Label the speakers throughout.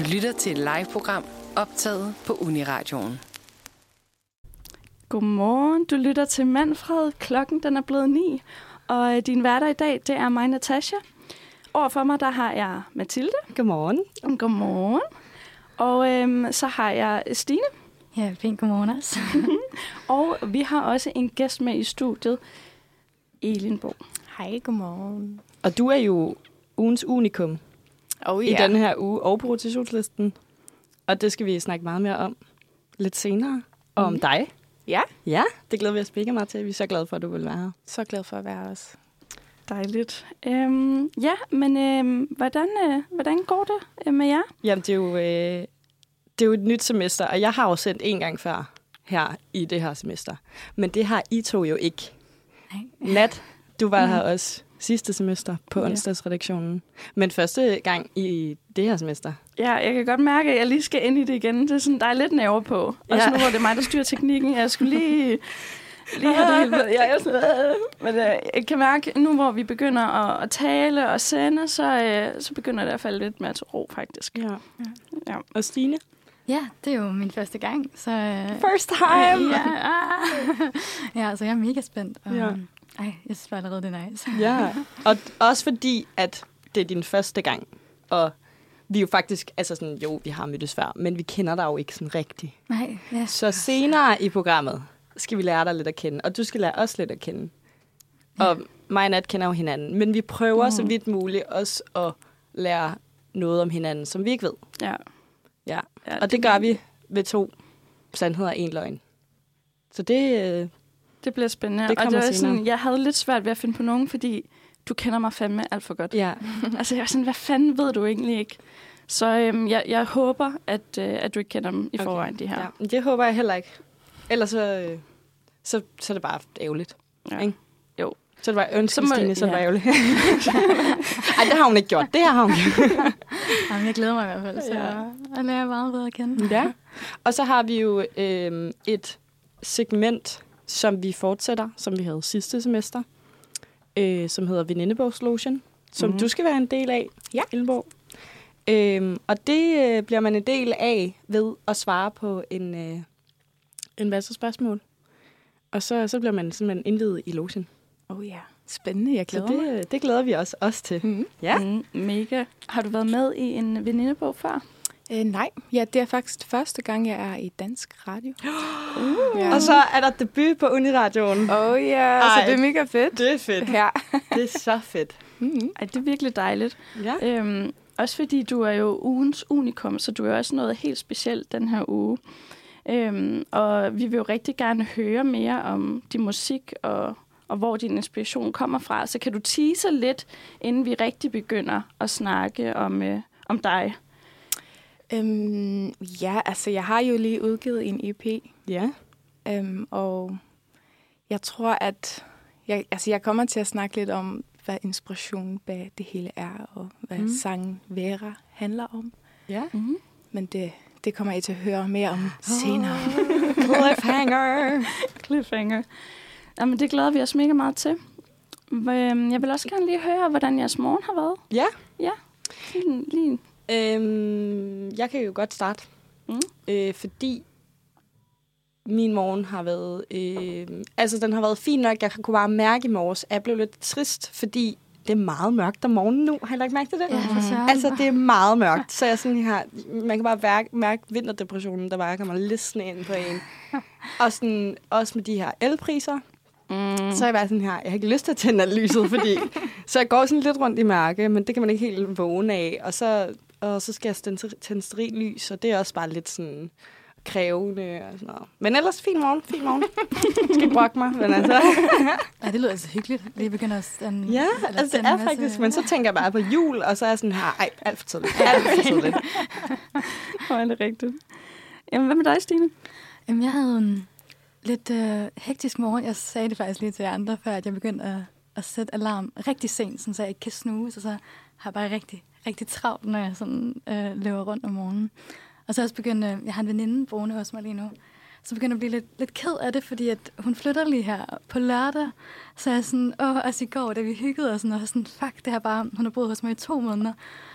Speaker 1: Du lytter til et live-program optaget på Uniradioen.
Speaker 2: Godmorgen, du lytter til Manfred. Klokken den er blevet 9, og øh, din hverdag i dag, det er mig, Natasha. Overfor mig, der har jeg Mathilde.
Speaker 3: Godmorgen.
Speaker 2: Godmorgen. Og øhm, så har jeg Stine.
Speaker 4: Ja, fint godmorgen også.
Speaker 2: Og vi har også en gæst med i studiet, Elin Bo.
Speaker 5: Hej, godmorgen.
Speaker 3: Og du er jo ugens unikum
Speaker 5: Oh,
Speaker 3: i denne her uge og på rotationslisten. Og det skal vi snakke meget mere om lidt senere. Og om dig.
Speaker 5: Ja,
Speaker 3: Ja, det glæder vi os mega meget til. Vi er så glade for, at du vil være her.
Speaker 5: så glad for at være os.
Speaker 2: Dejligt. Øhm, ja, men øhm, hvordan, øh, hvordan går det øh, med jer?
Speaker 3: Jamen, det er, jo, øh, det er jo et nyt semester, og jeg har jo sendt en gang før her i det her semester. Men det har I to jo ikke.
Speaker 4: Nej.
Speaker 3: Nat, du var her også sidste semester på
Speaker 2: Ja.
Speaker 3: onsdagsredaktionen. Men første gang i det her semester.
Speaker 2: Ja, jeg kan godt mærke, at jeg lige skal ind i det igen. Det er sådan, der er lidt nerver på. Og
Speaker 3: Ja.
Speaker 2: så nu hvor det er mig, der styrer teknikken. Jeg skulle lige, lige have det hele med. Jeg er sådan, øh, men øh, jeg kan mærke, nu hvor vi begynder at, at tale og sende, så, øh, så begynder det at falde lidt mere til ro, faktisk.
Speaker 3: Ja.
Speaker 2: Ja.
Speaker 3: Og Stine?
Speaker 4: Ja, det er jo min første gang, så... øh,
Speaker 3: First time!
Speaker 4: Ja, ah. ja, så jeg er mega spændt. Og,
Speaker 3: Ja.
Speaker 4: Ej, jeg synes allerede, det er nice.
Speaker 3: Ja, og også fordi, at det er din første gang, og vi er jo faktisk, altså sådan, jo, vi har mødtes før, men vi kender dig jo ikke sådan rigtigt.
Speaker 4: Nej, ja.
Speaker 3: Så senere i programmet skal vi lære dig lidt at kende, og du skal lære os lidt at kende. Og mig og Nat kender jo hinanden, men vi prøver mm. så vidt muligt også at lære noget om hinanden, som vi ikke ved.
Speaker 2: Ja.
Speaker 3: Ja.
Speaker 2: ja
Speaker 3: Og det gør vi ved to sandheder og en løgn. Så det, øh,
Speaker 2: Det bliver spændende.
Speaker 3: Det
Speaker 2: og det var
Speaker 3: senere.
Speaker 2: sådan, jeg havde lidt svært ved at finde på nogen, fordi du kender mig fandme alt for godt.
Speaker 3: ja.
Speaker 2: altså, jeg var sådan, hvad fanden ved du egentlig ikke? Så øhm, jeg, jeg håber, at, øh, at du ikke kender dem i
Speaker 3: Okay.
Speaker 2: forvejen, de her.
Speaker 3: ja. Det håber jeg heller ikke. Ellers så, øh, så, så er det bare ærgerligt.
Speaker 2: Ja.
Speaker 3: Ikke?
Speaker 2: Jo.
Speaker 3: Så det var
Speaker 2: Så
Speaker 3: ønsket, Stine, så det var
Speaker 2: ja.
Speaker 3: ærgerligt. Ej, det har hun ikke gjort. Det her har hun gjort.
Speaker 4: Jamen, jeg glæder mig i hvert fald, så
Speaker 2: Ja.
Speaker 4: jeg lærer meget bedre at kende.
Speaker 3: Ja. Og så har vi jo øh, et segment, som vi fortsætter, som vi havde sidste semester, øh, som hedder Venindebogslotion, som mm. du skal være en del af,
Speaker 5: Ja.
Speaker 3: Elborg. Øh, og det øh, bliver man en del af ved at svare på en, øh, en masse spørgsmål. Og så, så bliver man simpelthen indledet i lotion.
Speaker 5: Oh ja, spændende. Jeg
Speaker 3: Så
Speaker 5: glæder mig.
Speaker 3: det, det glæder vi os også til.
Speaker 5: Mm.
Speaker 3: Ja.
Speaker 2: Mm, mega. Har du været med i en venindebog før?
Speaker 5: Øh, nej, ja, det er faktisk første gang, jeg er i dansk radio. Uh, ja.
Speaker 3: Og så er der debut på Uniradioen.
Speaker 5: Oh ja,
Speaker 3: Ej.
Speaker 5: så det er mega fedt.
Speaker 3: Det er fedt.
Speaker 5: Ja.
Speaker 3: Det er så fedt.
Speaker 5: Mm-hmm.
Speaker 2: Ej, det er virkelig dejligt.
Speaker 3: Ja.
Speaker 2: Øhm, også fordi du er jo ugens unikum, så du er også noget helt specielt den her uge. Øhm, og vi vil jo rigtig gerne høre mere om din musik og, og hvor din inspiration kommer fra. Så kan du tease lidt, inden vi rigtig begynder at snakke om, øh, om dig?
Speaker 5: Øhm, ja, altså jeg har jo lige udgivet en EP,
Speaker 3: Ja.
Speaker 5: øhm, og jeg tror, at jeg, altså jeg kommer til at snakke lidt om, hvad inspirationen bag det hele er, og hvad
Speaker 3: Mm.
Speaker 5: mm. sangen Vera handler om.
Speaker 3: Ja.
Speaker 2: Mm-hmm.
Speaker 5: Men det, det kommer I til at høre mere om senere.
Speaker 3: Cliffhanger.
Speaker 2: Cliffhanger. Jamen, det glæder vi os mega meget til. Øhm, Jeg vil også gerne lige høre, hvordan jeres morgen har været.
Speaker 3: Ja.
Speaker 2: Lige, lige.
Speaker 3: Øhm, jeg kan jo godt starte.
Speaker 2: Mm.
Speaker 3: Øh, fordi min morgen har været... Øh, altså, den har været fin nok. Jeg kunne bare mærke i morges, at jeg blev lidt trist, fordi det er meget mørkt om morgenen nu. Har I lagt mærke til det?
Speaker 4: Ja, søren.
Speaker 3: Altså, det er meget mørkt. Så jeg sådan her, man kan bare mærke, mærke vinterdepressionen, der bare kommer lidt sne ind på en. Og sådan, også med de her elpriser.
Speaker 2: Mm.
Speaker 3: Så er jeg bare sådan her, jeg har ikke lyst til at tænde lyset, fordi... så jeg går sådan lidt rundt i mørke, men det kan man ikke helt vågne af. Og så, og så skal jeg tænde, tænde sterillys, og det er også bare lidt sådan krævende og sådan noget. Men ellers, fin morgen, fin morgen. Jeg skal brokke mig, men altså...
Speaker 4: Ja, det lyder altså hyggeligt. Lige begynder at stand,
Speaker 3: Ja, altså det er
Speaker 4: masse-
Speaker 3: faktisk... Men så tænker jeg bare på jul, og så er jeg sådan her, ej, alt for tidligt. Alt for tidligt.
Speaker 2: Hvor er det rigtigt. Jamen, hvad med dig, Stine?
Speaker 4: Jamen, jeg havde en lidt øh, hektisk morgen. Jeg sagde det faktisk lige til jer andre, før at jeg begyndte at, at sætte alarm rigtig sent, sådan, så jeg ikke kan snuse, og så har jeg bare rigtig, rigtig travlt, når jeg sådan, øh, løber rundt om morgenen. Og så også begyndt, øh, jeg har en veninde boende hos mig lige nu, så begynder jeg at blive lidt, lidt ked af det, fordi at hun flytter lige her på lørdag. Så jeg sådan, åh, også i går, da vi hyggede, og sådan, og sådan, fuck, det her bare, hun har boet hos mig i to måneder.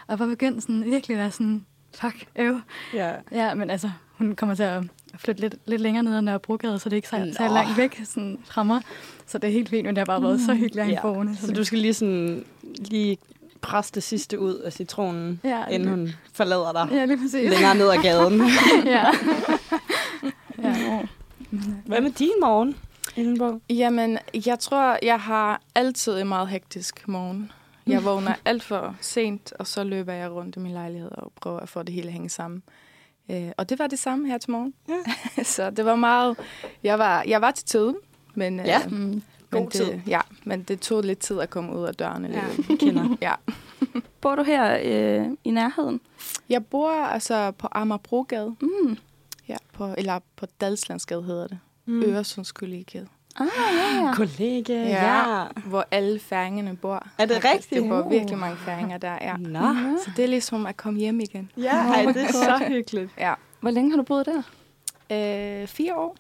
Speaker 4: Og var begyndt sådan virkelig at være sådan Fuck, øv.
Speaker 3: Ja.
Speaker 4: Ja, men altså, hun kommer til at flytte lidt, lidt længere ned ad Nørrebrogade, så det er ikke så, så langt væk sådan, fra mig. Så det er helt fint, men det har bare været så hyggeligt at
Speaker 3: Ja.
Speaker 4: boende.
Speaker 3: Så du skal lige sådan lige presse det sidste ud af citronen,
Speaker 4: Ja,
Speaker 3: inden hun forlader dig
Speaker 4: Ja, lige præcis.
Speaker 3: længere ned ad gaden.
Speaker 4: ja. ja.
Speaker 3: Hvad med din morgen, Ellenborg?
Speaker 5: Jamen, jeg tror, jeg har altid en meget hektisk morgen. Jeg vågner alt for sent, og så løber jeg rundt i min lejlighed og prøver at få det hele hænge sammen. Øh, og det var det samme her til morgen.
Speaker 3: Ja.
Speaker 5: så det var meget... Jeg var, jeg var til tiden, men, øh,
Speaker 3: Ja.
Speaker 4: Mm.
Speaker 3: God
Speaker 5: men,
Speaker 3: tid.
Speaker 5: det, ja, men det tog lidt tid at komme ud af døren.
Speaker 3: Ja, kender.
Speaker 5: ja.
Speaker 2: Bor du her øh, i nærheden?
Speaker 5: Jeg bor altså på Amagerbrogade,
Speaker 2: Mm.
Speaker 5: ja, på, eller på Dalslandsgade hedder det.
Speaker 3: Mm.
Speaker 5: Øresundskollegiet.
Speaker 2: Ah, ja, ja.
Speaker 3: Kollega,
Speaker 5: Ja.
Speaker 3: ja.
Speaker 5: Hvor alle færingerne bor.
Speaker 3: Er det rigtigt?
Speaker 5: Det bor
Speaker 3: Uh.
Speaker 5: virkelig mange færinger der, ja.
Speaker 3: Nå.
Speaker 5: Så det er ligesom at komme hjem igen.
Speaker 3: Ja, ej, det er så hyggeligt.
Speaker 5: Ja.
Speaker 2: Hvor længe har du boet der?
Speaker 5: Øh, fire år.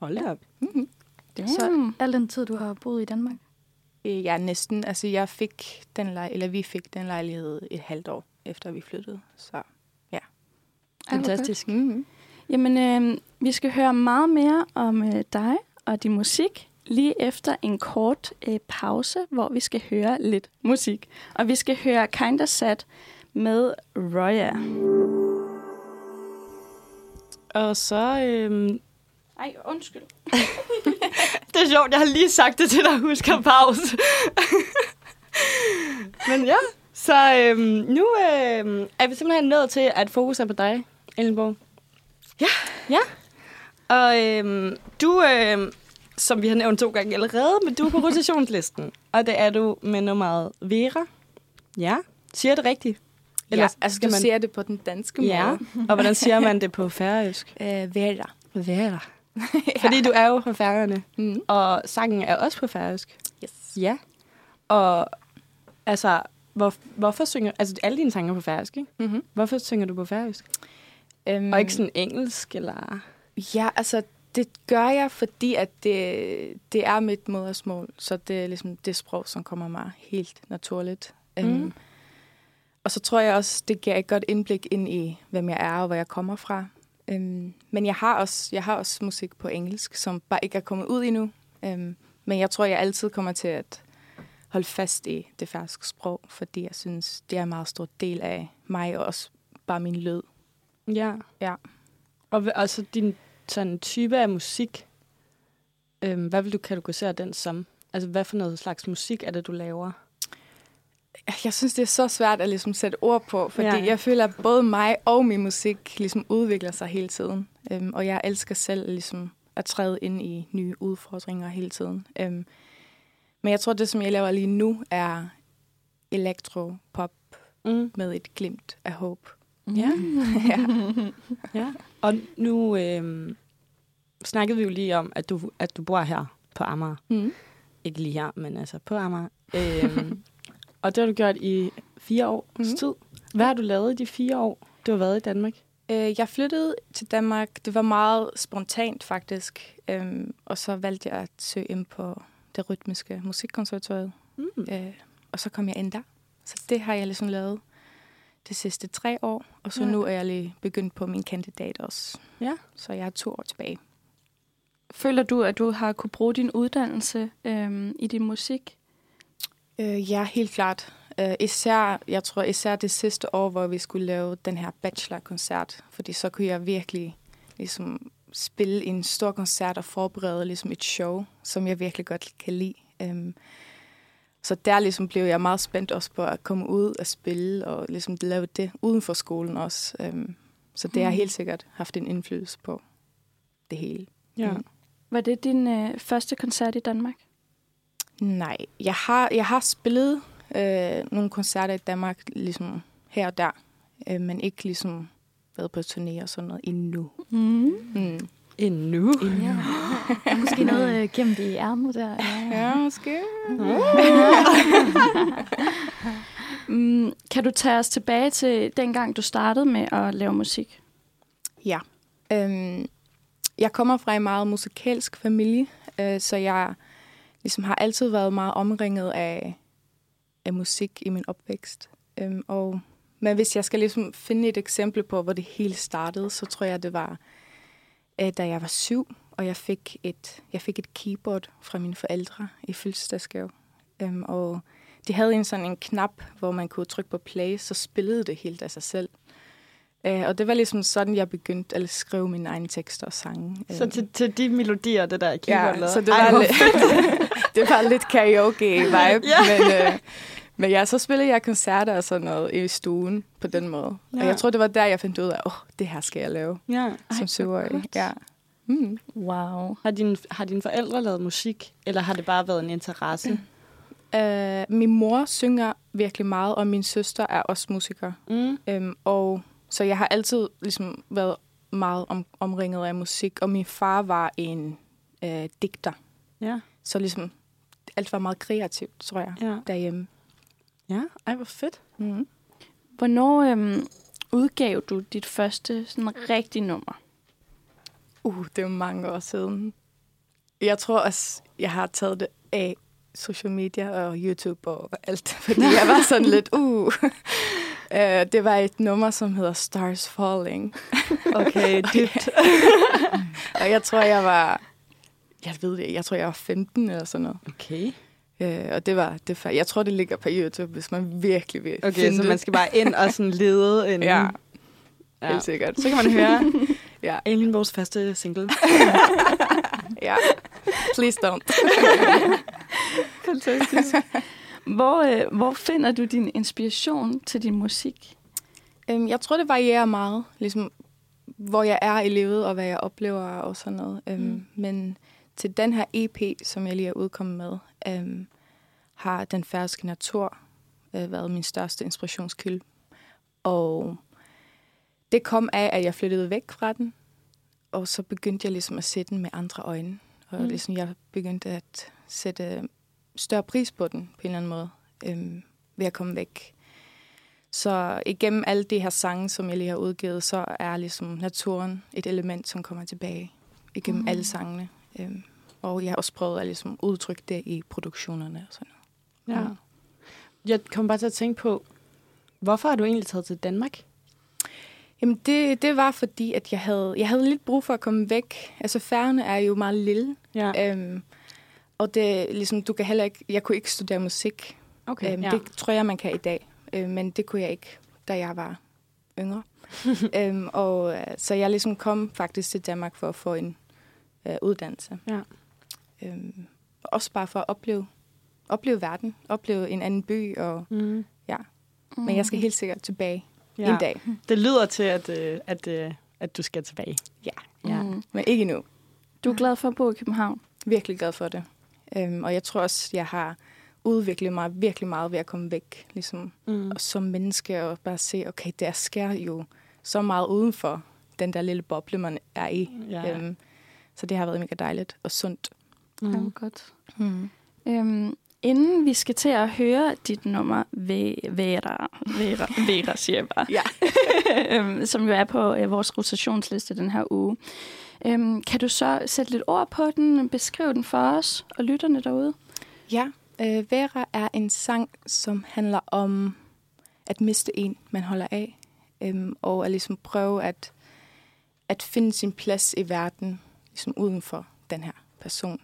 Speaker 3: Hold da op.
Speaker 5: Mm-hmm.
Speaker 4: Så al den tid, du har boet i Danmark?
Speaker 5: Øh, ja, næsten. Altså, jeg fik den lej- eller vi fik den lejlighed et halvt år, efter vi flyttede. Så,
Speaker 2: godt.
Speaker 3: Fantastisk.
Speaker 5: mm-hmm.
Speaker 2: Jamen, øh, vi skal høre meget mere om øh, dig og din musik lige efter en kort øh, pause, hvor vi skal høre lidt musik. Og vi skal høre Kinda Sad med Roya.
Speaker 3: Og så... Øhm,
Speaker 2: Ej, undskyld.
Speaker 3: det er sjovt, jeg har lige sagt det til dig, husker pause. Men ja, så øhm, nu øhm, er vi simpelthen nået til, at fokus er på dig, Ellenborg. Ja. Ja. Og øhm, du, øhm, som vi har nævnt to gange allerede, men du er på rotationslisten. Og det er du med nummeret Vera. Ja. Siger det rigtigt?
Speaker 5: Eller, ja, altså,
Speaker 3: skal
Speaker 5: du
Speaker 3: man-
Speaker 5: ser det på den danske
Speaker 3: Ja.
Speaker 5: måde.
Speaker 3: Og hvordan siger man det på færøsk?
Speaker 5: Øh, Vera.
Speaker 3: Vera. Fordi du er jo fra Færøerne,
Speaker 5: Mm.
Speaker 3: og sangen er også på færøsk.
Speaker 5: Yes.
Speaker 3: Ja. Og altså, hvor, hvorfor synger... Altså, alle dine sange er på færøsk, ikke?
Speaker 5: Mm-hmm.
Speaker 3: Hvorfor synger du på færøsk?
Speaker 5: Um,
Speaker 3: Og ikke sådan engelsk, eller...
Speaker 5: Ja, altså, det gør jeg, fordi at det, det er mit modersmål. Så det er ligesom det sprog, som kommer mig helt naturligt.
Speaker 3: Mm.
Speaker 5: Um, og så tror jeg også, det giver et godt indblik ind i, hvem jeg er og hvor jeg kommer fra. Um, men jeg har, også, jeg har også musik på engelsk, som bare ikke er kommet ud endnu. Um, men jeg tror, jeg altid kommer til at holde fast i det færøske sprog, fordi jeg synes, det er en meget stor del af mig og også bare min lyd.
Speaker 3: Ja.
Speaker 5: Ja.
Speaker 3: Og altså, din sådan type af musik, øhm, hvad vil du kategorisere den som? Altså, hvad for noget slags musik er det, du laver?
Speaker 5: Jeg synes, det er så svært at ligesom sætte ord på, fordi
Speaker 3: Ja.
Speaker 5: jeg føler, at både mig og min musik ligesom udvikler sig hele tiden. Um, og jeg elsker selv ligesom at træde ind i nye udfordringer hele tiden. Um, men jeg tror, det, som jeg laver lige nu, er elektropop
Speaker 3: Mm.
Speaker 5: med et glimt af håb.
Speaker 3: Ja.
Speaker 5: ja.
Speaker 3: ja. Og nu øhm, snakkede vi jo lige om, at du, at du bor her på Amager.
Speaker 5: Mm.
Speaker 3: Ikke lige her, men altså på Amager. Øhm, og det har du gjort i fire års
Speaker 5: Mhm.
Speaker 3: tid. Hvad har du lavet i de fire år, du har været i Danmark?
Speaker 5: Øh, jeg flyttede til Danmark. Det var meget spontant, faktisk. Um, og så valgte jeg at søge ind på det rytmiske musikkonservatoriet.
Speaker 3: Mm.
Speaker 5: Øh, og så kom jeg ind der. Så det har jeg ligesom lavet de sidste tre år. Og så
Speaker 3: Ja.
Speaker 5: nu er jeg lige begyndt på min kandidat også.
Speaker 3: Ja.
Speaker 5: Så jeg er to år tilbage.
Speaker 2: Føler du, at du har kunne bruge din uddannelse øhm, i din musik?
Speaker 5: Øh, ja, helt klart. Øh, især, jeg tror især det sidste år, hvor vi skulle lave den her bachelor-koncert. Fordi så kunne jeg virkelig ligesom spille en stor koncert og forberede ligesom et show, som jeg virkelig godt kan lide. Um, så der ligesom blev jeg meget spændt også på at komme ud og spille og ligesom lave det uden for skolen også. Um, så det har
Speaker 2: Mm.
Speaker 5: helt sikkert haft en indflydelse på det hele.
Speaker 3: Ja.
Speaker 5: Mm.
Speaker 2: Var det din øh, første koncert i Danmark?
Speaker 5: Nej, jeg har, jeg har spillet øh, nogle koncerter i Danmark, ligesom her og der, øh, men ikke ligesom været på turné og sådan noget endnu.
Speaker 2: Mm.
Speaker 5: Mm.
Speaker 3: Endnu.
Speaker 4: Ja. Der er måske noget øh, gemt i ærmet der. Ja.
Speaker 5: Ja, måske.
Speaker 2: Mm, kan du tage os tilbage til dengang, du startede med at lave musik?
Speaker 5: Ja. Øhm, jeg kommer fra en meget musikalsk familie, øh, så jeg ligesom har altid været meget omringet af, af musik i min opvækst. Øhm, og men hvis jeg skal ligesom finde et eksempel på, hvor det hele startede, så tror jeg, det var, øh, da jeg var syv, og jeg fik et, jeg fik et keyboard fra mine forældre i fødselsdagsgave. Øhm, og de havde en sådan en knap, hvor man kunne trykke på play, så spillede det helt af sig selv. Uh, og det var ligesom sådan, jeg begyndte at skrive mine egne tekster og sange.
Speaker 3: Så til, til de melodier, det der keyboard
Speaker 5: Ja, så det
Speaker 3: Ej,
Speaker 5: var,
Speaker 3: hvor
Speaker 5: lidt, det var lidt karaoke-vibe.
Speaker 3: Ja.
Speaker 5: men, øh, men ja, så spillede jeg koncerter og sådan noget i stuen på den måde. Ja. Og jeg tror, det var der, jeg fandt ud af, åh, oh, det her skal jeg lave
Speaker 3: Ja.
Speaker 5: som syvårig. Ja. Mm.
Speaker 2: Wow.
Speaker 3: Har, dine, har dine forældre lavet musik, eller har det bare været en interesse?
Speaker 5: Uh, min mor synger virkelig meget, og min søster er også musiker.
Speaker 3: Mm.
Speaker 5: Um, og så jeg har altid ligesom været meget om, omringet af musik, og min far var en uh, digter.
Speaker 3: Ja.
Speaker 5: Så ligesom alt var meget kreativt, tror jeg,
Speaker 3: Ja.
Speaker 5: derhjemme.
Speaker 3: Ja, ej, hvor fedt.
Speaker 5: Mm.
Speaker 2: Hvornår øhm, udgav du dit første sådan rigtige nummer?
Speaker 5: Uh, det er mange år siden. Jeg tror også, jeg har taget det af social media og YouTube og alt, fordi jeg var sådan lidt, uh. Uh det var et nummer, som hedder Stars Falling.
Speaker 3: Okay, dybt.
Speaker 5: Og jeg tror, jeg var, jeg ved det, jeg tror, jeg var 15 eller sådan noget.
Speaker 3: Okay.
Speaker 5: Uh, og det var, det var, jeg tror, det ligger på YouTube, hvis man virkelig vil
Speaker 3: Okay,
Speaker 5: finde
Speaker 3: så
Speaker 5: det.
Speaker 3: man skal bare ind og sådan lede en...
Speaker 5: Ja,
Speaker 3: ja.
Speaker 5: helt sikkert.
Speaker 3: Så kan man høre
Speaker 5: Ja.
Speaker 3: Alien vores første single.
Speaker 5: Ja. Please don't.
Speaker 2: Fantastisk. Hvor, øh, hvor finder du din inspiration til din musik?
Speaker 5: Øhm, jeg tror, det varierer meget, ligesom hvor jeg er i livet, og hvad jeg oplever og sådan noget. Øhm,
Speaker 2: Mm.
Speaker 5: Men til den her EP, som jeg lige er udkommet med, øhm, har den færøske natur øh, været min største inspirationskilde. Og det kom af, at jeg flyttede væk fra den, og så begyndte jeg ligesom at se den med andre øjne. Og
Speaker 2: mm.
Speaker 5: ligesom jeg begyndte at sætte større pris på den på en eller anden måde, øhm, ved at komme væk. Så igennem alle de her sange, som jeg lige har udgivet, så er ligesom naturen et element, som kommer tilbage igennem
Speaker 2: Mm.
Speaker 5: mm. alle sangene. Øhm, og jeg har også prøvet at ligesom udtrykke det i produktionerne og sådan noget.
Speaker 3: Ja. Jeg kom bare til at tænke på, hvorfor har du egentlig taget til Danmark?
Speaker 5: Jamen det, det var fordi, at jeg havde, jeg havde lidt brug for at komme væk. Altså færgerne er jo meget lille.
Speaker 3: Ja.
Speaker 5: Øhm, og det ligesom, du kan heller ikke, jeg kunne ikke studere musik.
Speaker 3: Okay,
Speaker 5: øhm,
Speaker 3: ja.
Speaker 5: Det tror jeg, man kan i dag. Øh, men det kunne jeg ikke, da jeg var yngre. øhm, og øh, så jeg ligesom kom faktisk til Danmark for at få en øh, uddannelse.
Speaker 3: Ja.
Speaker 5: Øhm, også bare for at opleve, opleve verden, opleve en anden by. Og,
Speaker 3: Mm.
Speaker 5: mm. Men jeg skal helt sikkert tilbage
Speaker 3: Ja.
Speaker 5: en dag.
Speaker 3: Det lyder til, at, øh, at, øh, at du skal tilbage.
Speaker 5: Ja.
Speaker 3: Ja.
Speaker 2: Mm.
Speaker 5: Men ikke endnu.
Speaker 2: Du er glad for at bo i København?
Speaker 5: Virkelig glad for det. Øhm, og jeg tror også, jeg har udviklet mig virkelig meget ved at komme væk. Ligesom,
Speaker 3: Mm.
Speaker 5: og som menneske og bare se, okay, der sker jo så meget uden for den der lille boble, man er i.
Speaker 3: Ja.
Speaker 5: Øhm, så det har været mega dejligt og sundt.
Speaker 2: Mm. Ja, godt.
Speaker 5: Mm.
Speaker 2: Øhm, inden vi skal til at høre dit nummer, Ve- Vera, Vera, Vera siger jeg bare,
Speaker 5: Ja.
Speaker 2: øhm, som jo er på øh, vores rotationsliste den her uge. Øhm, kan du så sætte lidt ord på den, beskrive den for os og lytterne derude?
Speaker 5: Ja, øh, Vera er en sang, som handler om at miste en, man holder af. Øhm, og at ligesom prøve at, at finde sin plads i verden, ligesom uden for den her person.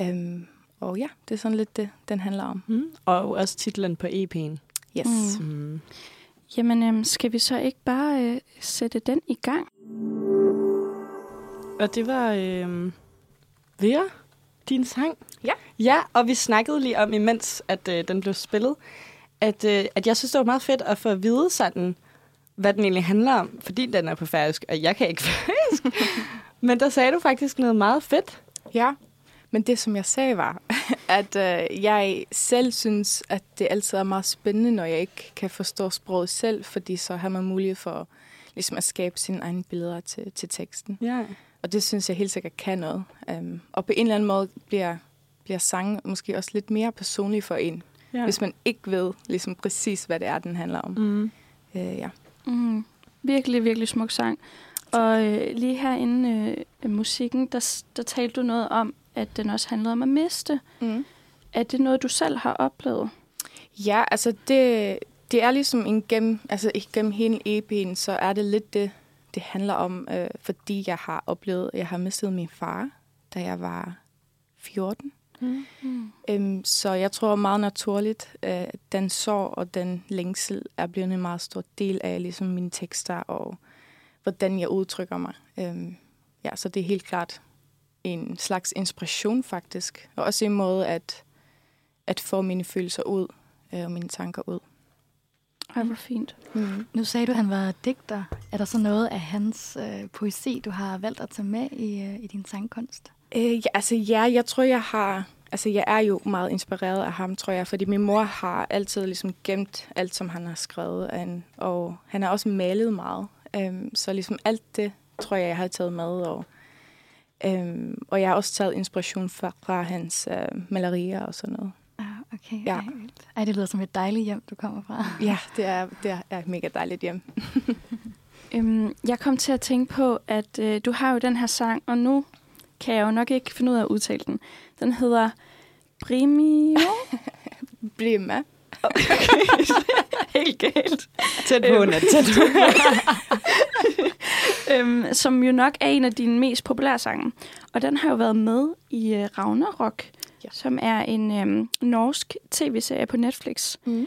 Speaker 5: Øhm, og ja, det er sådan lidt det, den handler om.
Speaker 3: Mm. Og også titlen på EP'en.
Speaker 5: Yes.
Speaker 2: Mm.
Speaker 3: Mm.
Speaker 2: Jamen, øhm, skal vi så ikke bare øh, sætte den i gang?
Speaker 3: Og det var øh, Vera, din sang.
Speaker 5: Ja.
Speaker 3: Ja, og vi snakkede lige om, imens at øh, den blev spillet, at, øh, at jeg synes, det var meget fedt at få at vide sådan, hvad den egentlig handler om, fordi den er på færøsk, og jeg kan ikke færøsk. Men der sagde du faktisk noget meget fedt.
Speaker 5: Ja, men det som jeg sagde var, at øh, jeg selv synes, at det altid er meget spændende, når jeg ikke kan forstå sproget selv, fordi så har man mulighed for ligesom at skabe sine egne billeder til, til teksten.
Speaker 3: Ja.
Speaker 5: Og det synes jeg helt sikkert kan noget. Um, og på en eller anden måde bliver, bliver sangen måske også lidt mere personlig for en,
Speaker 3: ja.
Speaker 5: hvis man ikke ved ligesom præcis, hvad det er, den handler om.
Speaker 3: Mm.
Speaker 5: Uh, ja.
Speaker 2: Mm. Virkelig, virkelig smuk sang. Og øh, lige herinde øh, musikken, der, der talte du noget om, at den også handlede om at miste.
Speaker 5: Mm.
Speaker 2: Er det noget, du selv har oplevet?
Speaker 5: Ja, altså det, det er ligesom en gennem, altså gennem hele EP'en, så er det lidt det, det handler om, øh, fordi jeg har oplevet, jeg har mistet min far, da jeg var 14. Mm. Øhm, så jeg tror meget naturligt, øh, den sorg og den længsel er blevet en meget stor del af ligesom mine tekster og hvordan jeg udtrykker mig. Øhm, ja, så det er helt klart en slags inspiration faktisk, og også en måde at, at få mine følelser ud øh, og mine tanker ud.
Speaker 2: Ej, hvor fint.
Speaker 4: Mm. Nu sagde du, at han var digter. Er der så noget af hans øh, poesi, du har valgt at tage med i, øh, i din sangkunst?
Speaker 5: Øh, ja, altså ja, jeg tror, jeg har... Altså, jeg er jo meget inspireret af ham, tror jeg, fordi min mor har altid ligesom gemt alt, som han har skrevet, an, og han har også malet meget. Um, så ligesom alt det, tror jeg, jeg har taget med, og, um, og jeg har også taget inspiration fra, fra hans uh, malerier og sådan noget.
Speaker 4: Ah, okay.
Speaker 5: Ja.
Speaker 4: Ej. Ej, det lyder som et dejligt hjem, du kommer fra.
Speaker 5: Ja, det er, det er et mega dejligt hjem.
Speaker 2: Øhm, jeg kom til at tænke på, at øh, du har jo den her sang, og nu kan jeg jo nok ikke finde ud af at udtale den. Den hedder Brimio.
Speaker 5: Brima.
Speaker 2: Helt galt.
Speaker 3: Tæt på, Nat, tæt på.
Speaker 2: øhm, som jo nok er en af dine mest populære sange. Og den har jo været med i uh, Ragnarok, ja. som er en øhm, norsk tv-serie på Netflix.
Speaker 5: Mm.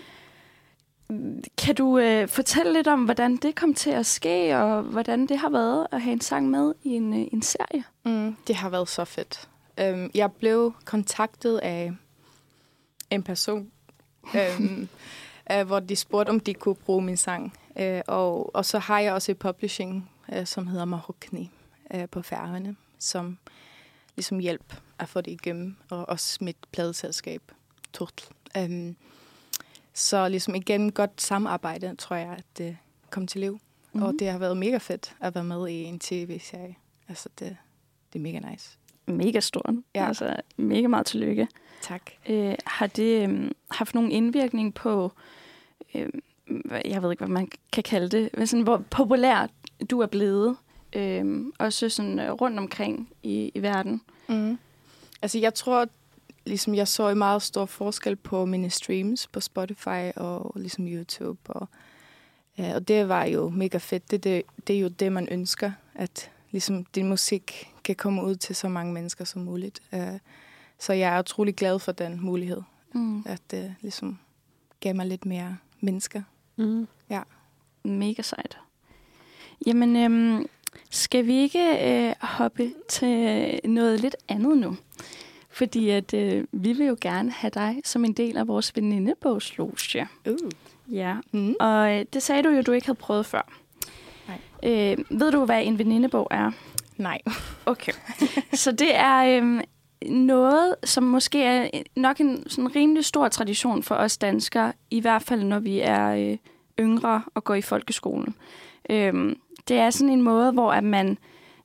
Speaker 2: Kan du øh, fortælle lidt om, hvordan det kom til at ske, og hvordan det har været at have en sang med i en, øh, en serie?
Speaker 5: Mm, det har været så fedt. Um, jeg blev kontaktet af en person, um, uh, hvor de spurgte, om de kunne bruge min sang. Uh, og, og så har jeg også et publishing, uh, som hedder Marokni uh, på Færøerne, som ligesom hjælp at få det igennem, og også mit pladeselskab, Turtle. Um, så ligesom igen godt samarbejde, tror jeg, at det kom til liv. Mm-hmm. Og det har været mega fedt at være med i en tv-serie. Altså, det, det er mega nice.
Speaker 2: Mega stort.
Speaker 5: Ja.
Speaker 2: Altså, mega meget tillykke.
Speaker 5: Tak.
Speaker 2: Øh, har det øh, haft nogen indvirkning på, øh, jeg ved ikke, hvad man kan kalde det, hvad sådan, hvor populær du er blevet, øh, også sådan øh, rundt omkring i, i verden?
Speaker 5: Mm. Altså, jeg tror, ligesom jeg så en meget stor forskel på mine streams på Spotify og ligesom YouTube. Og, ja, og det var jo mega fedt. Det, det, det er jo det, man ønsker, at ligesom din musik kan komme ud til så mange mennesker som muligt. Uh, så jeg er utrolig glad for den mulighed,
Speaker 2: Mm.
Speaker 5: at det ligesom gav mig lidt mere mennesker.
Speaker 3: Mm.
Speaker 2: Mega sejt. Jamen, øhm, skal vi ikke øh, hoppe til noget lidt andet nu? Fordi at øh, vi vil jo gerne have dig som en del af vores venindebogsloge.
Speaker 5: Uh.
Speaker 2: Ja,
Speaker 5: Mm.
Speaker 2: og øh, det sagde du jo, du ikke havde prøvet før.
Speaker 5: Nej.
Speaker 2: Øh, ved du, hvad en venindebog er?
Speaker 5: Nej.
Speaker 2: Okay. Så det er øhm, noget, som måske er nok en sådan rimelig stor tradition for os danskere, i hvert fald når vi er øh, yngre og går i folkeskolen. Øhm, det er sådan en måde, hvor at man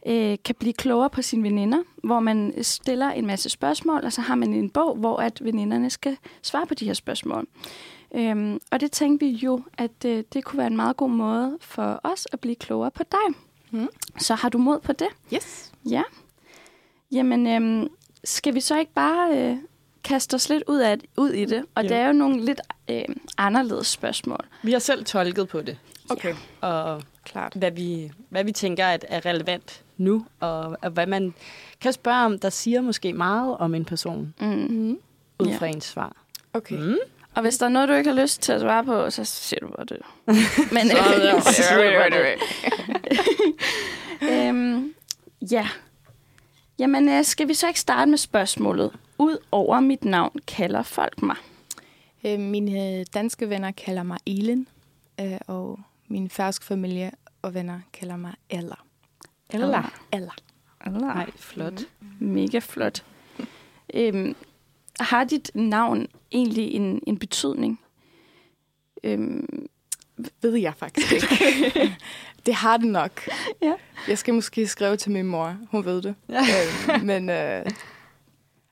Speaker 2: øh, kan blive klogere på sine veninder, hvor man stiller en masse spørgsmål, og så har man en bog, hvor at veninderne skal svare på de her spørgsmål. Øhm, og det tænkte vi jo, at øh, det kunne være en meget god måde for os at blive klogere på dig.
Speaker 5: Mm.
Speaker 2: Så har du mod på det?
Speaker 5: Yes.
Speaker 2: Ja. Jamen, øhm, skal vi så ikke bare øh, kaste os lidt ud, af, ud i det? Og
Speaker 3: Jo.
Speaker 2: det er jo nogle lidt øh, anderledes spørgsmål.
Speaker 3: Vi har selv tolket på det,
Speaker 5: Okay.
Speaker 3: og
Speaker 5: Klart.
Speaker 3: hvad vi, hvad vi tænker at er relevant nu, og, og hvad man kan spørge om, der siger måske meget om en person,
Speaker 2: Mm.
Speaker 5: Mm.
Speaker 3: ud
Speaker 2: Ja.
Speaker 3: fra ens svar.
Speaker 5: Okay.
Speaker 3: Mm.
Speaker 2: Og hvis der er noget, du ikke har lyst til at svare på, så siger du bare det. Men,
Speaker 3: Så er siger det.
Speaker 2: øhm, ja. Jamen, øh, skal vi så ikke starte med spørgsmålet? Udover mit navn kalder folk mig.
Speaker 5: Øh, Mine danske venner kalder mig Elin, øh, og min færøske familie og venner kalder mig Ella.
Speaker 2: Ella.
Speaker 5: Ella.
Speaker 3: Nej, flot.
Speaker 2: Mega flot. Øhm, har dit navn egentlig en, en betydning? Øhm,
Speaker 5: Ved jeg faktisk ikke. det har det nok.
Speaker 2: Ja.
Speaker 5: Jeg skal måske skrive til min mor. Hun ved det.
Speaker 3: Ja.
Speaker 5: øh, men øh,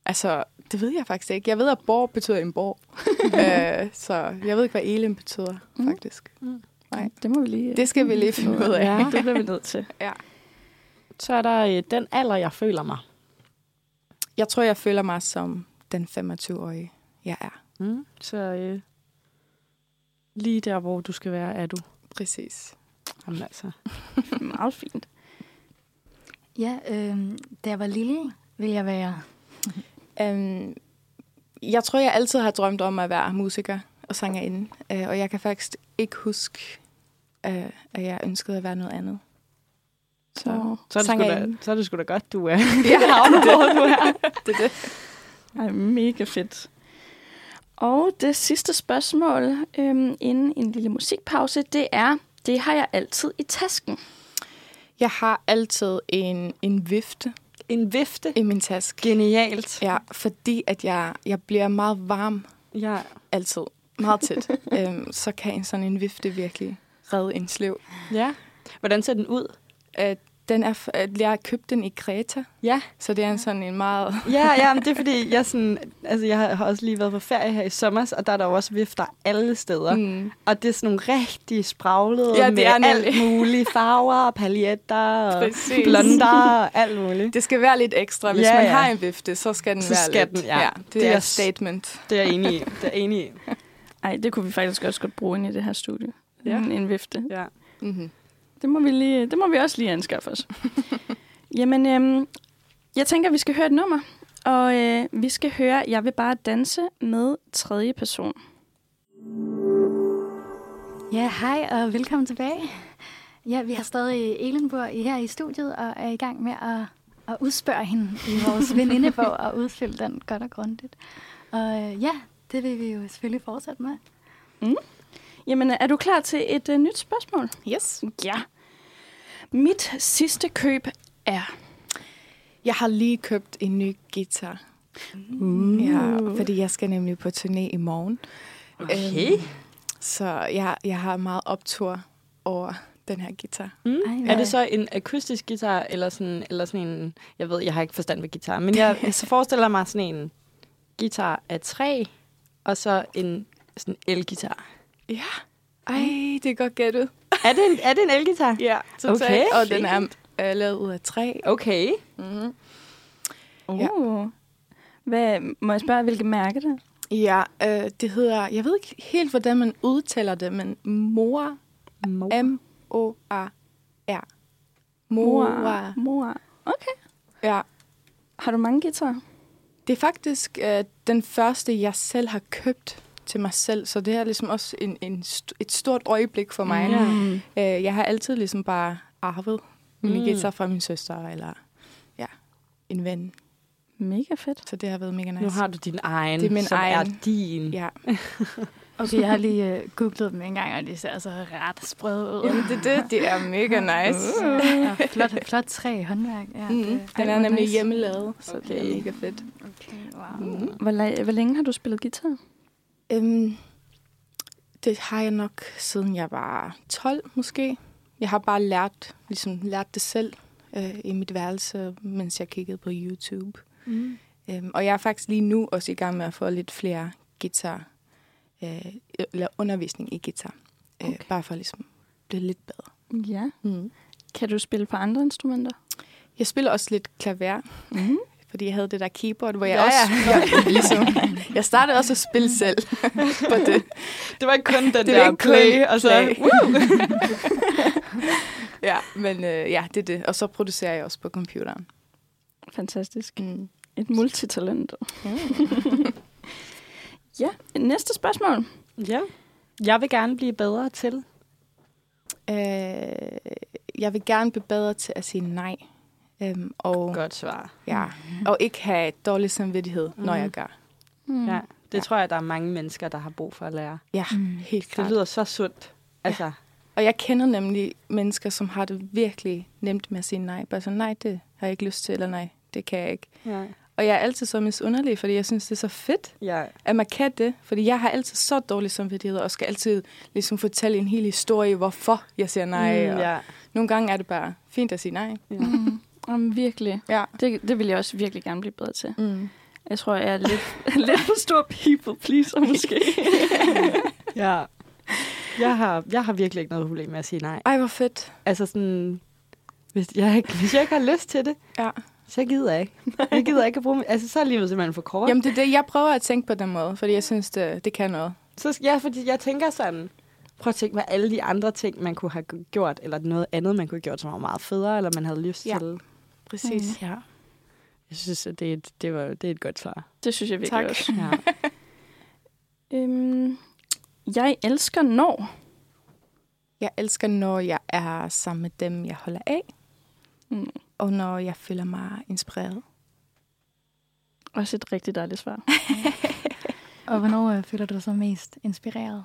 Speaker 5: altså, det ved jeg faktisk ikke. Jeg ved, at borg betyder en borg. øh, så jeg ved ikke, hvad Elin betyder,
Speaker 2: Mm.
Speaker 5: faktisk. Nej.
Speaker 2: det må vi lige...
Speaker 5: Det skal vi lige finde ud af.
Speaker 2: Ja, det bliver vi nødt til.
Speaker 5: Ja.
Speaker 3: Så er der øh, den alder, jeg føler mig.
Speaker 5: Jeg tror, jeg føler mig som den 25-årige, jeg er.
Speaker 3: Mm. Så øh, Lige der, hvor du skal være, er du.
Speaker 5: Præcis.
Speaker 3: Jamen altså.
Speaker 2: Meget fint.
Speaker 4: Ja, øh, da jeg var lille, ville jeg være...
Speaker 5: Um, jeg tror, jeg altid har drømt om at være musiker og sangerinde. Uh, og jeg kan faktisk ikke huske, uh, at jeg ønskede at være noget andet. Så,
Speaker 3: Så er, det sgu da, så er det sgu da godt, du er.
Speaker 5: Jeg har det.
Speaker 3: du er.
Speaker 5: det, er det.
Speaker 2: Ej, mega fedt. Og det sidste spørgsmål øhm, inden en lille musikpause, det er, det har jeg altid i tasken.
Speaker 5: Jeg har altid en, en vifte
Speaker 3: En vifte.
Speaker 5: i min taske.
Speaker 3: Genialt.
Speaker 5: Ja, fordi at jeg, jeg bliver meget varm
Speaker 3: Ja.
Speaker 5: altid. Meget tæt. um, så kan en sådan en vifte virkelig redde en slev.
Speaker 3: ja. Hvordan ser den ud?
Speaker 5: Uh, den er, uh, jeg købte den i Kreta,
Speaker 3: Ja.
Speaker 5: så det er en sådan en meget...
Speaker 3: Ja, ja, men det er fordi, jeg, sådan, altså, jeg har også lige været på ferie her i sommer, og der er der jo også vifter alle steder. Mm. Og det er sådan nogle rigtig spraglede
Speaker 5: Ja, det
Speaker 3: med
Speaker 5: er nemlig.
Speaker 3: alt mulige farver, paljetter og blonder og alt muligt.
Speaker 5: Det skal være lidt ekstra. Hvis
Speaker 3: Ja,
Speaker 5: man
Speaker 3: ja.
Speaker 5: har en vifte, så skal den
Speaker 3: Så
Speaker 5: være
Speaker 3: skal
Speaker 5: lidt...
Speaker 3: den, ja.
Speaker 5: det,
Speaker 3: Det
Speaker 5: er
Speaker 3: er
Speaker 5: et statement.
Speaker 3: Det er jeg enig i. Det er enig i.
Speaker 2: Ej, det kunne vi faktisk også godt bruge ind i det her studie.
Speaker 3: Ja.
Speaker 2: Ja. En, en vifte.
Speaker 3: Ja.
Speaker 5: Mm-hmm.
Speaker 2: Det må vi, lige, det må vi også lige anskaffe os. Jamen, øhm, jeg tænker, at vi skal høre et nummer. Og øh, vi skal høre Jeg vil bare danse med tredje person.
Speaker 4: Ja, hej og velkommen tilbage. Ja, vi har stadig Elenborg her i studiet og er i gang med at, at udspørge hende i vores venindebog og udfylde den godt og grundigt. Og øh, ja, det vil vi jo selvfølgelig fortsætte med.
Speaker 2: Jamen, er du klar til et øh, nyt spørgsmål?
Speaker 5: Yes.
Speaker 2: Ja. Mit sidste køb er...
Speaker 5: Jeg har lige købt en ny guitar.
Speaker 2: Uh.
Speaker 5: Ja, fordi jeg skal nemlig på turné i morgen.
Speaker 3: Okay.
Speaker 5: Øhm, så jeg, jeg har meget optur over den her guitar.
Speaker 3: Mm.
Speaker 4: Ej,
Speaker 3: Er det så en akustisk guitar, eller sådan, eller sådan en... Jeg ved, jeg har ikke forstand på guitar, men jeg så forestiller mig sådan en guitar af træ, og så en sådan elgitar.
Speaker 5: Ja. Ej, det er godt gættet.
Speaker 3: Er det en, er det en elgitar?
Speaker 5: Ja, totalt.
Speaker 3: Okay.
Speaker 5: Og den er øh, lavet ud af træ.
Speaker 3: Okay.
Speaker 5: Mm-hmm.
Speaker 2: Uh.
Speaker 5: Ja.
Speaker 2: Hvad, må jeg spørge, hvilket mærke det?
Speaker 5: Ja, øh, det hedder... Jeg ved ikke helt, hvordan man udtaler det, men Mora. M-O-A-R. Mora.
Speaker 2: Mor. Okay.
Speaker 5: Ja.
Speaker 2: Har du mange guitarer?
Speaker 5: Det er faktisk øh, den første, jeg selv har købt til mig selv, så det er ligesom også en, en st- et stort øjeblik for mig.
Speaker 3: Ja.
Speaker 2: Mm.
Speaker 5: Øh, jeg har altid ligesom bare arvet mine
Speaker 3: Mm.
Speaker 5: guitar fra min søster, eller ja, en ven.
Speaker 2: Mega fedt.
Speaker 5: Så det har været mega nice.
Speaker 3: Nu har du din egen,
Speaker 5: Det er min
Speaker 3: som
Speaker 5: egen.
Speaker 3: er din.
Speaker 5: Ja,
Speaker 4: Okay, jeg har lige uh, googlet dem en gang, og de ser altså ret sprøde ud.
Speaker 5: Jamen, det, er det, det er mega nice.
Speaker 4: Ja, flot, flot træ håndværk. Ja,
Speaker 5: Mm.
Speaker 4: det,
Speaker 5: Den er nemlig
Speaker 2: nice.
Speaker 5: hjemmelavet, så det
Speaker 3: Okay.
Speaker 5: er mega fedt.
Speaker 4: okay, wow.
Speaker 5: Mm.
Speaker 2: Hvor, hvor længe har du spillet guitar?
Speaker 5: Øhm, det har jeg nok siden jeg var 12 måske. Jeg har bare lært, ligesom lært det selv øh, i mit værelse, mens jeg kiggede på YouTube.
Speaker 3: Mm.
Speaker 5: Øhm, og jeg er faktisk lige nu også i gang med at få lidt flere guitar, øh, eller undervisning i guitar. Okay. Øh,
Speaker 2: Okay.
Speaker 5: bare for ligesom at blive lidt bedre.
Speaker 2: Ja.
Speaker 5: Mm.
Speaker 2: Kan du spille på andre instrumenter?
Speaker 5: Jeg spiller også lidt klaver,
Speaker 2: Mm.
Speaker 5: Fordi jeg havde det der keyboard, hvor jeg
Speaker 3: Ja,
Speaker 5: også... Jeg, ligesom, jeg startede også at spille selv på det.
Speaker 3: Det var ikke kun den
Speaker 5: Det
Speaker 3: der play, og så...
Speaker 5: play. ja, men øh, ja, det er det. Og så producerer jeg også på computeren.
Speaker 2: Fantastisk.
Speaker 5: Mm.
Speaker 2: Et multitalent.
Speaker 5: Mm.
Speaker 2: Ja, næste spørgsmål.
Speaker 3: Ja. Jeg vil gerne blive bedre til.
Speaker 5: Øh, jeg vil gerne blive bedre til at sige nej. Øhm, og,
Speaker 3: Godt svar.
Speaker 5: ja, og ikke have dårlig samvittighed, når
Speaker 3: Mhm.
Speaker 5: jeg gør.
Speaker 2: Mm.
Speaker 3: Ja, det
Speaker 5: Ja.
Speaker 3: tror jeg, der er mange mennesker, der har brug for at lære.
Speaker 5: Ja,
Speaker 4: Mm.
Speaker 5: helt
Speaker 3: Det
Speaker 5: klart.
Speaker 3: lyder så sundt. Altså,
Speaker 5: Og jeg kender nemlig mennesker, som har det virkelig nemt med at sige nej. Bare så, nej, det har jeg ikke lyst til, eller nej, det kan jeg ikke.
Speaker 3: ja.
Speaker 5: Og jeg er altid så misunderlig, fordi jeg synes, det er så fedt,
Speaker 3: ja.
Speaker 5: at man kan det. Fordi jeg har altid så dårlig samvittighed, og skal altid ligesom fortælle en hel historie, hvorfor jeg siger nej.
Speaker 3: Mm,
Speaker 5: og
Speaker 3: ja.
Speaker 5: Nogle gange er det bare fint at sige nej.
Speaker 3: ja.
Speaker 2: Mm. Jamen, virkelig.
Speaker 5: Ja.
Speaker 2: Det, det vil jeg også virkelig gerne blive bedre til.
Speaker 5: Mm.
Speaker 2: Jeg tror, jeg er lidt, lidt for stor people pleaser måske.
Speaker 3: ja. Jeg har, jeg har virkelig ikke noget problem med at sige nej.
Speaker 5: Ej, hvor fedt.
Speaker 3: Altså sådan, hvis jeg, ikke- hvis jeg ikke har lyst til det,
Speaker 5: Ja.
Speaker 3: så gider jeg ikke. Jeg gider ikke at bruge Altså, så er livet simpelthen for kort.
Speaker 5: Jamen, det er det. Jeg prøver at tænke på den måde, fordi jeg synes, det, det kan noget.
Speaker 3: Så, ja, fordi jeg tænker sådan, prøv at tænke, hvad alle de andre ting, man kunne have gjort, eller noget andet, man kunne have gjort, som var meget federe, eller man havde lyst
Speaker 5: Ja.
Speaker 3: til.
Speaker 5: Præcis.
Speaker 3: Ja. Jeg synes, at det er et, det var, det er et godt svar.
Speaker 2: Det synes jeg virkelig
Speaker 5: Tak.
Speaker 2: også.
Speaker 3: Ja.
Speaker 2: Øhm, jeg elsker når.
Speaker 5: Jeg elsker, når jeg er sammen med dem, jeg holder af,
Speaker 2: Mm.
Speaker 5: og når jeg føler mig inspireret.
Speaker 2: Også et rigtig dejligt svar.
Speaker 4: Og hvornår øh, føler du dig så mest inspireret?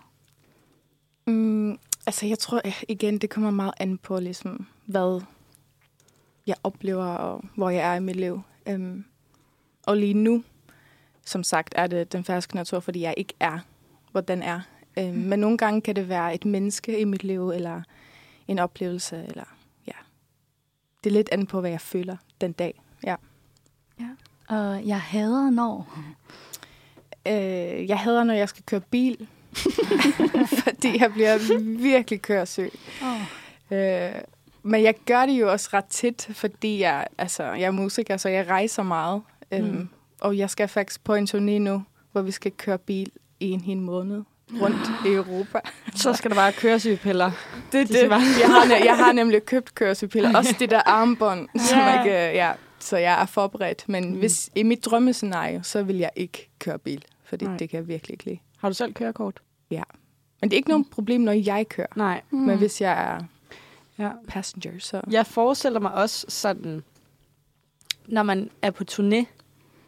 Speaker 5: Mm, altså, jeg tror igen, det kommer meget an på, ligesom, hvad jeg oplever, og hvor jeg er i mit liv. Um, og lige nu, som sagt, er det den ferske natur, fordi jeg ikke er, hvor den er. Um, mm. Men nogle gange kan det være et menneske i mit liv, eller en oplevelse, eller ja. Det er lidt an på, hvad jeg føler den dag. Ja.
Speaker 4: Og jeg hader når.
Speaker 5: Øh, jeg hader, når jeg skal køre bil, fordi jeg bliver virkelig køresyg.
Speaker 4: Oh.
Speaker 5: Øh, men jeg gør det jo også ret tit, fordi jeg, altså, jeg er musiker, så jeg rejser meget. Øhm,
Speaker 3: Mm.
Speaker 5: Og jeg skal faktisk på en turné nu, hvor vi skal køre bil i en hel måned rundt i Europa.
Speaker 3: Så skal der bare køre sygepiller.
Speaker 5: Det er
Speaker 3: Det bare-
Speaker 5: Jeg har, jeg har nemlig købt køresygepiller. Også det der armbånd, som
Speaker 2: Ja.
Speaker 5: ikke, ja, så jeg er forberedt. Men
Speaker 3: Mm.
Speaker 5: mm. hvis i mit drømmescenario, så vil jeg ikke køre bil, fordi
Speaker 3: Nej.
Speaker 5: det kan jeg virkelig ikke lide.
Speaker 3: Har du selv kørekort?
Speaker 5: Men det er ikke nogen problem, når jeg kører.
Speaker 3: Nej.
Speaker 2: Mm.
Speaker 5: Men hvis jeg er
Speaker 3: Ja.
Speaker 5: passenger, så...
Speaker 3: Jeg forestiller mig også sådan, når man er på turné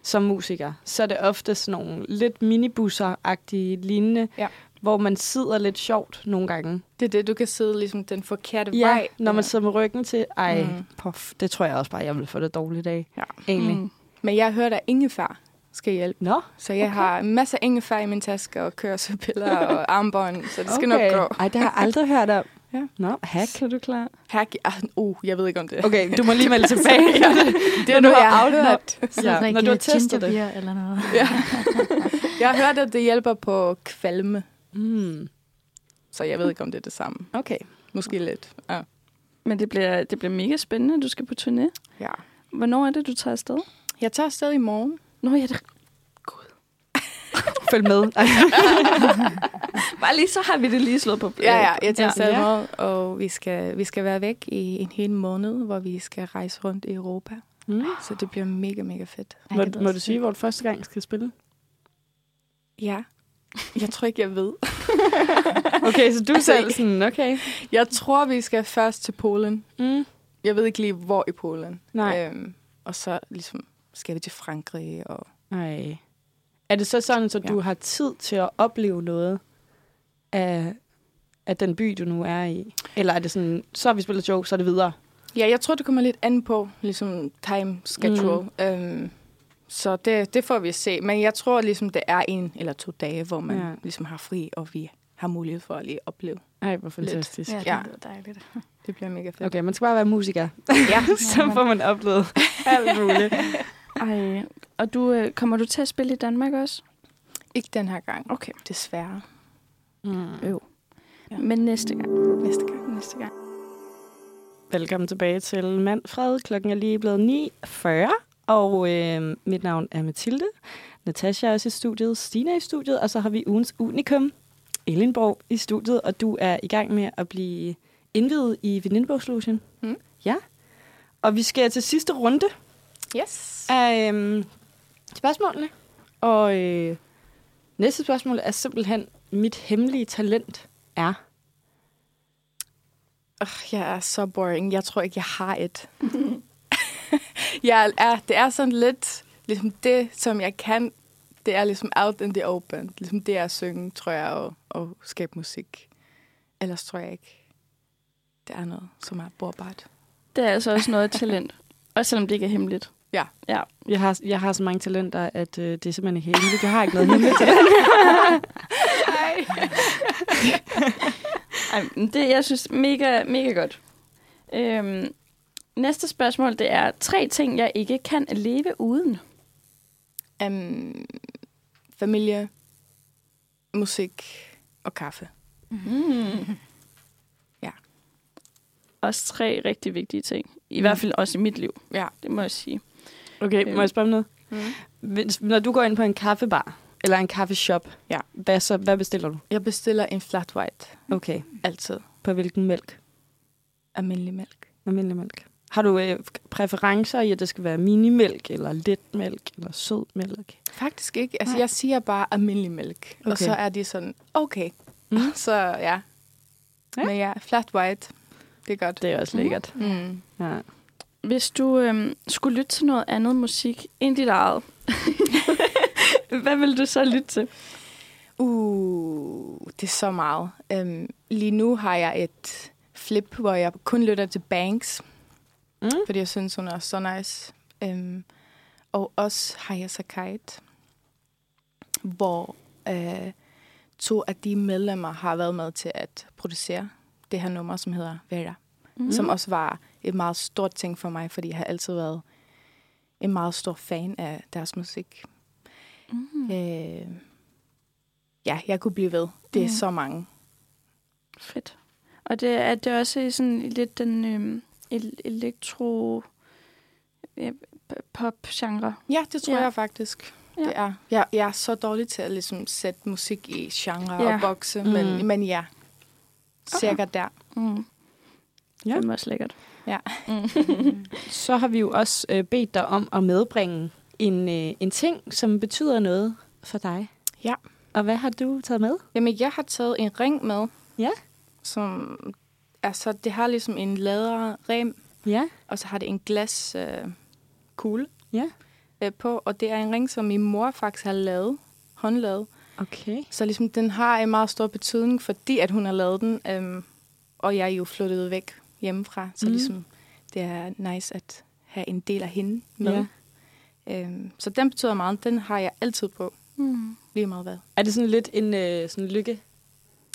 Speaker 3: som musiker, så er det ofte sådan nogle lidt minibusser-agtige lignende,
Speaker 5: Ja.
Speaker 3: hvor man sidder lidt sjovt nogle gange.
Speaker 5: Det er det, du kan sidde ligesom den forkerte
Speaker 3: Ja,
Speaker 5: vej.
Speaker 3: når man sidder med ryggen til, ej, mm. Puff, det tror jeg også bare, jeg vil få det dårligt af.
Speaker 5: Ja.
Speaker 3: Egentlig.
Speaker 2: Mm.
Speaker 5: Men jeg hørte, at ingefær skal hjælpe.
Speaker 3: Nå,
Speaker 5: Så jeg okay. har en masse ingefær i min taske og køresøpiller og armbånd, så det skal
Speaker 3: okay.
Speaker 5: nok gå.
Speaker 3: Ej, det har jeg aldrig hørt om.
Speaker 5: Ja.
Speaker 3: Nå, hack, kan du klare?
Speaker 5: Hack, ah, uh, jeg ved ikke om det.
Speaker 3: Okay, du må lige melde tilbage.
Speaker 5: ja, det er
Speaker 3: Når du har afhørt. Ja, når du har testet det.
Speaker 4: eller noget.
Speaker 5: Ja. Jeg har hørt, at det hjælper på kvalme,
Speaker 3: Mm.
Speaker 5: så jeg ved ikke, om det er det samme.
Speaker 3: Okay.
Speaker 5: Måske lidt. Ja.
Speaker 2: Men det bliver, det bliver mega spændende. Du skal på turné.
Speaker 5: ja.
Speaker 2: Hvornår er det, du tager afsted?
Speaker 5: Jeg tager afsted i morgen.
Speaker 2: Nå, ja, det...
Speaker 3: Følg med.
Speaker 2: Bare lige så har vi det lige slået på.
Speaker 5: Ja, ja, jeg tager
Speaker 3: Ja.
Speaker 5: morgen, og vi skal, vi skal være væk i en hel måned, hvor vi skal rejse rundt i Europa.
Speaker 3: Mm.
Speaker 5: Så det bliver mega, mega fedt.
Speaker 3: Må, må du sige, hvor du første gang skal spille?
Speaker 5: Ja. Jeg tror ikke, jeg ved.
Speaker 3: Okay, så du
Speaker 5: Altså,
Speaker 3: selv sådan, okay.
Speaker 5: Jeg tror, vi skal først til Polen.
Speaker 3: Mm.
Speaker 5: Jeg ved ikke lige, hvor i Polen.
Speaker 3: Nej.
Speaker 5: Øhm, og så ligesom skal vi til Frankrig. Og...
Speaker 3: Nej. Er det så sådan, så
Speaker 5: Ja.
Speaker 3: du har tid til at opleve noget af, af den by, du nu er i? Eller er det sådan, så har vi spillet joke, så er det videre?
Speaker 5: Ja, jeg tror, det kommer lidt an på ligesom time schedule. Mm. Øhm, så det, det får vi se. Men jeg tror, ligesom, det er en eller to dage, hvor man
Speaker 3: Ja.
Speaker 5: ligesom har fri, og vi har mulighed for at lige opleve.
Speaker 3: Ej, hvor fantastisk.
Speaker 4: Ja, det lyder dejligt.
Speaker 5: Det bliver mega fedt.
Speaker 3: Okay, man skal bare være musiker.
Speaker 5: Ja.
Speaker 3: så får man oplevet alt muligt.
Speaker 2: Ej, og du, øh, kommer du til at spille i Danmark også?
Speaker 5: Ikke den her gang.
Speaker 2: Okay.
Speaker 5: Desværre.
Speaker 3: Mm.
Speaker 2: Øv.
Speaker 5: Ja.
Speaker 2: Men næste gang.
Speaker 5: Næste gang.
Speaker 2: Næste gang.
Speaker 3: Velkommen tilbage til Manfred. Klokken er lige blevet 9.40, og øh, mit navn er Mathilde. Natasha er også i studiet, Stina er i studiet, og så har vi ugens unikum, Elinborg, i studiet, og du er i gang med at blive indvidet i Venindebogslution.
Speaker 5: Mm.
Speaker 3: Ja. Og vi skal til sidste runde
Speaker 5: Yes.
Speaker 3: af øh, spørgsmålene. Og øh, næste spørgsmål er simpelthen, mit hemmelige talent er...
Speaker 5: Oh, jeg er så boring. Jeg tror ikke, jeg har et. jeg er, det er sådan lidt, ligesom det, som jeg kan, det er ligesom out in the open. Ligesom det er at synge, tror jeg, og, og skabe musik. Ellers tror jeg ikke, det er noget, som er borbart.
Speaker 2: Det er altså også noget talent. Også selvom det ikke er hemmeligt.
Speaker 5: Ja.
Speaker 2: Ja.
Speaker 3: Jeg har, jeg har så mange talenter, at øh, det er simpelthen ikke hemmeligt. Jeg har ikke noget hemmeligt talent.
Speaker 2: Ej, det, jeg synes, mega, mega godt. Øhm, næste spørgsmål, det er tre ting, jeg ikke kan leve uden.
Speaker 5: Um, familie, musik og kaffe.
Speaker 2: Mm.
Speaker 5: Ja.
Speaker 2: Også tre rigtig vigtige ting. I
Speaker 5: Mm.
Speaker 2: hvert fald også i mit liv,
Speaker 5: Ja.
Speaker 2: det må jeg sige.
Speaker 3: Okay, må jeg spørge om noget?
Speaker 5: Mm.
Speaker 3: Hvis, når du går ind på en kaffebar, Eller en kaffeshop.
Speaker 5: Ja.
Speaker 3: Hvad, så, hvad bestiller du?
Speaker 5: Jeg bestiller en flat white.
Speaker 3: Okay.
Speaker 5: Altid.
Speaker 3: På hvilken mælk?
Speaker 5: Almindelig mælk.
Speaker 3: Almindelig mælk. Har du øh, præferencer i, at det skal være minimælk, eller letmælk, eller sødmælk?
Speaker 5: Faktisk ikke. Altså,
Speaker 3: Nej.
Speaker 5: jeg siger bare almindelig mælk. Okay. Og så er de sådan, okay.
Speaker 3: Mm.
Speaker 5: Så ja.
Speaker 3: Ja.
Speaker 5: Men ja, flat white. Det er godt.
Speaker 3: Det er også lækkert.
Speaker 5: Mm.
Speaker 3: Ja.
Speaker 2: Hvis du øhm, skulle lytte til noget andet musik end dit eget, hvad vil du så lytte til?
Speaker 5: Uh, det er så meget. Um, lige nu har jeg et flip, hvor jeg kun lytter til Banks,
Speaker 3: Mm.
Speaker 5: fordi jeg synes, hun er så nice. Um, og også Haya Sakait, hvor uh, to af de medlemmer har været med til at producere det her nummer, som hedder Vera. Mm. Som også var et meget stort ting for mig, fordi jeg har altid været en meget stor fan af deres musik.
Speaker 2: Mm.
Speaker 5: Øh, ja, jeg kunne blive ved. Det er
Speaker 2: Mm.
Speaker 5: så mange.
Speaker 2: Fedt. Og det er det også sådan lidt den el- elektro ja, p- pop-genre.
Speaker 5: Ja, det tror
Speaker 2: Ja.
Speaker 5: jeg faktisk.
Speaker 2: Ja.
Speaker 5: Det er. Jeg, jeg er så dårlig til at ligesom, sætte musik i genre
Speaker 2: Ja.
Speaker 5: og bokse,
Speaker 3: Mm.
Speaker 5: men, men ja. Cirka der.
Speaker 2: Mm.
Speaker 3: Ja.
Speaker 2: Det er også lækkert.
Speaker 5: Ja.
Speaker 2: Mm.
Speaker 3: Så har vi jo også øh, bedt dig om at medbringe en, øh, en ting, som betyder noget for dig.
Speaker 5: Ja.
Speaker 3: Og hvad har du taget med?
Speaker 5: Jamen, jeg har taget en ring med.
Speaker 3: Ja.
Speaker 5: Som, altså, det har ligesom en læderrem,
Speaker 3: Ja.
Speaker 5: og så har det en glas øh, kugle
Speaker 3: Ja.
Speaker 5: øh, på. Og det er en ring, som min mor faktisk har lavet, håndlavet.
Speaker 3: Okay.
Speaker 5: Så ligesom, den har en meget stor betydning, fordi at hun har lavet den, øhm, og jeg er jo flyttet væk hjemmefra. Så
Speaker 3: Mm.
Speaker 5: ligesom, det er nice at have en del af hende med.
Speaker 3: Ja.
Speaker 5: Øhm, så den betyder meget. Den har jeg altid på,
Speaker 2: Mm.
Speaker 5: lige meget hvad.
Speaker 3: Er det sådan lidt en øh, sådan lykke?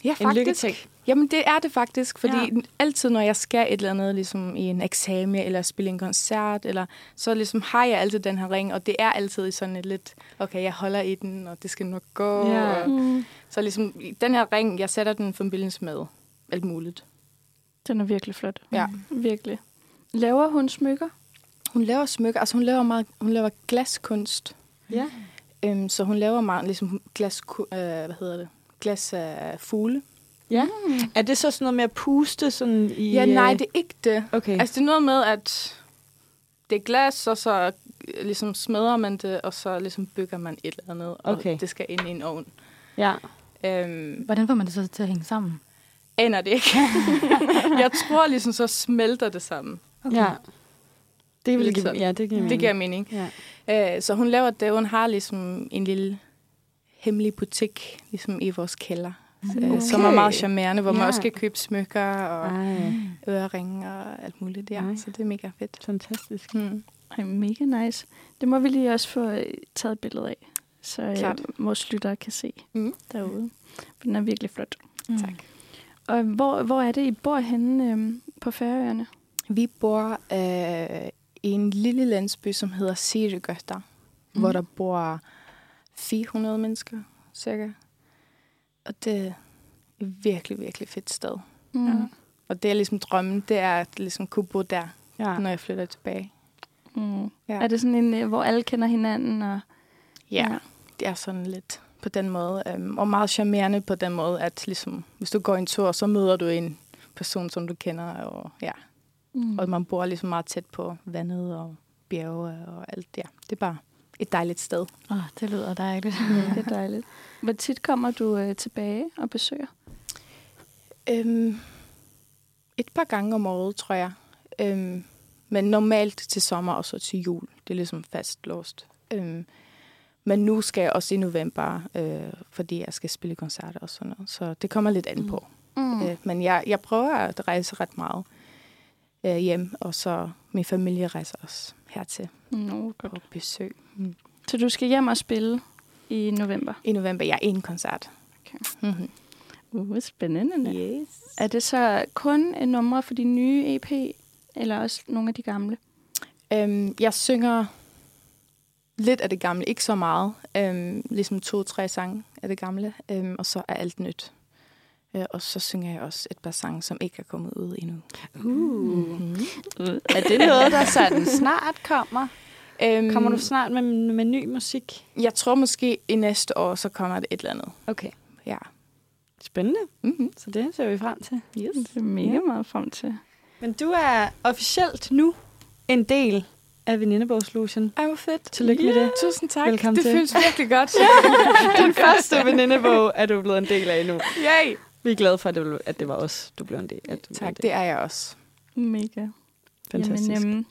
Speaker 5: Ja,
Speaker 3: En
Speaker 5: faktisk.
Speaker 3: lykketing?
Speaker 5: Jamen, det er det faktisk, fordi
Speaker 3: Ja.
Speaker 5: altid, når jeg skal et eller andet, ligesom i en eksamen, eller spille en koncert, eller, så ligesom har jeg altid den her ring, og det er altid sådan et lidt, okay, jeg holder i den, og det skal nok gå.
Speaker 3: Ja.
Speaker 5: Og,
Speaker 2: Mm.
Speaker 5: så ligesom, den her ring, jeg sætter den i forbindelse med alt muligt.
Speaker 2: Den er virkelig flot.
Speaker 5: Ja.
Speaker 2: Virkelig. Laver hun smykker?
Speaker 5: Hun laver smykker, altså hun laver meget, hun laver glaskunst.
Speaker 3: Ja.
Speaker 5: Øhm, så hun laver meget ligesom glas, øh, hvad hedder det? Glas af fugle.
Speaker 3: Ja. Er det så sådan noget med at puste sådan i...
Speaker 5: Ja, nej,
Speaker 3: øh,
Speaker 5: det er ikke det.
Speaker 3: Okay.
Speaker 5: Altså det er noget med, at det er glas, og så øh, ligesom smadrer man det, og så ligesom bygger man et eller andet, og
Speaker 3: Okay.
Speaker 5: det skal ind i en ovn.
Speaker 3: Ja.
Speaker 5: Øhm,
Speaker 4: Hvordan får man det så til at hænge sammen?
Speaker 5: Aner det ikke. jeg tror ligesom, så smelter det sammen.
Speaker 3: Okay. Ja. Det vil give, ja, det giver
Speaker 5: Det
Speaker 3: mening.
Speaker 5: giver mening.
Speaker 3: Ja.
Speaker 5: Øh, så hun laver det, hun har ligesom en lille hemmelig butik ligesom i vores kælder. Okay.
Speaker 3: Okay.
Speaker 5: Som er meget charmerende, hvor man
Speaker 3: Ja.
Speaker 5: også kan købe smykker og
Speaker 3: Ej,
Speaker 5: øreringe og alt muligt. Ja.
Speaker 3: Nej.
Speaker 5: Så det er mega fedt.
Speaker 3: fantastisk.
Speaker 5: Mm.
Speaker 2: Ej, mega nice. Det må vi lige også få øh, taget et billede af, så øh,
Speaker 5: Klart.
Speaker 2: vores lyttere kan se
Speaker 5: Mm.
Speaker 2: derude. For den er virkelig flot.
Speaker 4: Mm.
Speaker 5: Tak.
Speaker 2: Og hvor, hvor er det, I bor henne øh, på Færøerne?
Speaker 5: Vi bor øh, i en lille landsby, som hedder Sirigøtta, mm. hvor der bor 400 mennesker, cirka. Og det er et virkelig, virkelig fedt sted.
Speaker 2: Mm.
Speaker 5: Ja. Og det er ligesom drømmen, det er at ligesom kunne bo der,
Speaker 3: Ja.
Speaker 5: når jeg flytter tilbage.
Speaker 2: Mm.
Speaker 5: Ja.
Speaker 2: Er det sådan en, øh, hvor alle kender hinanden? Og,
Speaker 5: Ja, det er sådan lidt på den måde. Um, og meget charmerende på den måde, at ligesom, hvis du går en tur, så møder du en person, som du kender. Og, ja.
Speaker 2: mm.
Speaker 5: og man bor ligesom meget tæt på vandet og bjerge og alt. Ja, det er bare et dejligt sted.
Speaker 4: Oh, det lyder dejligt.
Speaker 2: Det er dejligt. Hvor tit kommer du øh, tilbage og besøger?
Speaker 5: Um, et par gange om året, tror jeg. Um, men normalt til sommer og så til jul. Det er ligesom fastlåst. Um, men nu skal jeg også i november, øh, fordi jeg skal spille koncerter og sådan noget. Så det kommer lidt an på.
Speaker 2: Mm.
Speaker 5: Øh, men jeg, jeg prøver at rejse ret meget øh, hjem, og så min familie rejser også hertil på
Speaker 2: godt.
Speaker 5: besøg.
Speaker 2: Så du skal hjem og spille i november?
Speaker 5: I november, jeg er en koncert.
Speaker 2: Okay.
Speaker 5: Mm-hmm.
Speaker 2: Uh, spændende.
Speaker 5: Yes.
Speaker 2: Er det så kun en nummer for de nye EP, eller også nogle af de gamle?
Speaker 5: Øhm, jeg synger lidt af det gamle, ikke så meget. Øhm, ligesom to-tre sange af det gamle, øhm, og så er alt nyt. Øh, og så synger jeg også et par sange, som ikke er kommet ud endnu.
Speaker 3: Uh.
Speaker 5: Mm-hmm.
Speaker 3: Er det noget, der sådan snart kommer?
Speaker 5: Øhm,
Speaker 3: Kommer du snart med, med ny musik?
Speaker 5: Jeg tror måske i næste år, så kommer det et eller andet.
Speaker 3: Okay.
Speaker 5: Ja.
Speaker 3: Spændende.
Speaker 5: Mm-hmm.
Speaker 3: Så det ser vi frem til.
Speaker 2: Yes. Det er mega meget frem til.
Speaker 3: Men du er officielt nu en del af Venindebogslution.
Speaker 5: Ej, hvor fedt.
Speaker 3: Tillykke med det.
Speaker 5: Tusind tak.
Speaker 3: Velkommen
Speaker 5: det
Speaker 3: til.
Speaker 5: føles virkelig godt.
Speaker 3: Den første venindebog er du blevet en del af nu.
Speaker 5: Yay.
Speaker 3: Vi er glade for, at det, at det var os, du blev en del af.
Speaker 5: Tak,
Speaker 3: del.
Speaker 5: det er jeg også.
Speaker 2: Mega.
Speaker 3: Fantastisk.
Speaker 2: Jamen, øhm,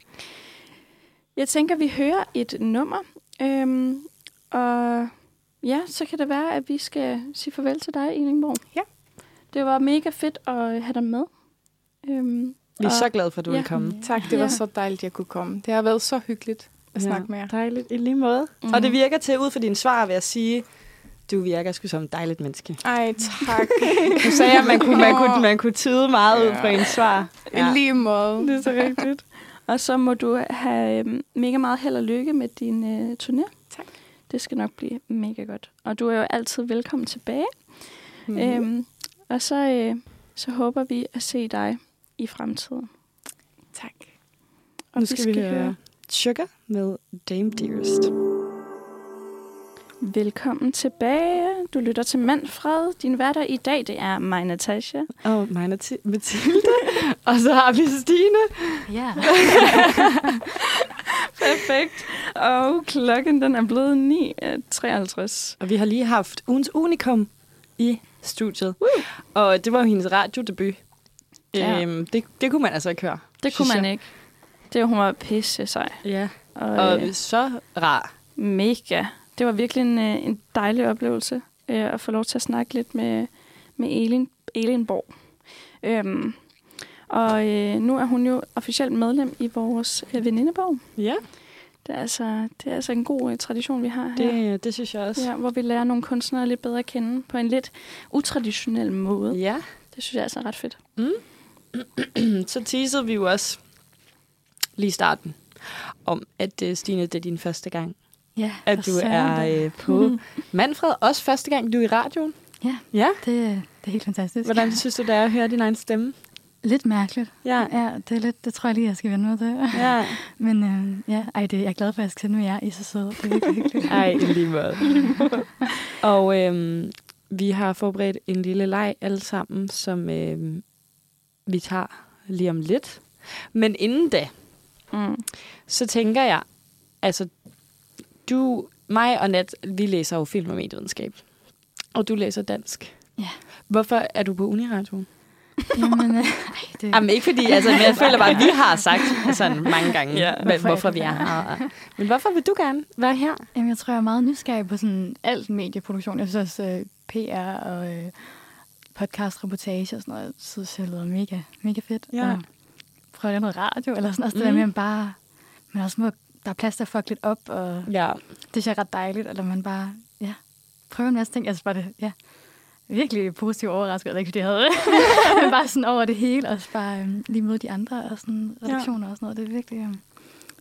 Speaker 2: jeg tænker, vi hører et nummer. Øhm, og ja, så kan det være, at vi skal sige farvel til dig, Elingborg.
Speaker 5: Ja.
Speaker 2: Det var mega fedt at have dig med. Øhm,
Speaker 3: Vi er
Speaker 2: og-
Speaker 3: så glade for, at du
Speaker 2: Ja.
Speaker 3: vil komme.
Speaker 5: Tak, det var
Speaker 2: Ja.
Speaker 5: så dejligt, at jeg kunne komme. Det har været så hyggeligt at snakke med jer.
Speaker 3: Dejligt, i lige måde. Mm. Og det virker til, ud fra dine svar, vil jeg sige, du virker sgu som et dejligt menneske.
Speaker 5: Ej, tak.
Speaker 3: Du sagde, at man kunne, man kunne, man kunne tyde meget ud fra
Speaker 5: Ja.
Speaker 3: ens svar.
Speaker 5: I lige måde.
Speaker 2: Det er så rigtigt. og så må du have øhm, mega meget held og lykke med din øh, turné.
Speaker 5: Tak.
Speaker 2: Det skal nok blive mega godt. Og du er jo altid velkommen tilbage. Mm. Øhm, og så, øh, så håber vi at se dig i fremtiden.
Speaker 5: Tak.
Speaker 2: Og
Speaker 3: Nu skal vi høre Sugar med Dame Dearest.
Speaker 2: Velkommen tilbage. Du lytter til Manfred. Din værter i dag, det er mig, Natasha.
Speaker 3: Og mig er Mathilde. og så har vi Stine.
Speaker 4: Ja.
Speaker 2: Perfekt. Og klokken den er blevet 9.53.
Speaker 3: Og vi har lige haft ugens unikum i studiet. Woo! Og det var jo hendes radiodebut.
Speaker 2: Ja.
Speaker 3: Øhm, det, det kunne man altså ikke høre.
Speaker 2: Det kunne man
Speaker 3: jeg.
Speaker 2: ikke. Det hun var pisse sej.
Speaker 3: Ja.
Speaker 2: Og,
Speaker 3: Og
Speaker 2: øh,
Speaker 3: så rar.
Speaker 2: mega. Det var virkelig en, øh, en dejlig oplevelse øh, at få lov til at snakke lidt med, med Elin, Elin Borg. Øhm, og øh, nu er hun jo officielt medlem i vores øh, venindebog.
Speaker 3: Ja,
Speaker 2: Det er, altså, det er altså en god øh, tradition, vi har her.
Speaker 3: det, det synes jeg også.
Speaker 2: Ja, hvor vi lærer nogle kunstnere lidt bedre at kende på en lidt utraditionel måde.
Speaker 3: Ja.
Speaker 2: Det synes jeg altså er ret fedt.
Speaker 3: så teasede vi jo også lige i starten om, at uh, Stine, det er din første gang,
Speaker 4: Ja,
Speaker 3: at du er øh, på Manfred. Også første gang, du er i radioen.
Speaker 4: Ja,
Speaker 3: Ja.
Speaker 4: det, det er helt fantastisk.
Speaker 3: Hvordan synes du, det er at høre din egen stemme?
Speaker 4: Lidt mærkeligt.
Speaker 3: Ja.
Speaker 4: Ja, det er lidt, det tror jeg lige, jeg skal vende mig til.
Speaker 3: Ja.
Speaker 4: Men øh, ja, ej, det, jeg er glad for, at jeg skal sende med jer. I så søde. Det er virkelig hyggeligt.
Speaker 3: Ej, i lige måde. og øhm, vi har forberedt en lille leg alle sammen, som øhm, vi tager lige om lidt. Men inden da,
Speaker 2: Mm.
Speaker 3: så tænker jeg, altså, du, mig og Nat, vi læser jo film og medievidenskab. Og du læser dansk.
Speaker 4: Ja.
Speaker 3: Hvorfor er du på Uniradio?
Speaker 4: Jamen, øh, det,
Speaker 3: Jamen ikke fordi, altså, men jeg føler bare, at vi har sagt sådan mange gange,
Speaker 2: ja,
Speaker 3: hvorfor, hvorfor vi er her. Men hvorfor vil du gerne være her?
Speaker 4: Jamen, jeg tror, jeg er meget nysgerrig på sådan alt medieproduktion. Jeg synes også, øh, PR og øh, podcast, reportage og sådan noget, synes jeg lyder mega, mega fedt.
Speaker 3: Ja.
Speaker 4: Og prøve at lave noget radio, eller sådan også det
Speaker 3: Mhm.
Speaker 4: der med, at man bare, men også må, der er plads til at fuck lidt op, og
Speaker 3: Ja.
Speaker 4: det synes jeg er ret dejligt, eller man bare, ja, prøver en masse ting. Jeg synes bare, det, ja, virkelig positivt overrasket, eller ikke jeg havde det, men bare sådan over det hele, og bare øhm, lige møde de andre, og sådan redaktioner og sådan noget. Det er virkelig øhm,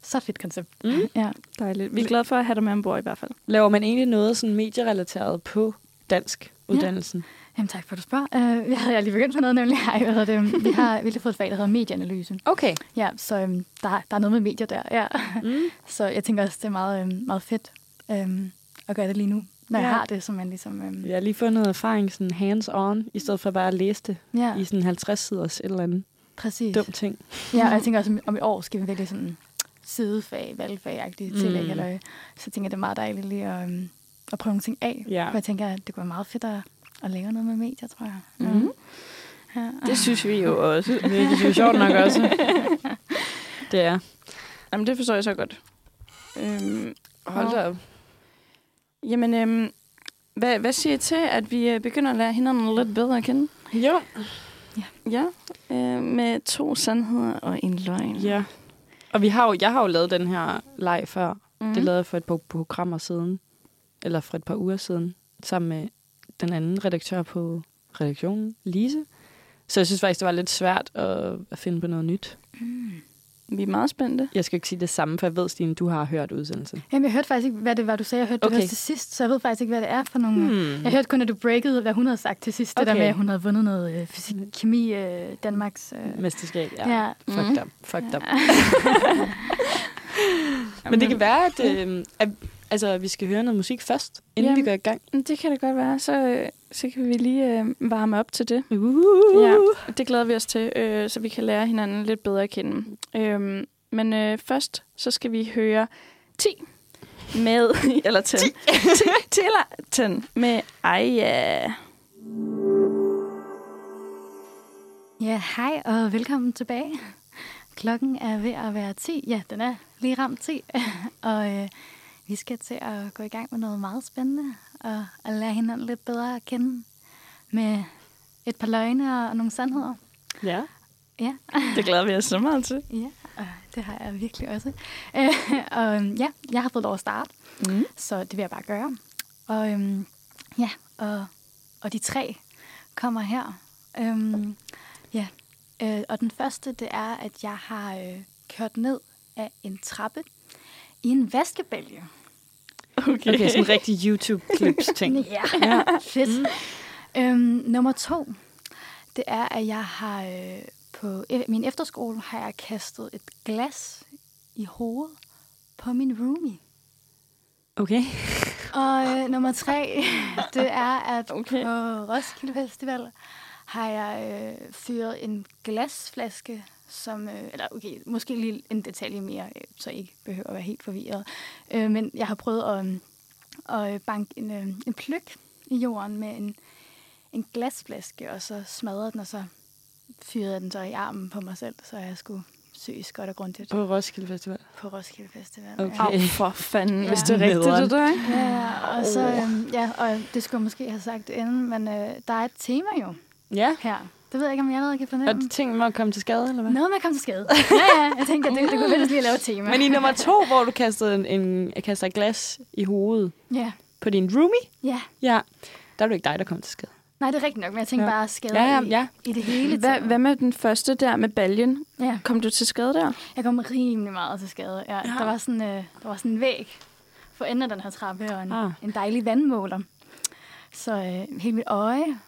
Speaker 4: så fedt koncept.
Speaker 3: Mm.
Speaker 4: Ja.
Speaker 2: Dejligt. Vi er glade for at have dig med ombord i hvert fald.
Speaker 3: Laver man egentlig noget sådan medierelateret på dansk uddannelsen?
Speaker 4: Jamen tak for, at du spørger. Uh, jeg havde jeg lige begyndt med noget, nemlig. Ej, hvad det? Vi har virkelig fået et fag, der hedder medieanalyse.
Speaker 3: Okay.
Speaker 4: Ja, så øhm, der, der er noget med medier der. Ja.
Speaker 3: Mm.
Speaker 4: Så jeg tænker også, det er meget, øhm, meget fedt øhm, at gøre det lige nu, når ja. Jeg har det, som man ligesom... Øhm,
Speaker 3: Jeg har lige fået noget erfaring sådan hands-on, i stedet for bare at læse det
Speaker 4: ja,
Speaker 3: i sådan 50 siders et eller andet
Speaker 4: præcis.
Speaker 3: dum ting.
Speaker 4: Ja, og jeg tænker også, om- et år skal vi virkelig sådan sidefag, valgfag-agtige
Speaker 3: Mm.
Speaker 4: tillæg. Eller, så jeg tænker, det er meget dejligt lige at, øhm, at prøve nogle ting af.
Speaker 3: Ja.
Speaker 4: For jeg tænker, at det kunne være meget fedt at, at lave noget med medier, tror jeg.
Speaker 2: Mhm.
Speaker 4: Ja.
Speaker 2: Det synes vi jo også.
Speaker 3: Det er jo sjovt nok også. Det er.
Speaker 2: Jamen, det forstår jeg så godt. Øhm,
Speaker 3: Hold da op.
Speaker 2: Jamen, øhm, hvad, hvad siger I til, at vi øh, begynder at lære hinanden lidt bedre at kende?
Speaker 3: Jo.
Speaker 2: Ja, øh, med to sandheder og en løgn.
Speaker 3: Ja. Og vi har jo, jeg har jo lavet den her leg før.
Speaker 2: Mm.
Speaker 3: Mm. Det lavede jeg for et par programmer siden. Eller for et par uger siden. Sammen med den anden redaktør på redaktionen, Lise. Så jeg synes faktisk, det var lidt svært at, at finde på noget nyt.
Speaker 2: Vi er meget spændte.
Speaker 3: Jeg skal ikke sige det samme, for jeg ved, Stine, du har hørt udsendelsen.
Speaker 4: Jamen, jeg hørte faktisk ikke, hvad det var, du sagde. Jeg hørte okay. Det til sidst, så jeg ved faktisk ikke, hvad det er for nogle...
Speaker 3: Hmm.
Speaker 4: Jeg hørte kun, at du breakede, hvad hun havde sagt til sidst. Okay. Det der med, at hun havde vundet noget øh, fysik, kemi, øh, Danmarks... Øh,
Speaker 3: Mesterskab, ja.
Speaker 4: ja.
Speaker 3: ja. Fucked up. Fucked up. Men det kan være, at, øh, at altså, vi skal høre noget musik først, inden
Speaker 2: Jamen.
Speaker 3: vi går i gang.
Speaker 2: Det kan det godt være. Så, øh, så kan vi lige øh, varme op til det.
Speaker 3: Uh.
Speaker 2: Ja, det glæder vi os til, øh, så vi kan lære hinanden lidt bedre at kende. Øhm, men øh, først, så skal vi høre 10 med, eller 10, 10 til 10 med Aya.
Speaker 4: Ja, hej og velkommen tilbage. Klokken er ved at være 10. Ja, den er lige ramt 10. og øh, vi skal til at gå i gang med noget meget spændende og at lære hinanden lidt bedre at kende med et par løgne og nogle sandheder.
Speaker 3: Ja.
Speaker 4: Ja,
Speaker 2: Det glæder vi os så meget til.
Speaker 4: ja og det har jeg virkelig også. Øh, og ja, jeg har fået lov at starte,
Speaker 2: Mm.
Speaker 4: så det vil jeg bare gøre. Og øhm, ja, og, og de tre kommer her. Øhm, ja, øh, og den første, det er, at jeg har øh, kørt ned af en trappe i en vaskebælge.
Speaker 2: Okay.
Speaker 3: Okay, sådan en rigtig YouTube-clips-ting.
Speaker 4: Ja, ja. fedt. Øhm, nummer to, det er, at jeg har øh, på e- min efterskole har jeg kastet et glas i hovedet på min roomie.
Speaker 3: Okay.
Speaker 4: Og øh, nummer tre, det er, at
Speaker 2: okay.
Speaker 4: på Roskilde Festival har jeg øh, fyret en glasflaske, som, øh, eller okay, måske lige en detalje mere, øh, så I ikke behøver at være helt forvirret. Øh, men jeg har prøvet at, at banke en, øh, en pløk i jorden med en, en glasflaske, og så smadrede den, og så fyrede den så i armen på mig selv, så jeg skulle søges godt og grundigt
Speaker 3: På Roskilde Festival.
Speaker 4: på Roskilde Festival.
Speaker 3: Okay.
Speaker 4: Ja.
Speaker 2: For fanden,
Speaker 4: Ja.
Speaker 2: hvis det er rigtigt, det der, ikke?
Speaker 4: Ja, og så, øhm, ja, og det skulle jeg måske have sagt inden, men øh, der er et tema jo
Speaker 3: Ja.
Speaker 4: her. Det ved jeg ikke, om jeg allerede kan
Speaker 3: Og
Speaker 4: fornemme.
Speaker 3: det ting med at komme til skade, eller hvad?
Speaker 4: Noget med at komme til skade. Ja, ja, jeg tænkte, at det, det kunne være lige at lave et tema.
Speaker 3: Men i nummer to, hvor du kastede en, en, kaster glas i hovedet
Speaker 4: Ja,
Speaker 3: på din roomie,
Speaker 4: ja.
Speaker 3: ja, der er det ikke dig, der kom til skade.
Speaker 4: Nej, det er rigtigt nok, men jeg tænker
Speaker 3: Ja.
Speaker 4: bare skader
Speaker 3: Ja, ja,
Speaker 4: i,
Speaker 3: ja.
Speaker 4: i det hele
Speaker 2: Hvad,
Speaker 4: taget.
Speaker 2: hvad med den første der med baljen?
Speaker 4: Ja,
Speaker 2: Kom du til skade der?
Speaker 4: jeg kom rimelig meget til skade. Ja,
Speaker 2: Ja.
Speaker 4: Der, var sådan, øh, der var sådan en væg for enden af den her trappe, og en,
Speaker 3: Ah.
Speaker 4: ah. en dejlig vandmåler. Så øh, hele mit øje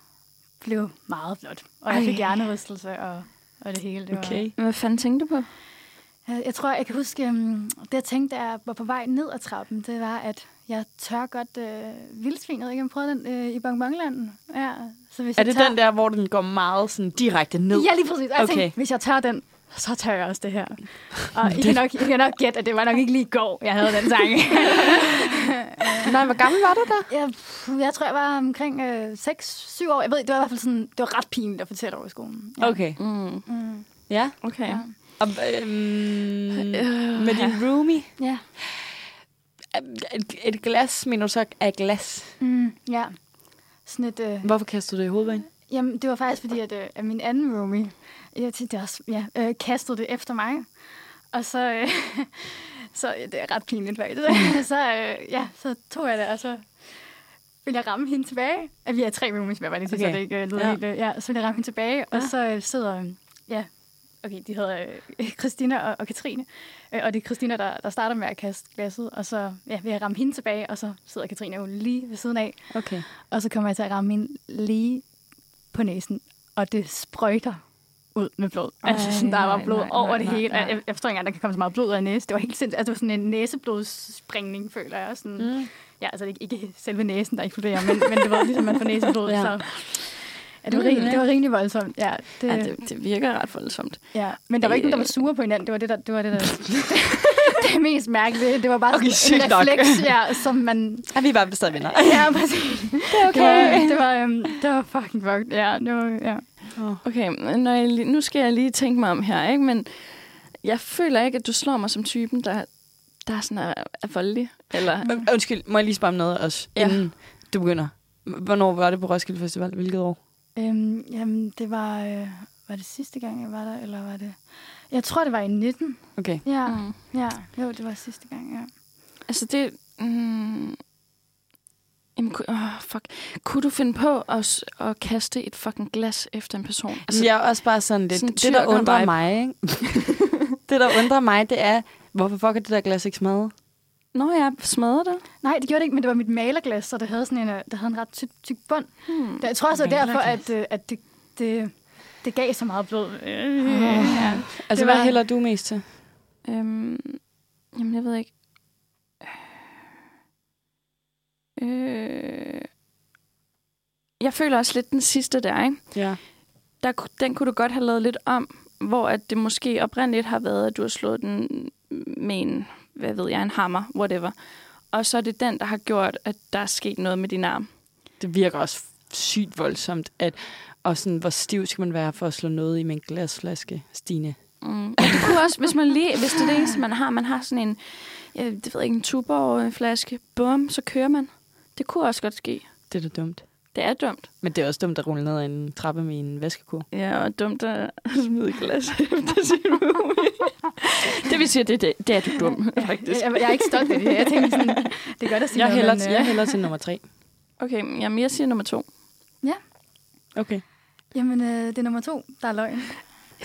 Speaker 4: blev meget flot. Og jeg fik hjernerystelse og, og det hele. Det var,
Speaker 3: Okay.
Speaker 2: Hvad fanden tænkte du på?
Speaker 4: Jeg, jeg tror, jeg kan huske, um, det jeg tænkte, da jeg var på vej ned ad trappen, det var, at jeg tør godt øh, vildsvin. Jeg ved ikke, om jeg prøvede den øh, i Bonbonland. Ja, så hvis
Speaker 3: Er
Speaker 4: jeg
Speaker 3: det
Speaker 4: tør,
Speaker 3: den der, hvor den går meget sådan direkte ned?
Speaker 4: Ja, lige præcis. Og jeg
Speaker 3: Okay.
Speaker 4: tænkte, hvis jeg tør den, så tør jeg også det her. Og I kan nok, I kan nok gætte, at det var nok ikke lige i går, jeg havde den sang.
Speaker 3: Nej, hvor gammel var du der?
Speaker 4: jeg, jeg tror, jeg var omkring øh, 6-7 år. Jeg ved det var i hvert fald sådan, det var ret pinligt at fortælle over i skolen. Ja.
Speaker 3: Okay.
Speaker 2: Mm.
Speaker 4: Mm,
Speaker 3: Ja.
Speaker 2: Okay.
Speaker 4: ja.
Speaker 3: Og, øhm,
Speaker 2: Øh,
Speaker 3: med din roomie,
Speaker 4: ja.
Speaker 3: et, et glas, du så af glas?
Speaker 4: Mm, ja. Sådan et... Øh,
Speaker 3: Hvorfor kastede du det i hovedet?
Speaker 4: Jamen, det var faktisk fordi, at, øh, at min anden roomie, jeg tænkte også, ja, øh, kastede det efter mig. Og så, øh, så ja, det er ret pinligt faktisk. så, øh, ja, så tog jeg det, og så ville jeg ramme hende tilbage. At vi er tre roomies, vil jeg bare lige sige,
Speaker 3: Okay.
Speaker 4: så det ikke øh, lyder
Speaker 3: Ja.
Speaker 4: helt... Øh, ja, så ville jeg ramme hende tilbage, og
Speaker 3: Ja.
Speaker 4: så øh, sidder... Ja, okay, de hedder øh, Christina og, og Katrine. Øh, og det er Christina, der, der starter med at kaste glasset, og så ja, vil jeg ramme hende tilbage, og så sidder Katrine jo lige ved siden af.
Speaker 3: Okay.
Speaker 4: Og så kommer jeg til at ramme hende lige på næsen, og det sprøjter ud med blod. Altså,
Speaker 2: Ej,
Speaker 4: sådan, der var blod
Speaker 2: nej,
Speaker 4: over
Speaker 2: nej,
Speaker 4: det
Speaker 2: nej,
Speaker 4: hele.
Speaker 2: nej.
Speaker 4: Jeg, jeg forstår ikke engang, der kan komme så meget blod ud af næse. Det var helt sindssygt. Altså, det var sådan en næseblodsspringning, føler jeg. Sådan,
Speaker 3: Mm.
Speaker 4: Ja, altså ikke, ikke selve næsen, der eksploderer, men, men det var ligesom, man får næseblod.
Speaker 3: Ja.
Speaker 4: ja. Så, ja, det, var rimelig, det var rimelig voldsomt. Ja, det,
Speaker 2: Ja, det, det virker ret voldsomt.
Speaker 4: ja. Men der var ikke nogen, der var sure på hinanden. Det var det, der, det, var det, der, det mest mærkelige. Det var bare
Speaker 3: Okay,
Speaker 4: sådan en
Speaker 3: nok.
Speaker 4: refleks, ja, som man...
Speaker 3: Er vi bare stadig venner?
Speaker 4: Ja, præcis. Det er
Speaker 3: okay.
Speaker 4: Det var, det var, um, det var fucking fucked. Ja, det var, ja.
Speaker 2: Okay, når jeg, nu skal jeg lige tænke mig om her, ikke? Men jeg føler ikke, at du slår mig som typen, der, der er sådan er, er voldelig. Eller,
Speaker 3: Men, undskyld, må jeg lige spørge om noget også,
Speaker 2: Ja.
Speaker 3: inden du begynder? Hvornår var det på Roskilde Festival? Hvilket år?
Speaker 4: Øhm, jamen, det var... Øh, var det sidste gang, jeg var der, eller var det... Jeg tror, det var i 19.
Speaker 3: Okay.
Speaker 4: Ja,
Speaker 2: mm.
Speaker 4: ja. Jo, det var sidste gang, ja.
Speaker 2: Altså det... Mm, jamen, åh, fuck. Kunne du finde på at, at kaste et fucking glas efter en person?
Speaker 3: Altså, jeg er også bare sådan lidt...
Speaker 2: sådan
Speaker 3: det, der undrer
Speaker 2: tyrker-vibe.
Speaker 3: mig, ikke? det, der undrer mig, det er, hvorfor fuck er det der glas ikke smadret?
Speaker 2: Nå, jeg smadrede det.
Speaker 4: Nej, det gjorde det ikke, men det var mit malerglas, så det havde sådan en, øh, det havde en ret tyk, tyk bund.
Speaker 2: Hmm.
Speaker 4: Jeg tror også, det var derfor, at, øh, at det, det, det gav så meget blod. Øh, ja.
Speaker 3: Altså,
Speaker 4: var-
Speaker 3: hvad hælder du mest til?
Speaker 2: Øhm, Jamen, jeg ved ikke. Øh, jeg føler også lidt den sidste der, ikke?
Speaker 3: Ja.
Speaker 2: Der, den kunne du godt have lavet lidt om, hvor at det måske oprindeligt har været, at du har slået den med en, hvad ved jeg, en hammer, whatever. Og så er det den, der har gjort, at der er sket noget med din arm.
Speaker 3: Det virker også sygt voldsomt, at, og sådan, hvor stiv skal man være for at slå noget i med en glasflaske, Stine?
Speaker 2: Mm. Det kunne også, hvis man lige, hvis det er det eneste, man har, man har sådan en, jeg det ved ikke, en Tuborg-flaske, bum, så kører man. Det kunne også godt ske.
Speaker 3: Det er da dumt.
Speaker 2: Det er dumt.
Speaker 3: Men det er også dumt at rulle ned ad en trappe med en vaskekur.
Speaker 2: Ja, og dumt at smide glas efter sin roomie. det vil sige, at det, det, det er du dum, faktisk.
Speaker 4: Jeg, jeg er ikke stolt af det. Jeg tænker sådan, det er godt at sige
Speaker 3: Jeg
Speaker 4: noget,
Speaker 3: hælder,
Speaker 4: men,
Speaker 3: til,
Speaker 4: øh,
Speaker 3: jeg hælder til nummer tre.
Speaker 2: Okay, jamen jeg siger nummer to.
Speaker 3: Okay.
Speaker 4: Jamen, øh, det er nummer to, der er løgn.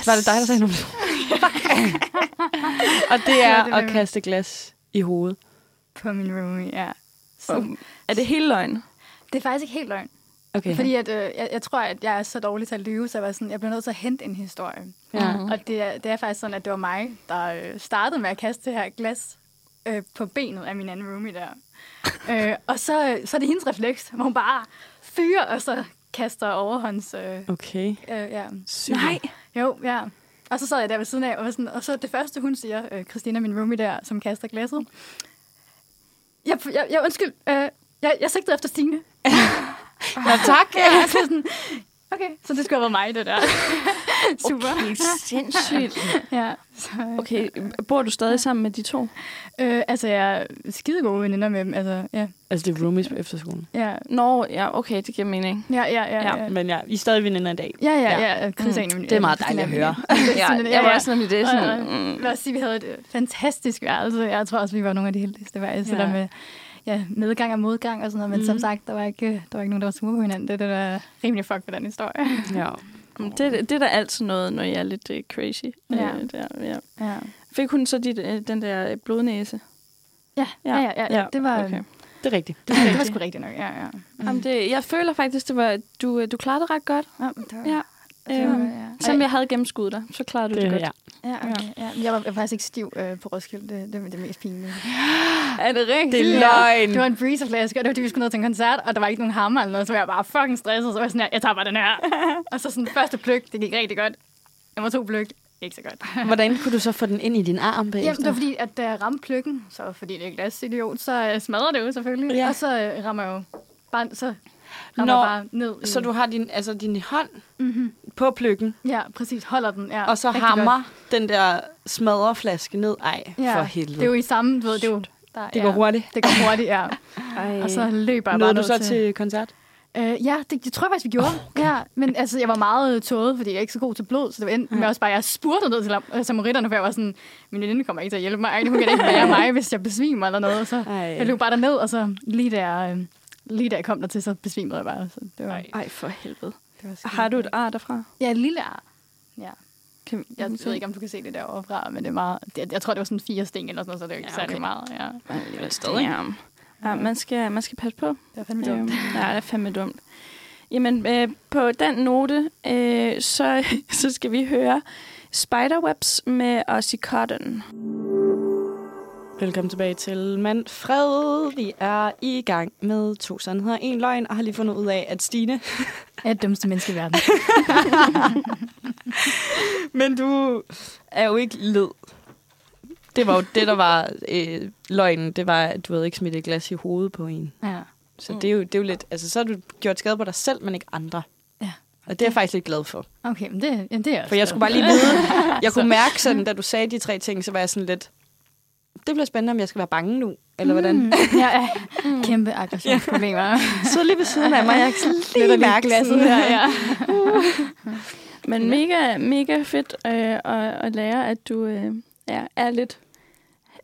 Speaker 3: Var det dig, der sagde nummer to? og det er
Speaker 4: Ja, det
Speaker 3: at kaste glas i hovedet.
Speaker 4: På min roomie, ja. Så,
Speaker 2: Og, er det hele løgn?
Speaker 4: det er faktisk ikke helt løgn.
Speaker 3: Okay.
Speaker 4: Fordi at, øh, jeg, jeg tror, at jeg er så dårlig til at lyve, så jeg, var sådan, jeg bliver nødt til at hente en historie.
Speaker 3: Ja.
Speaker 4: Og det er, det er faktisk sådan, at det var mig, der øh, startede med at kaste det her glas øh, på benet af min anden roomie der. øh, og så, så er det hendes refleks, hvor hun bare fyrer, og så kaster overhånds... Øh,
Speaker 3: Okay.
Speaker 4: øh, ja.
Speaker 3: Sygt.
Speaker 2: Nej.
Speaker 4: Jo, ja. Og så sad jeg der ved siden af, og, var sådan, og så det første, hun siger, øh, Christina, min roomie der, som kaster glasset. Jeg, jeg, jeg undskyld, øh, jeg, jeg sigtede efter Stine.
Speaker 3: Ja, tak.
Speaker 4: Ja, så sådan, okay, så det skulle have været mig, det der. Super.
Speaker 2: Okay, sindssygt.
Speaker 4: Ja, så,
Speaker 2: Okay, bor du stadig sammen med de to?
Speaker 4: øh, altså, jeg er skide gode veninder med dem. Altså, ja.
Speaker 3: Altså, det er roomies på efterskolen.
Speaker 4: Ja,
Speaker 2: Nå, ja, okay, det giver mening.
Speaker 4: ja, ja, ja.
Speaker 2: Ja,
Speaker 4: ja. ja.
Speaker 3: Men ja, I er stadig veninder i dag.
Speaker 4: Ja, ja,
Speaker 3: Ja.
Speaker 4: ja. Chris
Speaker 2: Mm.
Speaker 4: en
Speaker 3: Det er meget dejligt at høre.
Speaker 2: Ja,
Speaker 4: Sådan,
Speaker 2: jeg var også nemlig det. Sådan,
Speaker 4: og,
Speaker 2: mm.
Speaker 4: Lad os sige, vi havde et fantastisk værelse. Jeg tror også, vi var nogle af de heldigste værelser,
Speaker 3: Ja.
Speaker 4: der med ja, medgang og modgang og sådan noget. Men
Speaker 3: Mhm.
Speaker 4: som sagt, der var ikke, der var ikke nogen, der var sure på hinanden. Det er det, der er rimelig fuck ved den historie.
Speaker 3: Ja.
Speaker 2: Det, det er da altid noget, når jeg er lidt uh, crazy.
Speaker 4: Ja.
Speaker 2: Øh, der, ja.
Speaker 4: Ja,
Speaker 2: Fik hun så dit, øh, den der blodnæse?
Speaker 4: ja, ja, ja, ja, ja. Det var,
Speaker 2: okay.
Speaker 3: Det er rigtigt.
Speaker 4: det, var, det var sgu rigtigt nok. Ja, ja.
Speaker 2: Jamen, det, jeg føler faktisk, det var, du, øh, du klarede det ret godt.
Speaker 4: ja, det var,
Speaker 2: Ja. Øhm,
Speaker 4: ja.
Speaker 2: Selvom jeg havde gennemskuddet dig, så klarede du det,
Speaker 3: Det,
Speaker 2: godt.
Speaker 3: ja.
Speaker 4: Ja, okay, ja. Jeg, var, jeg var faktisk ikke stiv øh, på Roskilde. Det, det var det mest pinlige.
Speaker 2: Er det rigtigt?
Speaker 3: Det er løgn.
Speaker 4: Det var en breezerflaske, og det var fordi, vi skulle ned til en koncert, og der var ikke nogen hammer eller noget, så var jeg bare fucking stresset. Så var jeg sådan her, jeg tager bare den her. og så sådan første pløk, det gik rigtig godt. Nummer to pløk, ikke så godt.
Speaker 3: Hvordan kunne du så få den ind i din arm bagefter?
Speaker 4: Jamen, det var fordi, at da jeg ramte pløkken, så fordi det er glasidiot, så uh, smadrer det jo selvfølgelig.
Speaker 3: Ja.
Speaker 4: Og så uh, rammer jeg jo bare, så rammer
Speaker 3: Nå,
Speaker 4: bare ned. I,
Speaker 3: Så du har din, altså din hånd
Speaker 4: Mm-hmm.
Speaker 3: på pløkken,
Speaker 4: Ja, præcis. Holder den. Ja,
Speaker 3: og så hammer den der smadreflaske ned. Ej,
Speaker 4: godt. Ja,
Speaker 3: for helvede.
Speaker 4: Det er jo i samme, du ved, det er jo... Der,
Speaker 3: det går
Speaker 4: ja,
Speaker 3: hurtigt.
Speaker 4: Det går hurtigt, ja.
Speaker 2: Ej.
Speaker 4: Og så løber jeg bare
Speaker 3: Nåede du så til koncert?
Speaker 4: Øh, ja, det, det tror jeg faktisk, vi gjorde. Oh, ja, men altså, jeg var meget tåget, fordi jeg er ikke så god til blod, så det var endt med også bare, jeg spurgte ned til lam- samaritterne, for jeg var sådan, min veninde kommer ikke til at hjælpe mig, hun kan ikke være mig, hvis jeg besvimer eller noget. Så
Speaker 3: Ej.
Speaker 4: jeg løb bare derned, og så lige der, øh, lige da jeg kom dertil, så besvimede jeg bare. Så det var,
Speaker 3: Ej.
Speaker 2: Ej, for helvede.
Speaker 4: det var skide
Speaker 2: Har du et ar derfra?
Speaker 4: Ja, et lille ar. Ja.
Speaker 2: Kan,
Speaker 4: Jeg ved ikke, om du kan se det derovre fra, men det er meget, det, jeg tror, det var sådan fire sten eller sådan noget, så det er jo ikke
Speaker 3: Ja, okay.
Speaker 4: særlig meget. Ja.
Speaker 2: Men alligevel stadig. Ja. ja, man skal, man skal passe på.
Speaker 4: Det var fandme dumt.
Speaker 2: Øhm, ja, det er fandme dumt. Jamen, øh, på den note, øh, så, så skal vi høre Spiderwebs med Oxycontin.
Speaker 3: Velkommen tilbage til Manfred. Vi er i gang med to sandheder, en løgn, og har lige fundet ud af, at Stine...
Speaker 4: Er det dummeste menneske i verden.
Speaker 3: Men du er jo ikke led. Det var jo det, der var øh, løgnen. Det var, at du havde ikke smidt et glas i hovedet på en.
Speaker 4: Ja.
Speaker 3: Så det, er jo, det er jo lidt... Altså, så har du gjort skade på dig selv, men ikke andre.
Speaker 4: Ja.
Speaker 3: Og det er jeg faktisk lidt glad for.
Speaker 4: Okay, men det, jamen, det er jeg
Speaker 3: For jeg skulle bare lige vide... Jeg kunne mærke sådan, da du sagde de tre ting, så var jeg sådan lidt... Det bliver spændende, om jeg skal være bange nu, eller hvordan.
Speaker 4: Mm. Ja, ja. Kæmpe aggressionsproblemer.
Speaker 3: Så lige ved siden af mig, jeg kan
Speaker 4: Lidt
Speaker 3: lige mærke
Speaker 4: glasset her, ja.
Speaker 2: Men mega, mega fedt øh, at, at lære, at du øh, ja, er lidt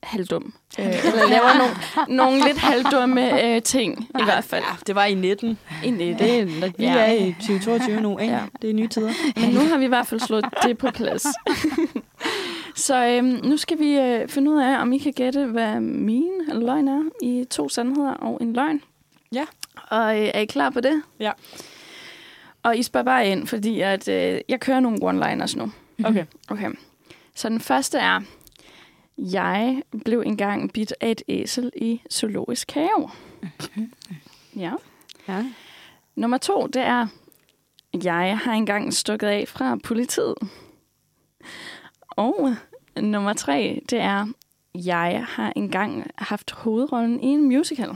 Speaker 2: halvdum. Øh, eller laver nogle, nogle lidt halvdumme øh, ting, i hvert fald.
Speaker 3: Ja, det var i 19.
Speaker 2: Egentlig
Speaker 3: Det
Speaker 2: det.
Speaker 3: er, vi
Speaker 2: Ja.
Speaker 3: er i 2022 nu, ikke?
Speaker 2: Ja.
Speaker 3: Det er nye tider.
Speaker 2: Men nu har vi i hvert fald slået det på plads. Så øhm, nu skal vi øh, finde ud af, om I kan gætte, hvad min løgn er i to sandheder og en løgn.
Speaker 3: Ja.
Speaker 2: Og øh, er I klar på det?
Speaker 3: Ja.
Speaker 2: Og I spørger bare ind, fordi at, øh, jeg kører nogle one-liners nu.
Speaker 3: Okay.
Speaker 2: Okay. Så den første er, Jeg blev engang bidt af et æsel i zoologisk have. Ja.
Speaker 3: Ja.
Speaker 2: Nummer to, det er, jeg har engang stukket af fra politiet. Og nummer tre, det er, jeg har engang haft hovedrollen i en musical.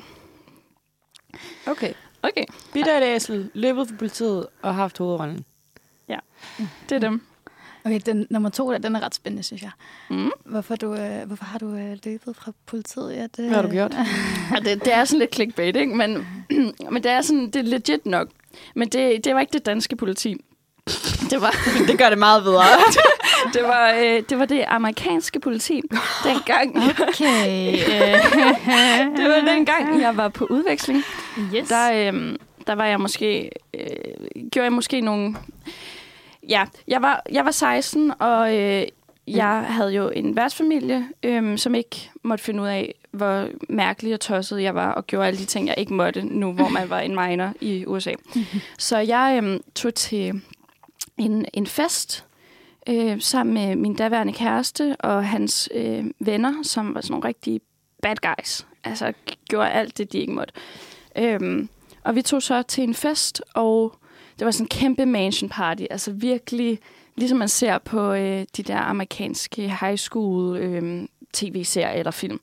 Speaker 3: Okay.
Speaker 2: Okay,
Speaker 3: Bitter et æsel, løbet for politiet og haft hovedrollen.
Speaker 2: det er dem.
Speaker 4: Okay, den nummer to, der, den er ret spændende, synes jeg.
Speaker 2: Mm.
Speaker 4: Hvorfor, du, øh, hvorfor har du øh, løbet fra politiet? Ja, det,
Speaker 3: Hvad har du gjort?
Speaker 2: Ja, det, det er sådan lidt clickbait, ikke? Men, men det er sådan, det er legit nok. Men det, det var ikke det danske politi. Det var,
Speaker 3: det gør det meget bedre.
Speaker 2: det var, øh, det, var det amerikanske politi. Dengang,
Speaker 4: Okay.
Speaker 2: det var dengang, jeg var på udveksling.
Speaker 4: yes.
Speaker 2: Der, øh, der var jeg måske, øh, gjorde jeg måske nogle... Ja, jeg var, jeg var 16, og øh, jeg havde jo en værtsfamilie, øh, som ikke måtte finde ud af, hvor mærkelig og tosset jeg var, og gjorde alle de ting, jeg ikke måtte nu, hvor man var en minor i USA. Så jeg øh, tog til en, en fest øh, sammen med min daværende kæreste og hans øh, venner, som var sådan nogle rigtige bad guys. Altså gjorde alt det, de ikke måtte. Øhm, og vi tog så til en fest, og det var sådan en kæmpe mansion party. Altså virkelig, ligesom man ser på øh, de der amerikanske high school øh, tv-serier eller film.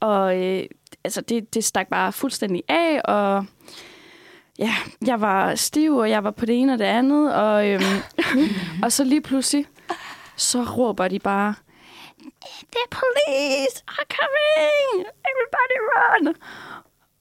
Speaker 2: Og øh, altså det, det stak bare fuldstændig af, og ja, jeg var stiv, og jeg var på det ene og det andet, og, øhm, og så lige pludselig, så råber de bare, The police are coming! Everybody run!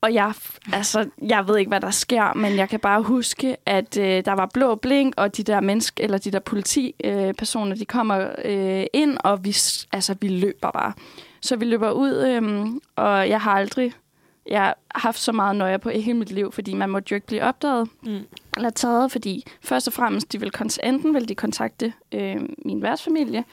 Speaker 2: Og jeg, altså, jeg ved ikke, hvad der sker, men jeg kan bare huske, at øh, der var blå blink, og de der mennesker, eller de der politipersoner, øh, personer, de kommer øh, ind, og vi, altså, vi løber bare. Så vi løber ud, øh, og jeg har aldrig jeg har haft så meget nøje på i hele mit liv, fordi man måtte jo ikke blive opdaget
Speaker 3: Mm.
Speaker 2: eller taget, fordi først og fremmest, de vil kont- enten vil de kontakte øh, min værtsfamilie,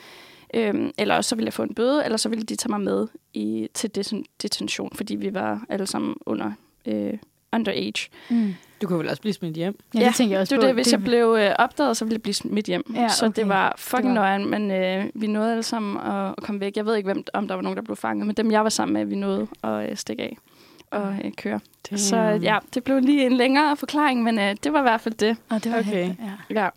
Speaker 2: øh, eller også så ville jeg få en bøde, eller så ville de tage mig med i, til deten- detention, fordi vi var alle sammen under øh, underage.
Speaker 4: Mm.
Speaker 3: Du kunne vel også blive smidt hjem.
Speaker 4: Ja, det tænker jeg også
Speaker 2: det
Speaker 4: på.
Speaker 2: det, hvis jeg blev øh, opdaget, så ville jeg blive smidt hjem.
Speaker 4: Ja,
Speaker 2: Så
Speaker 4: okay.
Speaker 2: det var fucking
Speaker 4: Det var-
Speaker 2: nøjeren, men øh, vi nåede alle sammen at, at komme væk. Jeg ved ikke, hvem, om der var nogen, der blev fanget, men dem, jeg var sammen med, vi nåede at øh, stikke af og øh, køre.
Speaker 3: Damn.
Speaker 2: Så ja, det blev lige en længere forklaring, men øh, det var i hvert fald det.
Speaker 4: Og det var
Speaker 3: Okay.
Speaker 4: helt, ja.
Speaker 2: Ja.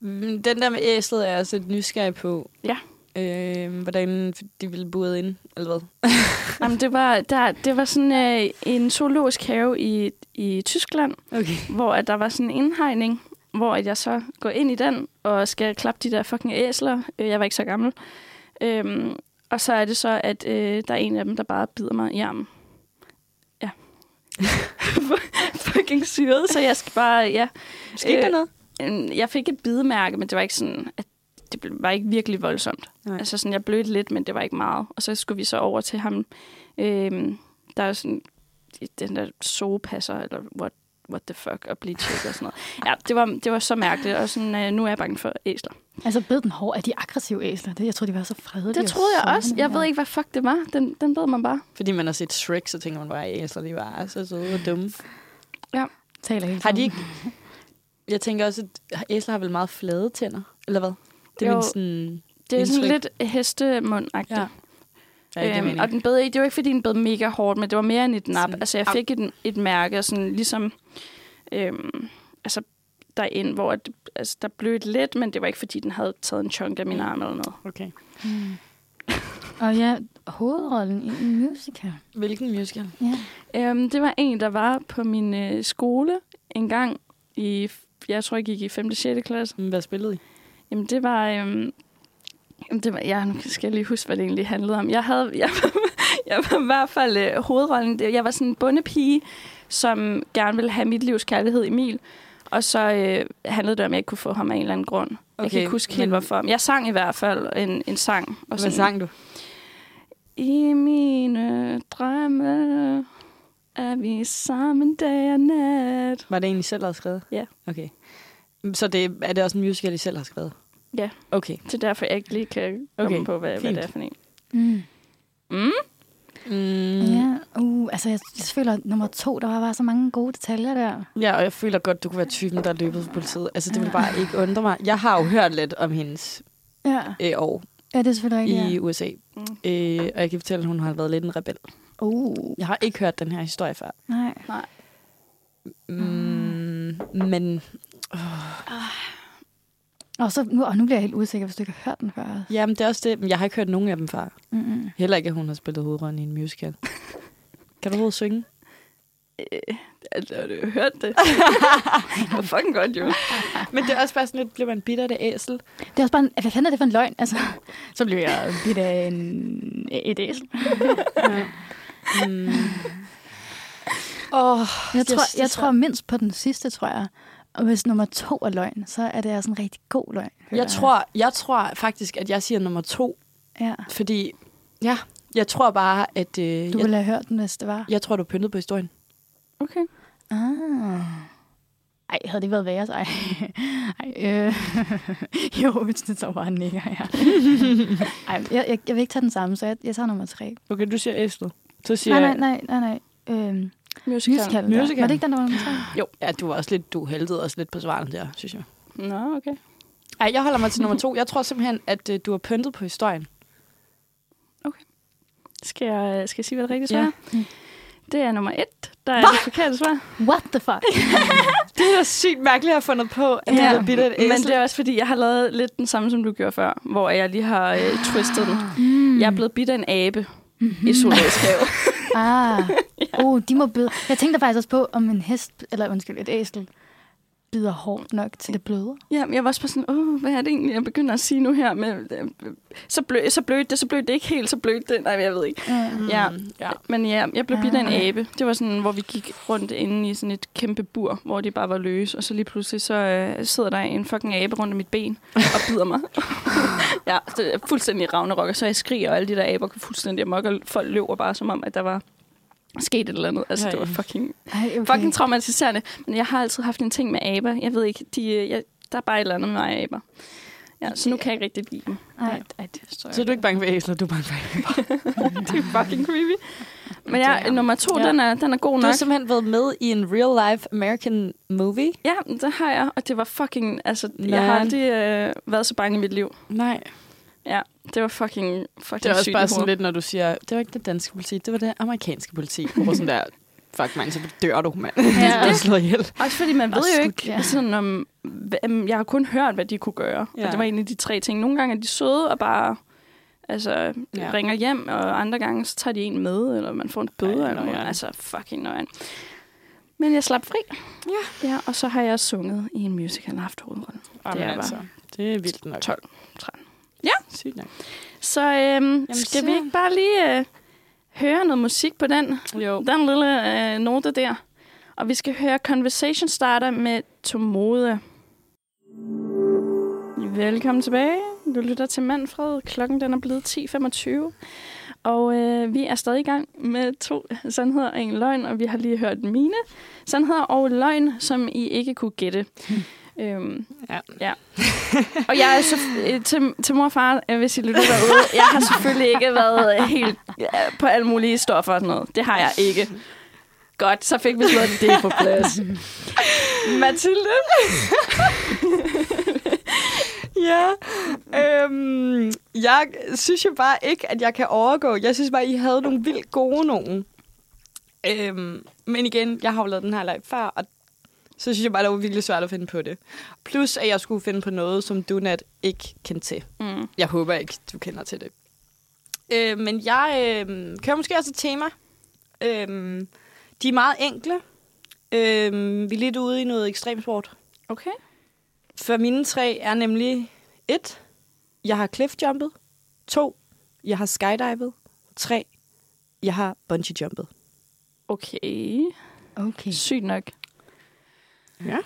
Speaker 3: Mm, Den der med æslet er jeg også lidt nysgerrig på.
Speaker 2: Ja.
Speaker 3: Øh, hvordan de ville bude ind, eller hvad?
Speaker 2: Jamen, det var, der, det var sådan øh, en zoologisk have i, i Tyskland,
Speaker 3: Okay.
Speaker 2: hvor at der var sådan en indhegning, hvor at jeg så går ind i den og skal klappe de der fucking æsler. Øh, Jeg var ikke så gammel. Øhm, og så er det så, at øh, der er en af dem, der bare bider mig i armen. Fucking syret, så jeg skal bare, ja.
Speaker 3: Skete
Speaker 2: Øh,
Speaker 3: der noget?
Speaker 2: Jeg fik et bidemærke, men det var ikke sådan, at det var ikke virkelig voldsomt.
Speaker 3: Nej.
Speaker 2: Altså sådan, jeg blødte lidt, men det var ikke meget. Og så skulle vi så over til ham. Øhm, der er sådan den der zoopasser, eller what, what the fuck, og blive tjekket og sådan noget. Ja, det var, det var så mærkeligt, og sådan, øh, nu er jeg bange for æsler.
Speaker 4: Altså, bed den hård. Er de aggressive æsler? Det, jeg tror, de var så fredelige.
Speaker 2: Det troede jeg også. Jeg
Speaker 4: ja.
Speaker 2: ved ikke, hvad fuck det var. Den, den bed man bare.
Speaker 3: Fordi man har set Shrek, så tænker man bare, at æsler, de var så søde og dumme.
Speaker 4: Taler hele
Speaker 3: Har de ikke... Jeg tænker også, at æsler har vel meget flade tænder, eller hvad? Det er
Speaker 2: Jo.
Speaker 3: min sådan...
Speaker 2: Det er sådan lidt hestemundagtigt.
Speaker 3: Ja. Ja,
Speaker 2: Øhm, og den bed ikke, det var ikke, fordi den bed mega hårdt, men det var mere end et nap.
Speaker 3: Sådan,
Speaker 2: Altså, jeg fik et, et mærke, og sådan ligesom, øhm, altså, derind, hvor at, altså, der blødte lidt, men det var ikke, fordi den havde taget en chunk af min arm eller noget.
Speaker 3: Okay.
Speaker 4: Mm. Og ja, hovedrollen i en musical.
Speaker 3: Hvilken musical?
Speaker 4: Ja.
Speaker 2: Øhm, det var en, der var på min øh, skole en gang i, jeg tror, jeg gik i 5. og 6. klasse.
Speaker 3: Hvad spillede I?
Speaker 2: Jamen, det var... Øhm, jamen, det var ja, nu skal jeg lige huske, hvad det egentlig handlede om. Jeg, havde, jeg, jeg var i hvert fald øh, hovedrollen. Jeg var sådan en bundepige, som gerne ville have mit livs kærlighed Emil. Og så øh, handlede det om, at jeg ikke kunne få ham af en eller anden grund. Okay, jeg kan ikke huske helt,
Speaker 3: men
Speaker 2: hvorfor. Jeg sang i hvert fald en, en sang. Og
Speaker 3: Hvad
Speaker 2: sådan,
Speaker 3: sang du?
Speaker 2: I mine drømme er vi sammen dag og nat.
Speaker 3: Var det en, I selv havde skrevet?
Speaker 2: Ja.
Speaker 3: Okay. Så det, er det også en musical, I selv har skrevet?
Speaker 2: Ja.
Speaker 3: Okay.
Speaker 2: Er derfor, jeg ikke lige kan komme
Speaker 3: Okay,
Speaker 2: på, hvad, hvad
Speaker 3: fint.
Speaker 2: det er for en.
Speaker 4: Mm.
Speaker 2: Mm?
Speaker 3: Mm.
Speaker 4: Ja, uh, altså jeg, jeg føler, at nummer to, der var bare så mange gode detaljer der.
Speaker 3: Ja, og jeg føler godt, du kunne være typen, der er løbet fra politiet. Altså, det vil bare ikke undre mig. Jeg har jo hørt lidt om hendes
Speaker 4: Ja.
Speaker 3: øh, år.
Speaker 4: Ja, det er selvfølgelig
Speaker 3: i
Speaker 4: rigtigt.
Speaker 3: USA.
Speaker 2: Mm.
Speaker 3: Øh, og jeg kan fortælle, at hun har været lidt en rebel.
Speaker 4: Ja. Uh,
Speaker 3: Jeg har ikke hørt den her historie før.
Speaker 4: nej.
Speaker 3: Mm, men
Speaker 4: Og, så, nu, og nu bliver jeg helt usikker, hvis du ikke har hørt den før.
Speaker 3: jamen, det er også det. Men jeg har ikke hørt nogen af dem før.
Speaker 4: Mm-mm.
Speaker 3: Heller ikke, at hun har spillet hovedrollen i en musical. kan du overhovedet synge?
Speaker 2: Altså, har du hørt det? det var fucking godt, jo.
Speaker 3: Men det er også bare sådan lidt, bliver man bitter af det æsel?
Speaker 4: Det er også bare en, hvad fanden er det for en løgn? Altså, så bliver jeg bidt af en, et æsel.
Speaker 3: Mm. Oh,
Speaker 4: Jeg tror, jeg tror mindst på den sidste, tror jeg. Og hvis nummer to er løgn, så er det altså en rigtig god løgn.
Speaker 3: jeg, tror, jeg tror faktisk, at jeg siger nummer to,
Speaker 4: Ja.
Speaker 3: fordi ja, jeg tror bare, at øh,
Speaker 4: Du
Speaker 3: jeg,
Speaker 4: ville have hørt den, hvis det var.
Speaker 3: jeg tror, du er pyntet på historien.
Speaker 2: Okay.
Speaker 4: Ah. Ej, havde det været værre, så ej. ej øh. jo, hvis det så var nikker, ja. ej, jeg, jeg, jeg, vil ikke tage den samme, så jeg, jeg tager nummer tre.
Speaker 3: Okay, du siger æslet. Så siger
Speaker 4: Nej, nej, nej, nej, nej. Øhm,
Speaker 2: Musical.
Speaker 4: musical.
Speaker 3: Musical.
Speaker 4: Var det ikke den, der var nummer tre?
Speaker 3: Jo, ja, du var også lidt, du heldede også lidt på svarene der, synes jeg.
Speaker 2: Nå, okay.
Speaker 3: Ej, jeg holder mig til nummer to. Jeg tror simpelthen, at øh, du har pyntet på historien.
Speaker 2: Skal jeg, skal jeg sige, hvad det rigtige svar
Speaker 3: Ja.
Speaker 2: er?
Speaker 4: Mm.
Speaker 2: Det er nummer et, der er det forkerte svar.
Speaker 4: What the fuck?
Speaker 3: Det er sygt mærkeligt at have fundet på, at
Speaker 2: Ja,
Speaker 3: du er et.
Speaker 2: Men det er også fordi, jeg har lavet lidt den samme, som du gjorde før, hvor jeg lige har øh, twistet den.
Speaker 4: Mm.
Speaker 2: Jeg er blevet bidt af en abe i zoologisk have.
Speaker 4: Ah. Oh, de må bide. Jeg tænkte faktisk også på, om en hest, eller undskyld, et æsel, bider hårdt nok til det bløder.
Speaker 2: Ja, men jeg var også bare sådan, åh, hvad er det egentlig, jeg begynder at sige nu her? Med, øh, så, blø, så blødt det, så blødt det ikke helt, så blødt det. Nej, jeg ved ikke.
Speaker 4: Mm.
Speaker 2: Ja,
Speaker 3: ja.
Speaker 2: men ja, jeg blev bidt af en abe. Det var sådan, hvor vi gik rundt inde i sådan et kæmpe bur, hvor de bare var løse. Og så lige pludselig, så øh, sidder der en fucking abe rundt om mit ben og bider mig. ja, det er fuldstændig ravnerok. Og så jeg skriger, og alle de der aber går fuldstændig amok, og folk løber bare som om, at der var sket et eller andet. Altså, det var fucking,
Speaker 4: Ej, okay.
Speaker 2: fucking traumatiserende. Men jeg har altid haft en ting med aber. Jeg ved ikke, de, øh, jeg, der er bare et eller andet med mig aber. Ja, så nu kan jeg ikke rigtig lide dem.
Speaker 4: Ej, ej, det forstår jeg.
Speaker 3: Så er du ikke bange for æsler, du er bange for æsler.
Speaker 2: det er fucking creepy. Men ja,
Speaker 3: Damn.
Speaker 2: nummer to,
Speaker 3: Ja.
Speaker 2: den, er, den er god
Speaker 3: Du
Speaker 2: nok.
Speaker 3: har simpelthen været med i en real-life American movie.
Speaker 2: Ja, det har jeg, og det var fucking... Altså,
Speaker 3: Man.
Speaker 2: jeg har aldrig øh, været så bange i mit liv.
Speaker 3: Nej.
Speaker 2: Ja, det var fucking, fucking
Speaker 3: Det er også bare sådan lidt, når du siger, det var ikke det danske politi, det var det amerikanske politi. Hvor sådan der, fuck man, så dør du, mand. Ja. Er slået ihjel.
Speaker 2: Også fordi man ved
Speaker 4: Og
Speaker 2: jo ikke,
Speaker 4: ja.
Speaker 2: ja. sådan om... hvem- Jeg har kun hørt, hvad de kunne gøre. Ja. Og det var egentlig de tre ting. Nogle gange er de søde og bare altså,
Speaker 3: Ja.
Speaker 2: ringer hjem, og andre gange så tager de en med, eller man får en bøde.
Speaker 3: Ej,
Speaker 2: eller noget. Altså, fucking nøjeren. Men jeg slap fri.
Speaker 3: Ja.
Speaker 2: ja. Og så har jeg sunget i en musical og haft hovedrollen. Det er
Speaker 3: altså, det er vildt nok.
Speaker 2: 12, 13.
Speaker 3: Sygt nok.
Speaker 2: Så øhm, skal
Speaker 3: så-
Speaker 2: vi ikke bare lige øh, høre noget musik på den,
Speaker 3: Jo.
Speaker 2: den lille øh, note der? Og vi skal høre Conversation Starter med Tomode. Velkommen tilbage. Du lytter til Manfred. Klokken den er blevet 10.25. Og øh, vi er stadig i gang med to sandheder og en løgn, og vi har lige hørt mine sandheder og løgn, som I ikke kunne gætte. Øhm,
Speaker 3: Ja.
Speaker 2: ja. og jeg er så, øh, til, til mor og far, øh, hvis I lytter derude, jeg har selvfølgelig ikke været øh, helt på alle mulige stoffer og sådan noget. Det har jeg ikke. Godt, så fik vi slået det på plads. Mathilde?
Speaker 3: Ja, øhm, jeg synes jo bare ikke, at jeg kan overgå. Jeg synes bare, I havde nogle vildt gode nogen. Øhm, men igen, jeg har jo lavet den her leg før, og så synes jeg bare, det var virkelig svært at finde på det. Plus, at jeg skulle finde på noget, som du net ikke kendte til.
Speaker 2: Mm.
Speaker 3: Jeg håber ikke, du kender til det. Øh, men jeg øh, kører måske også et tema. Øh, de er meget enkle. Øh, vi er lidt ude i noget ekstremsport.
Speaker 2: Okay.
Speaker 3: For mine tre er nemlig et, jeg har cliffjumpet. To, jeg har skydivet. Tre, jeg har bungee jumpet.
Speaker 2: Okay.
Speaker 4: Okay.
Speaker 2: Sygt nok.
Speaker 3: Ja.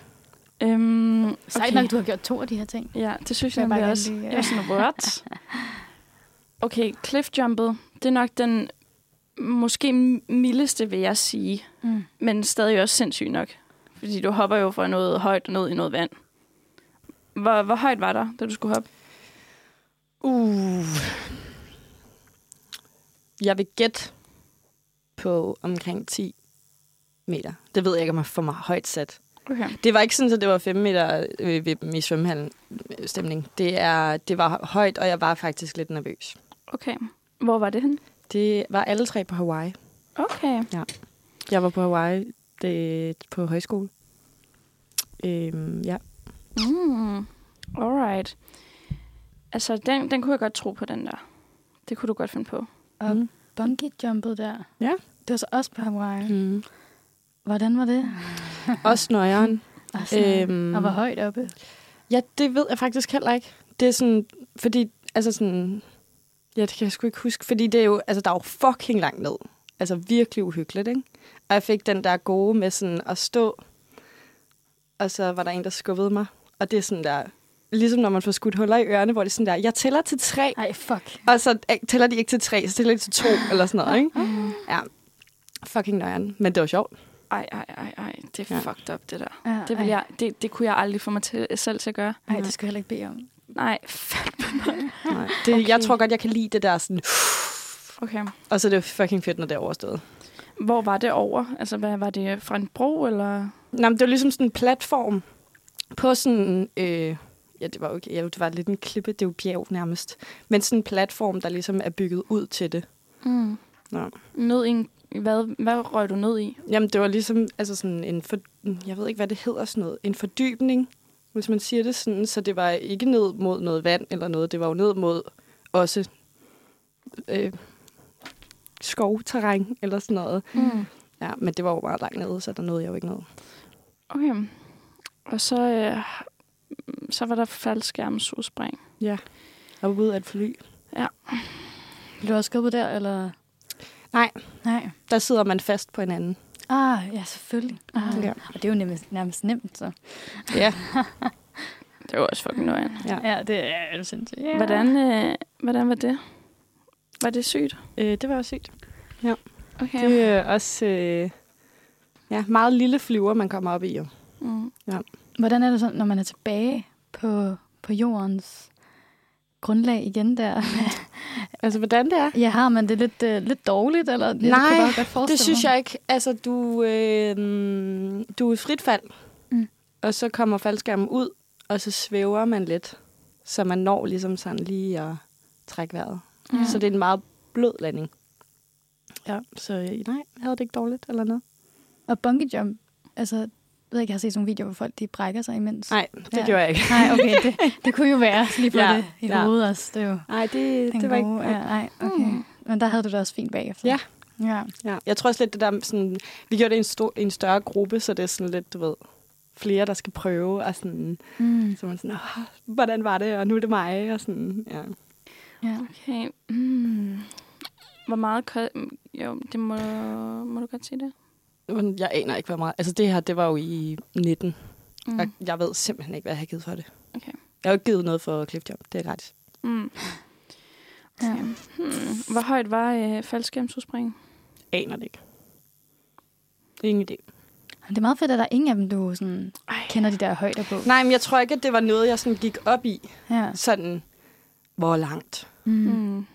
Speaker 2: Øhm,
Speaker 4: Sejt nok, du har gjort to af de her ting.
Speaker 2: Ja, det synes jeg
Speaker 4: er bare
Speaker 2: nemlig også.
Speaker 4: lige, ja.
Speaker 2: Jeg er sådan, what? Okay, cliffjumpet, det er nok den måske mildeste, vil jeg sige.
Speaker 4: Mm.
Speaker 2: Men stadig også sindssygt nok. Fordi du hopper jo fra noget højt og ned i noget vand. Hvor, hvor højt var der, da du skulle hoppe?
Speaker 3: Uh. Jeg vil gætte på omkring 10 meter. Det ved jeg ikke, om jeg får mig højt sat.
Speaker 2: Okay.
Speaker 3: Det var ikke sådan, at det var 5 meter øh, ved dem i svømmehallen stemning. Det, er, det var højt, og jeg var faktisk lidt nervøs.
Speaker 2: Okay. Hvor var det hen?
Speaker 3: Det var alle tre på Hawaii.
Speaker 2: Okay.
Speaker 3: Jeg var på Hawaii det, på højskole. Øhm, ja.
Speaker 2: Mm. Alright. Altså, den, den kunne jeg godt tro på, den der. Det kunne du godt finde på.
Speaker 4: Og
Speaker 3: Mm.
Speaker 4: bungee-jumpet der.
Speaker 3: Ja.
Speaker 4: Det var så også på Hawaii.
Speaker 3: Mm.
Speaker 4: Hvordan var det?
Speaker 3: Også nøjeren.
Speaker 4: Altså,
Speaker 3: Øhm.
Speaker 4: Og hvor højt oppe?
Speaker 3: Ja, det ved jeg faktisk heller ikke. Det er sådan, fordi, altså sådan, ja, det kan jeg sgu ikke huske, fordi det er jo, altså der er jo fucking langt ned. Altså virkelig uhyggeligt, ikke? Og jeg fik den der gode med sådan at stå, og så var der en, der skubbede mig. Og det er sådan der, ligesom når man får skudt huller i ørerne, hvor det er sådan der, jeg tæller til tre,
Speaker 4: Ej, fuck.
Speaker 3: og så tæller de ikke til tre, så tæller de til to, eller sådan noget, ikke? Ja, fucking nøjeren. Men det var sjovt.
Speaker 2: Ej, ej, ej, ej. Det er
Speaker 3: Ja.
Speaker 2: fucked up, det der.
Speaker 4: Ja,
Speaker 2: Det, vil
Speaker 4: ej.
Speaker 2: jeg, det, det kunne jeg aldrig få mig til, selv til at gøre.
Speaker 4: Ej, det skal jeg heller ikke bede om.
Speaker 2: Nej, fandme nej.
Speaker 3: Nej. Det, okay. Jeg tror godt, jeg kan lide det der sådan,
Speaker 2: Okay.
Speaker 3: og så er det fucking fedt, når det er overstået.
Speaker 2: Hvor var det over? Altså, hvad var det fra en bro, eller?
Speaker 3: Nej, men det var ligesom sådan en platform på sådan... Øh, ja, det var jo ikke... Ja, det var lidt en klippe. Det er jo bjerg nærmest. Men sådan en platform, der ligesom er bygget ud til det.
Speaker 2: Mm.
Speaker 3: Ja.
Speaker 2: Ned i en... Hvad, hvad røg du ned i?
Speaker 3: Jamen, det var ligesom altså sådan en... For, jeg ved ikke, hvad det hedder sådan noget. En fordybning, hvis man siger det sådan. Så det var ikke ned mod noget vand eller noget. Det var jo ned mod også øh, skovterræn eller sådan noget.
Speaker 2: Mm.
Speaker 3: Ja, men det var jo meget langt nede, så der nåede jeg jo ikke noget.
Speaker 2: Okay. Og så, øh, så var der faldskærmsudspring.
Speaker 3: Og ud af et fly.
Speaker 4: Blev du også skubbet der, eller?
Speaker 3: Nej.
Speaker 4: Nej.
Speaker 3: Der sidder man fast på hinanden.
Speaker 4: Ah, ja, selvfølgelig. Ah.
Speaker 3: Ja.
Speaker 4: Og det er jo nærmest, nærmest nemt, så.
Speaker 3: Ja.
Speaker 2: Det var også fucking nøjeren.
Speaker 3: ja.
Speaker 4: Ja, det er jo sindssygt. Ja.
Speaker 2: Hvordan, øh, hvordan var det? Var det sygt?
Speaker 3: Øh, det var også sygt.
Speaker 2: Okay.
Speaker 3: Det er også øh, ja, meget lille flyver, man kommer op i. Jo.
Speaker 2: Mm.
Speaker 4: Hvordan er det så, når man er tilbage på, på jordens grundlag igen der?
Speaker 3: Altså, hvordan det er?
Speaker 4: ja, har man det lidt, uh, lidt dårligt? Eller?
Speaker 3: Nej,
Speaker 4: godt forestille
Speaker 3: Det synes
Speaker 4: mig.
Speaker 3: jeg ikke. Altså, du, øh, du er i frit fald,
Speaker 4: Mm.
Speaker 3: og så kommer faldskærmen ud, og så svæver man lidt, så man når ligesom sådan lige at trække vejret.
Speaker 2: Ja.
Speaker 3: Så det er en meget blød landing. Ja, så øh, nej, jeg havde det ikke dårligt eller noget.
Speaker 4: Og bungee jump, altså, ved ikke, jeg har set sådan nogle videoer, hvor folk de brækker sig imens.
Speaker 3: Nej, det
Speaker 4: Ja.
Speaker 3: gjorde jeg ikke.
Speaker 4: Nej, okay, det, det kunne jo være, lige få
Speaker 3: Ja,
Speaker 4: det i
Speaker 3: ja.
Speaker 4: hovedet også. Det er jo
Speaker 3: Nej, det, det var
Speaker 4: gode,
Speaker 3: ikke...
Speaker 4: Ja, nej, okay.
Speaker 2: Mm.
Speaker 4: Men der havde du det også fint bagefter.
Speaker 3: Ja.
Speaker 4: Ja.
Speaker 3: Ja, jeg tror også lidt det der sådan, vi gjorde det i en, stor, en større gruppe, så det er sådan lidt, du ved, flere, der skal prøve, og sådan,
Speaker 4: Mm.
Speaker 3: så man sådan, Åh, hvordan var det, og nu er det mig, og sådan, ja.
Speaker 4: ja.
Speaker 2: Okay. Mm. Hvor meget... Ko- jo, det må, må du godt sige det.
Speaker 3: Men Jeg aner ikke, hvor meget, altså det her, det var jo i 19,
Speaker 2: Mm.
Speaker 3: og jeg ved simpelthen ikke, hvad jeg har givet for det.
Speaker 2: Okay.
Speaker 3: Jeg har jo ikke givet noget for cliffjump, det er gratis.
Speaker 2: Mm.
Speaker 4: Ja.
Speaker 2: Okay. Hmm. Hvor højt var øh, faldskærmsudspringen?
Speaker 3: Aner det ikke. Ingen idé.
Speaker 4: Det er meget fedt, at der er ingen af dem, du sådan,
Speaker 2: Ej.
Speaker 4: kender de der højder på.
Speaker 3: Nej, men jeg tror ikke, at det var noget, jeg sådan gik op i,
Speaker 4: Ja.
Speaker 3: sådan, hvor langt.
Speaker 4: Mm.
Speaker 2: Mm.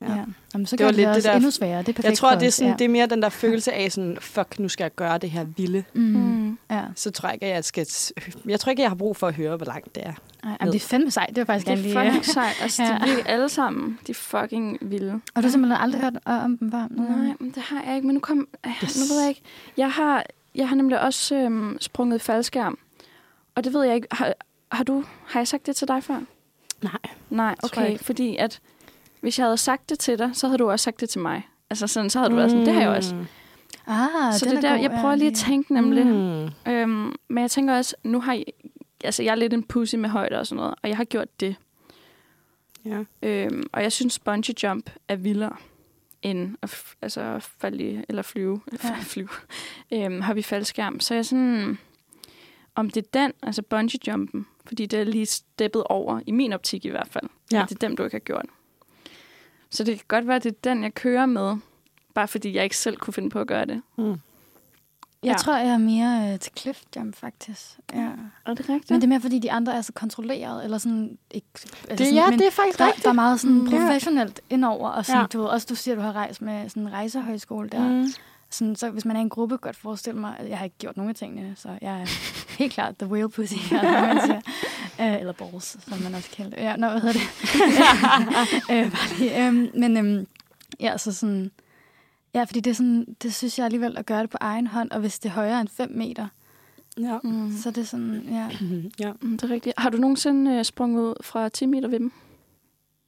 Speaker 3: Ja.
Speaker 4: ja. Jamen, så
Speaker 3: Det
Speaker 4: gør
Speaker 3: var
Speaker 4: det,
Speaker 3: lidt
Speaker 4: det
Speaker 3: det
Speaker 4: også
Speaker 3: der-
Speaker 4: endnu sværere. Det er perfekt
Speaker 3: Jeg tror,
Speaker 4: for
Speaker 3: det er, sådan,
Speaker 4: ja.
Speaker 3: det er mere den der følelse af sådan, fuck, nu skal jeg gøre det her vilde.
Speaker 4: Mm.
Speaker 2: Mm.
Speaker 4: Ja.
Speaker 3: Så tror jeg ikke, at jeg skal... Jeg tror ikke, jeg har brug for at høre, hvor langt det er.
Speaker 4: Ej, jamen, det er fandme sejt. Det var faktisk
Speaker 2: Det er
Speaker 4: lige...
Speaker 2: fucking sejt. Altså, ja. De er virkelig alle sammen. De fucking vilde.
Speaker 4: Og du har simpelthen aldrig hørt om dem før?
Speaker 2: Nej, men det har jeg ikke. Men nu kom... Yes. Nu ved jeg ikke. Jeg har, jeg har nemlig også øhm, sprunget i faldskærm. Og det ved jeg ikke. Har, har du... Har jeg sagt det til dig før?
Speaker 3: Nej.
Speaker 2: Nej, okay. Fordi at... Hvis jeg havde sagt det til dig, så havde du også sagt det til mig. Altså sådan, så havde du været sådan, det har jeg også.
Speaker 4: Ah,
Speaker 2: Så det er
Speaker 4: er
Speaker 2: der,
Speaker 4: god,
Speaker 2: jeg prøver lige at tænke nemlig. Mm.
Speaker 3: Mm.
Speaker 2: Øhm, men jeg tænker også, nu har jeg... Altså, jeg er lidt en pussy med højde og sådan noget, og jeg har gjort det.
Speaker 3: Ja.
Speaker 2: Øhm, og jeg synes, bungee jump er vildere end at altså, falde i, eller flyve.
Speaker 4: Ja.
Speaker 2: Flyve. Øhm, har vi faldskærm. Så jeg er sådan, om det er den, altså bungee jumpen, fordi det er lige steppet over, i min optik i hvert fald.
Speaker 3: Ja.
Speaker 2: At det er dem, du ikke har gjort. Så det kan godt være, at det er den, jeg kører med, bare fordi jeg ikke selv kunne finde på at gøre det.
Speaker 3: Mm.
Speaker 4: Jeg
Speaker 2: Ja.
Speaker 4: tror, jeg er mere øh, til cliff jump, faktisk. Ja.
Speaker 2: Er det rigtigt?
Speaker 4: Men det er mere, fordi de andre er så kontrolleret, eller sådan... Ikke, altså
Speaker 3: Det,
Speaker 4: sådan,
Speaker 3: ja,
Speaker 4: men
Speaker 3: det er faktisk
Speaker 4: der,
Speaker 3: rigtigt.
Speaker 4: der er meget sådan
Speaker 3: Mm. Ja.
Speaker 4: professionelt indover, og sådan,
Speaker 3: Ja.
Speaker 4: ja. du ved, også du siger, du har rejst med sådan en rejsehøjskole der.
Speaker 3: Mm.
Speaker 4: sådan, så hvis man er i en gruppe, godt forestille mig, at jeg har ikke gjort nogen af tingene, så jeg er helt klart the whale pussy, eller, hvad man siger. Øh, eller balls, som man også kalder det. Ja, nå, hvad hedder det? øh, bare lige, øhm, men øhm, ja, så sådan, ja, fordi det er sådan, det synes jeg alligevel at gøre det på egen hånd, og hvis det er højere end 5 meter,
Speaker 3: Ja.
Speaker 2: Mm.
Speaker 4: så er det sådan, ja.
Speaker 3: ja.
Speaker 2: Mm, det er rigtigt. Har du nogensinde øh, sprunget ud fra 10 meter ved dem?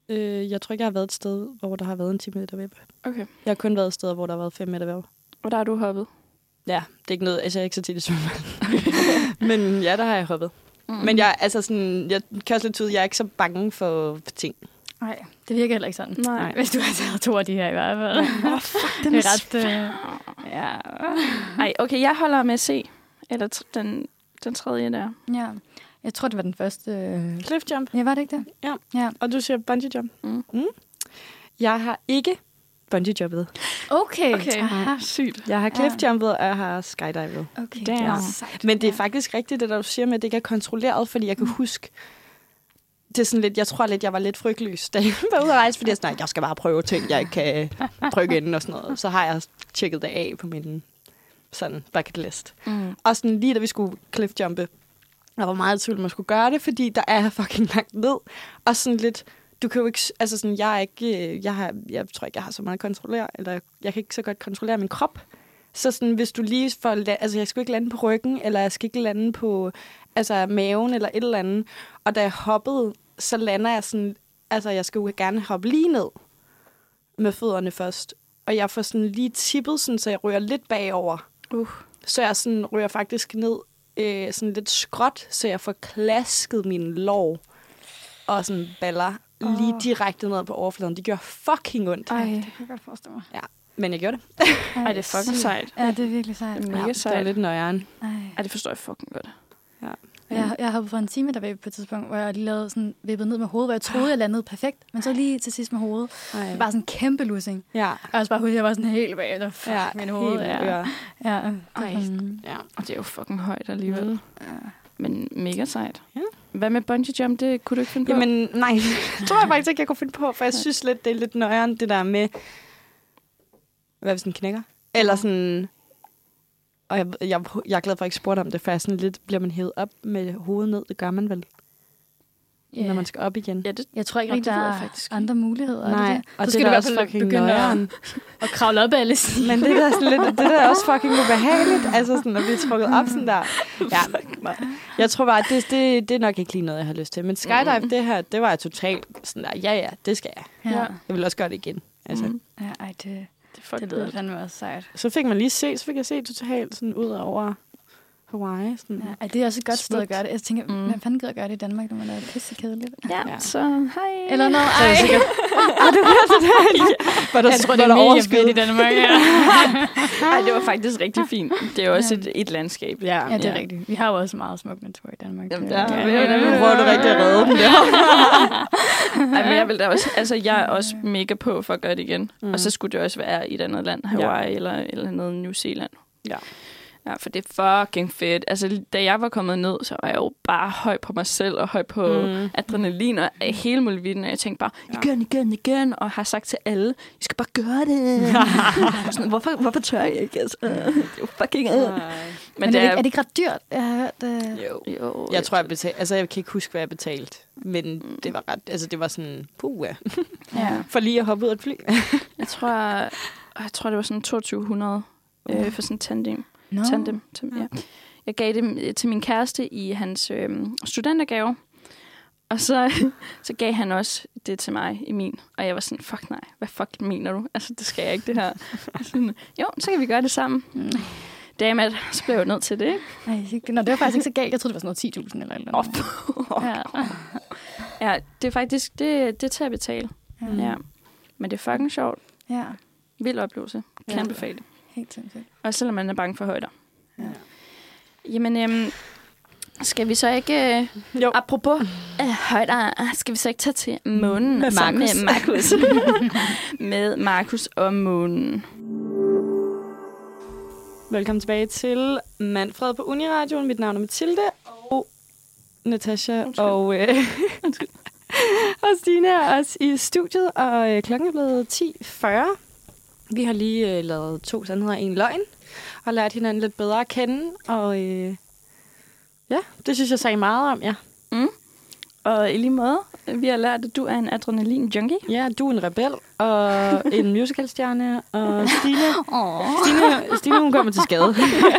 Speaker 3: Øh, jeg tror ikke, jeg har været et sted, hvor der har været en 10 meter web.
Speaker 2: Okay.
Speaker 3: Jeg har kun været et sted, hvor der har været 5 meter web.
Speaker 2: Og der har du hoppet?
Speaker 3: Ja, det er ikke noget, altså jeg er ikke så tit i svømmehal. Men ja, der har jeg hoppet.
Speaker 2: Mm.
Speaker 3: Men jeg, altså sådan, jeg kan også lidt tyde, jeg er ikke så bange for ting.
Speaker 4: Nej, det virker heller ikke sådan.
Speaker 2: Nej.
Speaker 4: Hvis du har taget to af de her i hvert fald.
Speaker 2: Åh, oh, fuck,
Speaker 4: det er ret... Øh, ja.
Speaker 2: Ej, okay, jeg holder med C. Eller t- den, den tredje der.
Speaker 4: ja. Jeg tror, det var den første... Øh...
Speaker 3: Cliff jump.
Speaker 4: Ja, var det ikke det?
Speaker 3: Ja.
Speaker 4: ja.
Speaker 3: Og du siger bungee jump.
Speaker 2: Mm.
Speaker 3: Mm. Jeg har ikke bungee jumpet.
Speaker 4: Okay.
Speaker 2: Okay,
Speaker 4: Aha.
Speaker 2: sygt.
Speaker 3: Jeg har cliff jumpet, og jeg har skydivet.
Speaker 4: okay.
Speaker 2: Damn.
Speaker 4: Det er sejt.
Speaker 3: Men det er
Speaker 4: Ja.
Speaker 3: faktisk rigtigt, det der du siger med, at det ikke er kontrolleret, fordi jeg kan huske, det er sådan lidt, jeg tror lidt, jeg var lidt frygtløs, da jeg var ude at rejse, fordi jeg, sådan, "Nej, jeg skal bare prøve ting, jeg ikke kan trykke ind og sådan noget. Så har jeg tjekket det af på min sådan bucket list.
Speaker 2: Mm.
Speaker 3: Og sådan lige da vi skulle cliffjumpe, jeg var meget i tvivl, man skulle gøre det, fordi der er fucking langt ned. Og sådan lidt, du kan jo ikke, altså sådan, jeg er ikke, øh, jeg, har, jeg tror ikke, jeg har så meget at kontrollere, eller jeg kan ikke så godt kontrollere min krop. Så sådan, hvis du lige får, altså jeg skal ikke lande på ryggen, eller jeg skal ikke lande på altså, maven, eller et eller andet. Og da jeg hoppede, så lander jeg sådan, altså jeg skal jo gerne hoppe lige ned med fødderne først. Og jeg får sådan lige tippet, sådan, så jeg ryger lidt bagover.
Speaker 2: Uh.
Speaker 3: Så jeg sådan ryger faktisk ned øh, sådan lidt skråt, så jeg får klasket mine lår og sådan baller oh. lige direkte ned på overfladen. Det gjorde fucking ondt.
Speaker 2: Ej,
Speaker 4: Det kan jeg godt forestille mig.
Speaker 3: Men jeg gjorde det.
Speaker 2: Ej, det er fucking sejt.
Speaker 4: Ja, det er virkelig sejt.
Speaker 2: Det er mega
Speaker 3: det
Speaker 2: sejt.
Speaker 3: var lidt nøjeren.
Speaker 4: Ej.
Speaker 2: Ej, det forstår jeg fucking godt.
Speaker 4: Og Jeg, jeg har hoppet fra en time der på et tidspunkt, hvor jeg lige lavede sådan, vippet ned med hovedet, hvor jeg troede, jeg landede perfekt, men så lige til sidst med hovedet.
Speaker 3: Ej.
Speaker 4: Bare sådan en kæmpe lussing.
Speaker 3: Ja.
Speaker 4: Og jeg, også bare, jeg var sådan helt bag, der fuck,
Speaker 3: Ja,
Speaker 4: ja, min hoved.
Speaker 3: helt
Speaker 4: Ja,
Speaker 3: øre.
Speaker 4: ja.
Speaker 2: Ej.
Speaker 3: Ja.
Speaker 2: Og det er jo fucking højt alligevel.
Speaker 3: Mm.
Speaker 2: Men mega sejt.
Speaker 3: Ja.
Speaker 2: Hvad med bungee jump? Det kunne du ikke finde på?
Speaker 3: Jamen, nej. Det tror jeg faktisk ikke, jeg kunne finde på, for jeg synes lidt, det er lidt nøjeren, det der med, hvad hvis den knækker? Eller sådan, og jeg, jeg, jeg er glad for, at jeg ikke spurgte om det, for jeg sådan lidt, bliver man hævet op med hovedet ned? Det gør man vel,
Speaker 4: Yeah.
Speaker 3: når man skal op igen.
Speaker 2: ja, det,
Speaker 4: Jeg tror ikke rigtig,
Speaker 2: det
Speaker 4: der er
Speaker 2: faktisk
Speaker 4: andre muligheder. er det
Speaker 3: Nej,
Speaker 4: det?
Speaker 3: og
Speaker 4: Så
Speaker 3: det
Speaker 4: skal
Speaker 3: er
Speaker 4: du
Speaker 3: da
Speaker 4: i
Speaker 3: også
Speaker 4: hvert fald
Speaker 3: fucking
Speaker 4: begynde at, at kravle op af alle stiger.
Speaker 3: Men det er da sådan lidt, det der er også fucking ubehageligt, altså sådan at blive trukket op sådan der. Ja, jeg tror bare, det, det, det er nok ikke lige noget, jeg har lyst til. Men skydive,
Speaker 2: Mm.
Speaker 3: det her, det var jeg totalt sådan der, ja ja, det skal jeg.
Speaker 4: Ja.
Speaker 2: Ja.
Speaker 3: Jeg vil også gøre det igen. Altså.
Speaker 2: Mm.
Speaker 4: ja, ej, det,
Speaker 2: det er
Speaker 4: det lyder fandme også sejt.
Speaker 3: Så fik man lige se, så fik jeg se totalt sådan ud over Hawaii. Sådan.
Speaker 4: Ja, ej, det er også et godt sted at
Speaker 3: Smukt.
Speaker 4: gøre det. Jeg tænker,
Speaker 2: Mm.
Speaker 4: mm. hvem fanden gider at gøre det i Danmark, når man er pisse kedeligt?
Speaker 2: Ja,
Speaker 3: Ja.
Speaker 2: så hej.
Speaker 4: Eller noget,
Speaker 3: Så er
Speaker 4: ej.
Speaker 3: sikkert, ah, det var det der. Var der,
Speaker 4: Jeg tror,
Speaker 3: var
Speaker 4: det er mega
Speaker 3: overskud?
Speaker 4: fedt i Danmark. Ja,
Speaker 2: Ej, det var faktisk rigtig fint. Det er også et, et landskab.
Speaker 3: Ja,
Speaker 4: ja det er
Speaker 2: Ja.
Speaker 4: rigtigt. Vi har jo også meget smuk natur i Danmark.
Speaker 2: Jamen,
Speaker 3: Ja,
Speaker 2: Ja, ja,
Speaker 3: nu
Speaker 2: ja.
Speaker 3: prøver du rigtig at redde den der.
Speaker 2: Ej, men jeg vil da også, altså jeg er også mega på for at gøre det igen.
Speaker 3: Mm.
Speaker 2: Mm. Og så skulle det også være i et andet land, Hawaii ja. eller, eller noget New Zealand.
Speaker 3: Ja.
Speaker 2: Ja, for det er fucking fedt. Altså, da jeg var kommet ned, så var jeg jo bare høj på mig selv, og høj på
Speaker 3: Mm.
Speaker 2: mm. adrenalin og hele muligheden. Og jeg tænkte bare, igen, igen, igen. Og har sagt til alle, I skal bare gøre det. Sådan, hvorfor, hvorfor tør jeg ikke? Altså, det er jo fucking... Men,
Speaker 4: Men er, det, ikke- er det ikke ret dyrt? Jeg har hørt, øh,
Speaker 2: Jo, jo.
Speaker 3: Jeg tror, jeg betalte, altså jeg kan ikke huske, hvad jeg betalte, men det var ret, altså det var sådan, puh, ja.
Speaker 2: Ja.
Speaker 3: For lige at hoppe ud af et fly.
Speaker 2: Jeg tror, jeg tror, det var sådan 2200 øh, for sådan en tandem.
Speaker 4: No.
Speaker 2: tandem. Til, ja. Jeg gav det øh, til min kæreste i hans øh, studentergave. Og så, så gav han også det til mig i min. Og jeg var sådan, fuck nej, hvad fuck mener du? Altså, det skal jeg ikke, det her. Sådan, jo, så kan vi gøre det sammen.
Speaker 4: Mm.
Speaker 2: Dammit, så blev jeg nødt til det, ikke?
Speaker 4: Ej, Nå, det var faktisk ikke så galt. Jeg troede, det var sådan noget 10.000 eller eller andet. Ja.
Speaker 2: Ja, det er faktisk, det, det er til at betale.
Speaker 4: Mm.
Speaker 2: Ja. Men det er fucking sjovt.
Speaker 4: ja,
Speaker 2: Vild oplevelse. Kan
Speaker 3: Ja.
Speaker 2: anbefale.
Speaker 4: Helt sindssygt.
Speaker 2: Også selvom man er bange for højder.
Speaker 4: Ja.
Speaker 2: Jamen, øhm, skal vi så ikke... Øh,
Speaker 3: Jo.
Speaker 2: apropos øh, højder, skal vi så ikke tage til månen?
Speaker 3: Med
Speaker 2: sammen
Speaker 3: Markus.
Speaker 2: Med Markus. med Markus og månen.
Speaker 3: Velkommen tilbage til Manfred på Uniradioen. Mit navn er Mathilde og Natasha
Speaker 2: Undskyld.
Speaker 3: og, øh, og Stine er også i studiet, og øh, klokken er blevet 10.40. Vi har lige øh, lavet to sandheder og en løgn, og lært hinanden lidt bedre at kende. Og øh, ja, det synes jeg sagde meget om, ja.
Speaker 2: Og i lige måde, vi har lært, at du er en adrenalin-junkie.
Speaker 3: Ja, du er en rebel og en musicalstjerne, og Stine, Stine, Stine hun kommer til skade.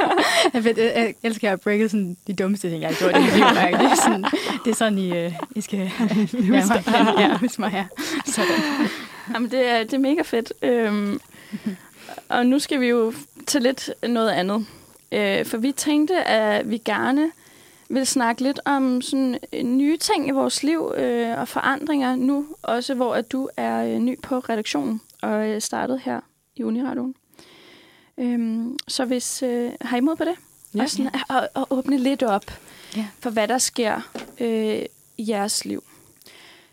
Speaker 4: Jeg, ved, jeg, jeg elsker at have breaket sådan de dummeste ting, jeg har gjort i mit liv. mærke. Det er sådan, det er sådan I, uh, I skal huske mig. Ja, husk mig her. Sådan.
Speaker 2: Jamen, det er, det er mega fedt. Øhm, og nu skal vi jo til lidt noget andet. Øh, for vi tænkte, at vi gerne vil snakke lidt om sådan øh, nye ting i vores liv øh, og forandringer nu, også hvor at du er øh, ny på redaktionen og øh, startet her i Uniradioen. Øhm, så hvis øh, har I mod på det?
Speaker 3: Ja.
Speaker 2: og, sådan, og, og åbne lidt op
Speaker 4: Ja.
Speaker 2: for, hvad der sker øh, i jeres liv.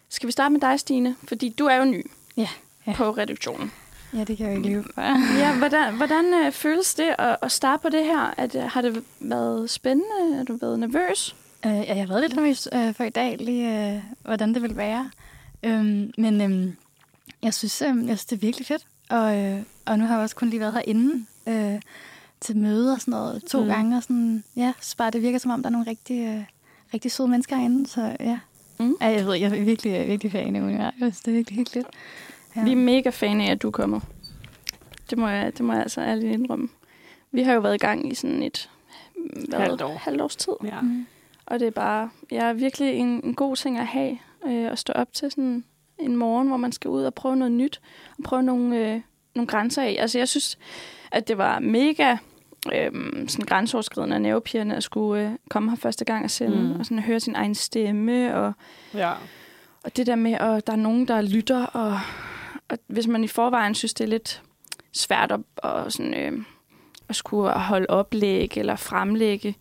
Speaker 2: Skal vi starte med dig, Stine? Fordi du er jo ny
Speaker 4: Ja, ja.
Speaker 2: på redaktionen.
Speaker 4: Ja, det kan jeg jo ikke leve for.
Speaker 2: Ja, hvordan, hvordan øh, føles det at, at starte på det her? At, øh, har det været spændende? Har du været nervøs?
Speaker 4: Øh, ja, jeg har været lidt nervøs øh, for i dag, lige øh, hvordan det vil være. Øhm, men øhm, jeg, synes, øh, jeg synes, det er virkelig fedt. Og, øh, og nu har jeg også kun lige været herinde øh, til møde og sådan noget to
Speaker 3: Mm.
Speaker 4: gange. Og sådan, ja, så bare det virker som om, der er nogle rigtig, øh, rigtig søde mennesker herinde. Så ja,
Speaker 2: Mm.
Speaker 4: ja jeg ved, jeg er virkelig, virkelig fan af Univer. Jeg synes, det er virkelig hyggeligt. Ja.
Speaker 2: Vi er mega fan af, at du er kommet. Det må jeg, det må jeg altså ærligt indrømme. Vi har jo været i gang i sådan et hvad,
Speaker 3: Halvt år.
Speaker 2: halvt års tid.
Speaker 3: Ja.
Speaker 4: Mm.
Speaker 2: Og det er bare ja, virkelig en, en god ting at have. Øh, at stå op til sådan en morgen, hvor man skal ud og prøve noget nyt. Og prøve nogle, øh, nogle grænser af. Altså jeg synes, at det var mega øh, sådan grænseoverskridende og nervepirrende at skulle øh, komme her første gang og sende.
Speaker 3: Mm.
Speaker 2: Og sådan høre sin egen stemme. Og,
Speaker 3: ja.
Speaker 2: og det der med, at der er nogen, der lytter. Og, og hvis man i forvejen synes, det er lidt svært at, at, sådan, øh, at skulle holde oplæg eller fremlægge,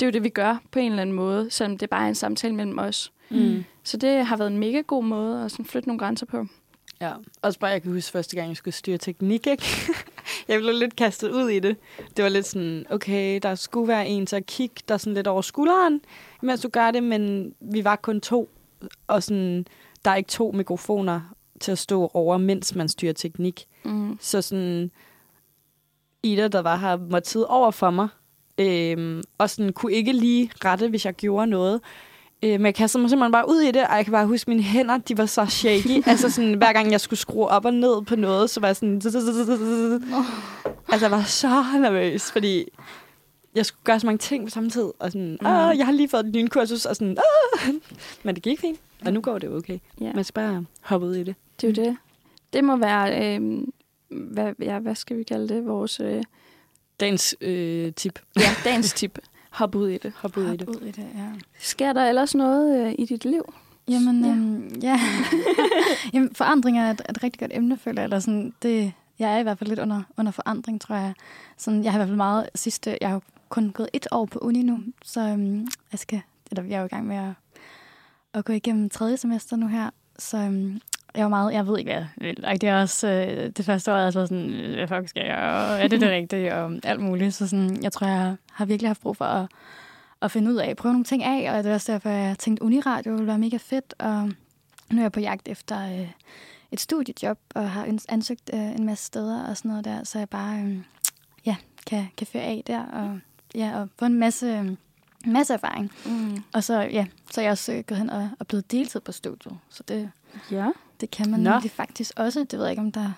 Speaker 2: det er jo det, vi gør på en eller anden måde, selvom det bare er en samtale mellem os.
Speaker 3: Mm.
Speaker 2: Så det har været en mega god måde at sådan flytte nogle grænser på.
Speaker 3: Ja, også bare, jeg kan huske første gang, jeg skulle styre teknik, ikke? jeg blev lidt kastet ud i det. Det var lidt sådan, okay, der skulle være en til at kigge der sådan lidt over skulderen, mens du gør det, men vi var kun to, og sådan, der er ikke to mikrofoner til at stå over, mens man styrer teknik.
Speaker 2: Mm.
Speaker 3: Så sådan, Ida, der var her, måtte sidde over for mig, øhm, og sådan, kunne ikke lige rette, hvis jeg gjorde noget. Øh, men jeg kastede mig simpelthen bare ud i det, og jeg kan bare huske, at mine hænder, de var så shaky. altså sådan, hver gang jeg skulle skrue op og ned på noget, så var jeg sådan... Altså, jeg var så nervøs, fordi jeg skulle gøre så mange ting på samme tid. Og sådan, Åh, jeg har lige fået et lynkursus, og sådan... Åh! Men det gik fint, og nu går det okay.
Speaker 2: Ja,
Speaker 3: Man skal bare hoppe ud i det.
Speaker 2: Det er jo det. Det må være, øh, hvad, ja, hvad skal vi kalde det, vores øh,
Speaker 3: Dagens øh, tip.
Speaker 2: ja, dagens tip. Hop ud i det.
Speaker 3: Hop ud i det.
Speaker 4: ud i det, ja.
Speaker 2: Sker der ellers noget øh, i dit liv?
Speaker 4: Jamen,
Speaker 2: Ja.
Speaker 4: ja. Øhm, ja. Jamen, forandring er et, et rigtig godt emne, føler jeg. Eller sådan, det, jeg er i hvert fald lidt under, under forandring, tror jeg. Sådan, jeg har i hvert fald meget sidste... Jeg har jo kun gået et år på uni nu, så øhm, jeg skal... Eller jeg er jo i gang med at, at gå igennem tredje semester nu her. Så øhm, jeg var meget... Jeg ved ikke, hvad jeg vil. Ej, Det er også... Øh, det første år, jeg var sådan... øh, Hvad fuck skal jeg? Og Er det det rigtige? Og alt muligt. Så sådan, jeg tror, jeg har virkelig haft brug for at at finde ud af, prøve nogle ting af, og det er også derfor, jeg tænkte, Uniradio ville være mega fedt, og nu er jeg på jagt efter øh, et studiejob, og har ansøgt øh, en masse steder og sådan noget der, så jeg bare øh, ja, kan, kan føre af der, og, ja, og få en masse, øh, masse erfaring.
Speaker 2: Mm.
Speaker 4: Og så, ja, så er jeg også øh, gået hen og, og blevet deltid på studiet, så det,
Speaker 2: Ja.
Speaker 4: Det kan man
Speaker 3: Nå.
Speaker 4: nemlig faktisk også. Det ved jeg ikke, om der,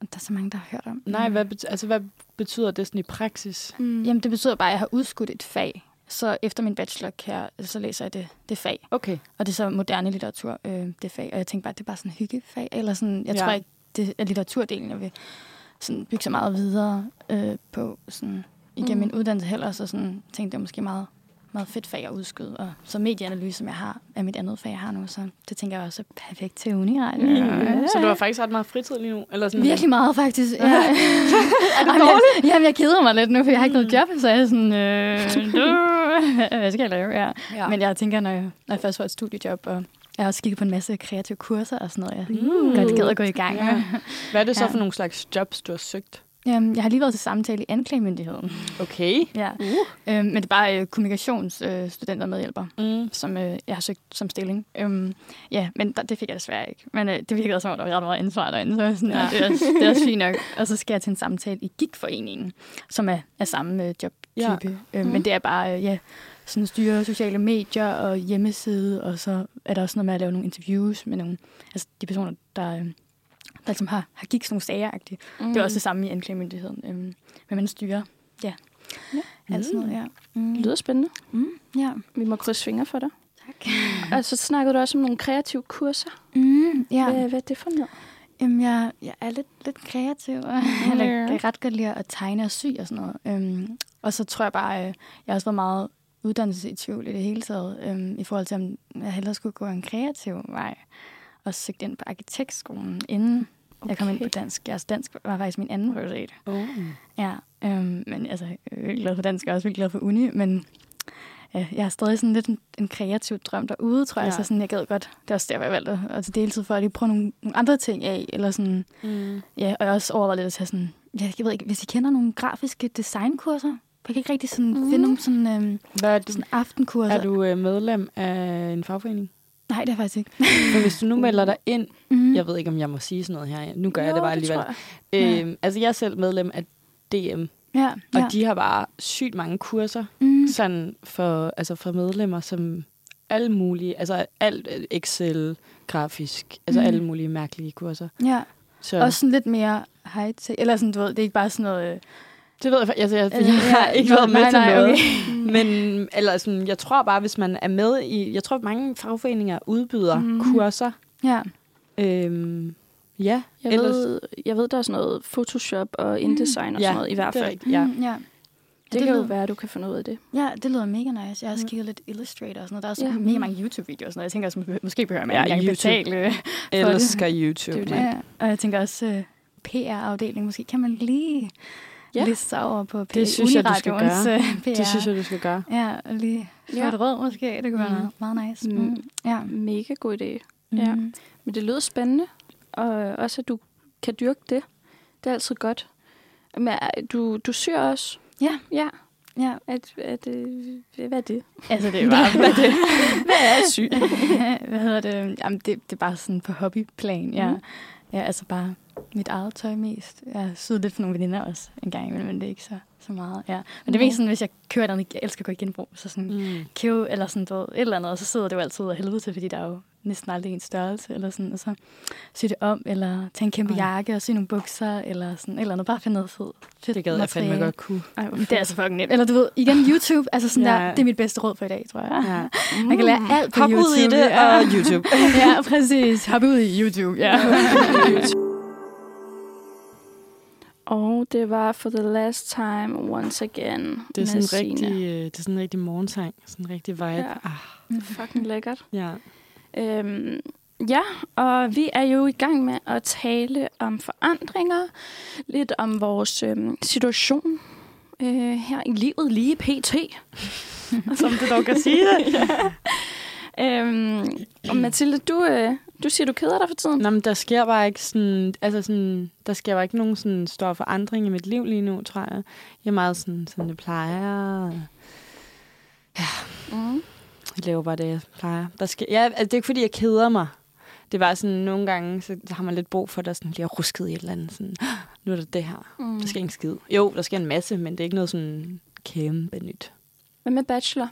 Speaker 4: om der er så mange, der har hørt om.
Speaker 3: Nej, hvad, bet- altså, hvad betyder det sådan i praksis?
Speaker 2: Mm.
Speaker 4: Jamen, det betyder bare, at jeg har udskudt et fag, så efter min bachelor, kan jeg, så læser jeg det, det fag.
Speaker 3: Okay.
Speaker 4: Og det er så moderne litteratur, øh, det fag. Og jeg tænkte bare, at det er bare sådan en hyggefag. Eller sådan, jeg
Speaker 3: Ja.
Speaker 4: tror ikke, det er litteraturdelen, jeg vil sådan bygge så meget videre øh, på sådan, igennem
Speaker 2: Mm.
Speaker 4: mm. min uddannelse heller. Så sådan, tænkte jeg måske meget, meget fedt fag at udskyde. Og så medieanalyse, som jeg har, er mit andet fag, jeg har nu. Så det tænker jeg også er perfekt til uni. Ja.
Speaker 3: Så du har faktisk ret meget fritid lige nu? Eller sådan,
Speaker 4: Virkelig meget, faktisk. Ja. er det dårligt? Jamen, jeg keder mig lidt nu, for jeg har ikke noget job, så jeg er sådan, øh, hvad skal jeg lave? Ja.
Speaker 3: Ja.
Speaker 4: Men jeg tænker, når jeg, når jeg først får et studiejob, og jeg har også kigget på en masse kreative kurser og sådan noget, jeg
Speaker 3: Mm.
Speaker 4: godt gad at gå i gang.
Speaker 3: Ja. Hvad er det så
Speaker 4: Ja.
Speaker 3: for nogle slags jobs, du har søgt?
Speaker 4: Øhm, jeg har lige været til samtale i anklagemyndigheden.
Speaker 3: Okay.
Speaker 4: Ja. Uh. Øhm, men det er bare øh, kommunikationsstudenter øh, medhjælper,
Speaker 3: Mm.
Speaker 4: som øh, jeg har søgt som stilling. Øhm, ja, men der, det fik jeg desværre ikke. Men øh, det virkede som om, der var ret meget ansvar derinde, så sådan, ja. Det, er, også- det er også fint nok. Og så skal jeg til en samtale i GIG-foreningen, som er, er samme øh, jobtype. Ja. Øhm, Men det er bare, øh, ja, sådan styre sociale medier og hjemmeside, og så er der også noget med at lave nogle interviews med nogle, altså de personer, der, øh, der ligesom har, har gik sådan nogle sager. Mm. Det er også det samme i anklagemyndigheden. Øhm, men man styrer, ja.
Speaker 2: Ja.
Speaker 4: ja. Alt sådan noget, ja. Mm.
Speaker 2: Det lyder spændende.
Speaker 4: Mm, ja.
Speaker 2: Vi må krydse fingre for dig.
Speaker 4: Tak.
Speaker 2: Og så snakkede du også om nogle kreative kurser.
Speaker 4: Mm, ja.
Speaker 2: Hvad, hvad er det for noget?
Speaker 4: Jamen, jeg, jeg er lidt, lidt kreativ. Jeg
Speaker 2: Ja.
Speaker 4: kan ret godt lide at tegne og sy og sådan noget. Øhm, og så tror jeg bare, øh, jeg har også været meget uddannelse i tvivl i det hele taget, øhm, i forhold til, om jeg hellere skulle gå en kreativ vej. Og søgte ind på arkitektskolen, inden okay. jeg kom ind på dansk. Altså, dansk var faktisk min anden prioritet.
Speaker 3: Oh.
Speaker 4: Ja, øhm, men altså, jeg er virkelig glad for dansk, og jeg er også virkelig glad for uni, men ja, jeg har stadig sådan lidt en, en kreativ drøm derude, tror jeg,
Speaker 3: Ja.
Speaker 4: så sådan, jeg gad godt, det er også der, jeg valgte at tage deltid for at lige prøve nogle, nogle andre ting af, eller sådan,
Speaker 3: Mm.
Speaker 4: ja, og jeg også overvejet lidt at tage sådan, jeg ved ikke, hvis I kender nogle grafiske designkurser, jeg kan ikke rigtig sådan mm. finde nogle sådan, øhm,
Speaker 3: Hvad er du?
Speaker 4: sådan aftenkurser.
Speaker 3: Er du øh, medlem af en fagforening?
Speaker 4: Nej, det er jeg faktisk ikke.
Speaker 3: For hvis du nu melder dig ind,
Speaker 4: Mm.
Speaker 3: jeg ved ikke, om jeg må sige sådan noget her. Nu gør jeg
Speaker 2: Jo,
Speaker 3: det bare alligevel.
Speaker 2: tror jeg.
Speaker 3: Øhm, altså, jeg er selv medlem af DM,
Speaker 4: Ja,
Speaker 3: og
Speaker 4: ja.
Speaker 3: de har bare sygt mange kurser
Speaker 4: mm.
Speaker 3: sådan for, altså for medlemmer, som alle mulige, altså alt øh, Excel, grafisk, altså
Speaker 4: Mm.
Speaker 3: alle mulige mærkelige kurser.
Speaker 4: ja.
Speaker 3: Så
Speaker 4: Også sådan lidt mere high-tech, eller sådan, du ved, det er ikke bare sådan noget... øh,
Speaker 3: det ved jeg, fa- altså, jeg, jeg,
Speaker 4: Altså,
Speaker 3: jeg har
Speaker 4: ja,
Speaker 3: ikke været med
Speaker 4: nej,
Speaker 3: til
Speaker 4: nej,
Speaker 3: noget.
Speaker 4: okay.
Speaker 3: Men eller sådan, jeg tror bare, hvis man er med i, jeg tror, mange fagforeninger udbyder mm. kurser.
Speaker 4: Ja.
Speaker 3: Øhm, ja,
Speaker 2: Jeg
Speaker 3: ellers,
Speaker 2: ved, jeg ved, der er sådan noget Photoshop og InDesign og
Speaker 3: Ja,
Speaker 2: sådan noget, i hvert
Speaker 3: det er
Speaker 2: fald.
Speaker 3: rigtigt, ja.
Speaker 4: Mm, ja.
Speaker 2: Det,
Speaker 4: det
Speaker 2: kan jo
Speaker 4: lyder-
Speaker 2: være, at du kan finde ud af det.
Speaker 4: Ja, det lyder mega nice. Jeg har også
Speaker 2: Mm.
Speaker 4: kigget lidt Illustrator og sådan noget. Der er også
Speaker 2: Ja.
Speaker 4: ja. mega mange YouTube-videoer og sådan noget. Jeg tænker også, mås- måske behøver man
Speaker 3: Ja,
Speaker 4: ikke betale. øh,
Speaker 3: ellers
Speaker 4: det.
Speaker 3: skal YouTube.
Speaker 2: Det er jo
Speaker 3: mand.
Speaker 4: Ja, og jeg tænker også uh, PR-afdeling. Måske kan man lige
Speaker 2: Ja.
Speaker 4: ja. liste sig over på
Speaker 3: Det synes jeg, du skal gøre.
Speaker 4: øh, PR.
Speaker 3: Det synes jeg, du skal gøre.
Speaker 4: Ja, og lige få
Speaker 2: Ja.
Speaker 4: et råd måske. Det kunne være
Speaker 3: Mm.
Speaker 4: meget, meget nice.
Speaker 2: Mm.
Speaker 4: Mm. Ja.
Speaker 2: Mega god idé. Ja.
Speaker 4: Mm.
Speaker 2: Men det lyder spændende, og også, at du kan dyrke det. Det er altid godt. Men er- du, du syr også.
Speaker 4: Ja.
Speaker 2: Ja.
Speaker 4: ja.
Speaker 2: At, at, øh, hvad er det?
Speaker 4: Altså, det er bare...
Speaker 2: Hvad er det? Hvad er syg?
Speaker 4: Hvad hedder det? Jamen, det, det er bare sådan på hobbyplan. Ja.
Speaker 2: Mhm.
Speaker 4: ja, altså bare mit eget tøj mest. Jeg syede lidt for nogle veninder også en gang imellem, men det er ikke så, så meget. Ja. Men det er mest sådan, hvis jeg eller andet, jeg elsker at gå i genbrug, så sådan
Speaker 3: Mm.
Speaker 4: købe eller sådan du ved, et eller andet, og så sidder det jo altid af helvede til, fordi der er jo næsten aldrig en størrelse, eller sådan, og så sy det om, eller tage en kæmpe
Speaker 3: Ej.
Speaker 4: jakke og sy nogle bukser, eller sådan eller andet, bare finde noget fedt, fedt
Speaker 3: Det gad jeg fandme godt kunne.
Speaker 2: Ej,
Speaker 4: Det er altså fucking nemt. Eller du ved, igen YouTube, altså sådan
Speaker 3: Ja.
Speaker 4: der, det er mit bedste råd for i dag, tror jeg.
Speaker 3: Ja.
Speaker 4: Man kan lære alt på
Speaker 3: Hop
Speaker 4: YouTube.
Speaker 3: ud i det,
Speaker 4: ja.
Speaker 3: og YouTube.
Speaker 4: ja, præcis. Hop ud i YouTube, ja.
Speaker 2: Og det var For the Last Time Once Again
Speaker 3: Det er sådan en rigtig, øh, det er sådan en rigtig morgensang. Sådan en rigtig vibe.
Speaker 2: Ja.
Speaker 3: Ah,
Speaker 2: Fucking lækkert.
Speaker 3: ja.
Speaker 2: Øhm, ja, og vi er jo i gang med at tale om forandringer, lidt om vores øhm, situation øh, her i livet, lige pt.
Speaker 3: Som du dog kan sige det.
Speaker 2: Øhm, og Mathilde, du, øh, du siger, du keder dig for tiden.
Speaker 3: Nå, men der sker bare ikke sådan, altså sådan, der sker bare ikke nogen sådan stor forandring i mit liv lige nu, tror jeg. Jeg er meget sådan, sådan det plejer.
Speaker 2: Mm.
Speaker 3: Jeg laver bare det, jeg plejer. Der sker, ja, altså, det er ikke, fordi jeg keder mig. Det var sådan, nogle gange, så har man lidt brug for, at der sådan bliver rusket i et eller andet. Sådan, nu er der det her.
Speaker 2: Mm.
Speaker 3: Der sker ikke skid. Jo, der sker en masse, men det er ikke noget sådan kæmpe nyt.
Speaker 2: Hvad med bachelor?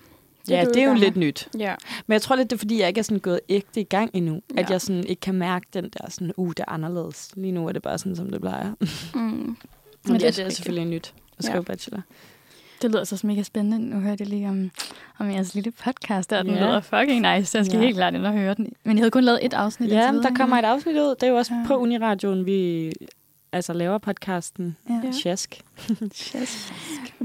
Speaker 3: Ja,
Speaker 2: du
Speaker 3: det er jo lidt nyt.
Speaker 2: Ja.
Speaker 3: Men jeg tror lidt, det er, fordi jeg ikke er sådan gået ægte i gang endnu. Ja. At
Speaker 2: Ja.
Speaker 3: jeg sådan ikke kan mærke den der sådan, uh, det er anderledes. Lige nu er det bare sådan, som det plejer.
Speaker 2: Mm.
Speaker 3: Men
Speaker 2: det er
Speaker 3: ja, det er selvfølgelig nyt at skrive ja. bachelor.
Speaker 4: Det lyder så mega spændende. Nu hørte jeg lige om, om jeres lille podcast, der den
Speaker 3: Ja.
Speaker 4: lyder fucking nice. Jeg skal
Speaker 3: Ja.
Speaker 4: helt klart ind og høre den. Men jeg havde kun lavet et afsnit.
Speaker 3: Ja, men der kommer et afsnit ud. Det er jo også
Speaker 4: Ja.
Speaker 3: på Uniradioen, vi altså laver podcasten.
Speaker 4: Ja.
Speaker 2: Ja.
Speaker 3: Tjask.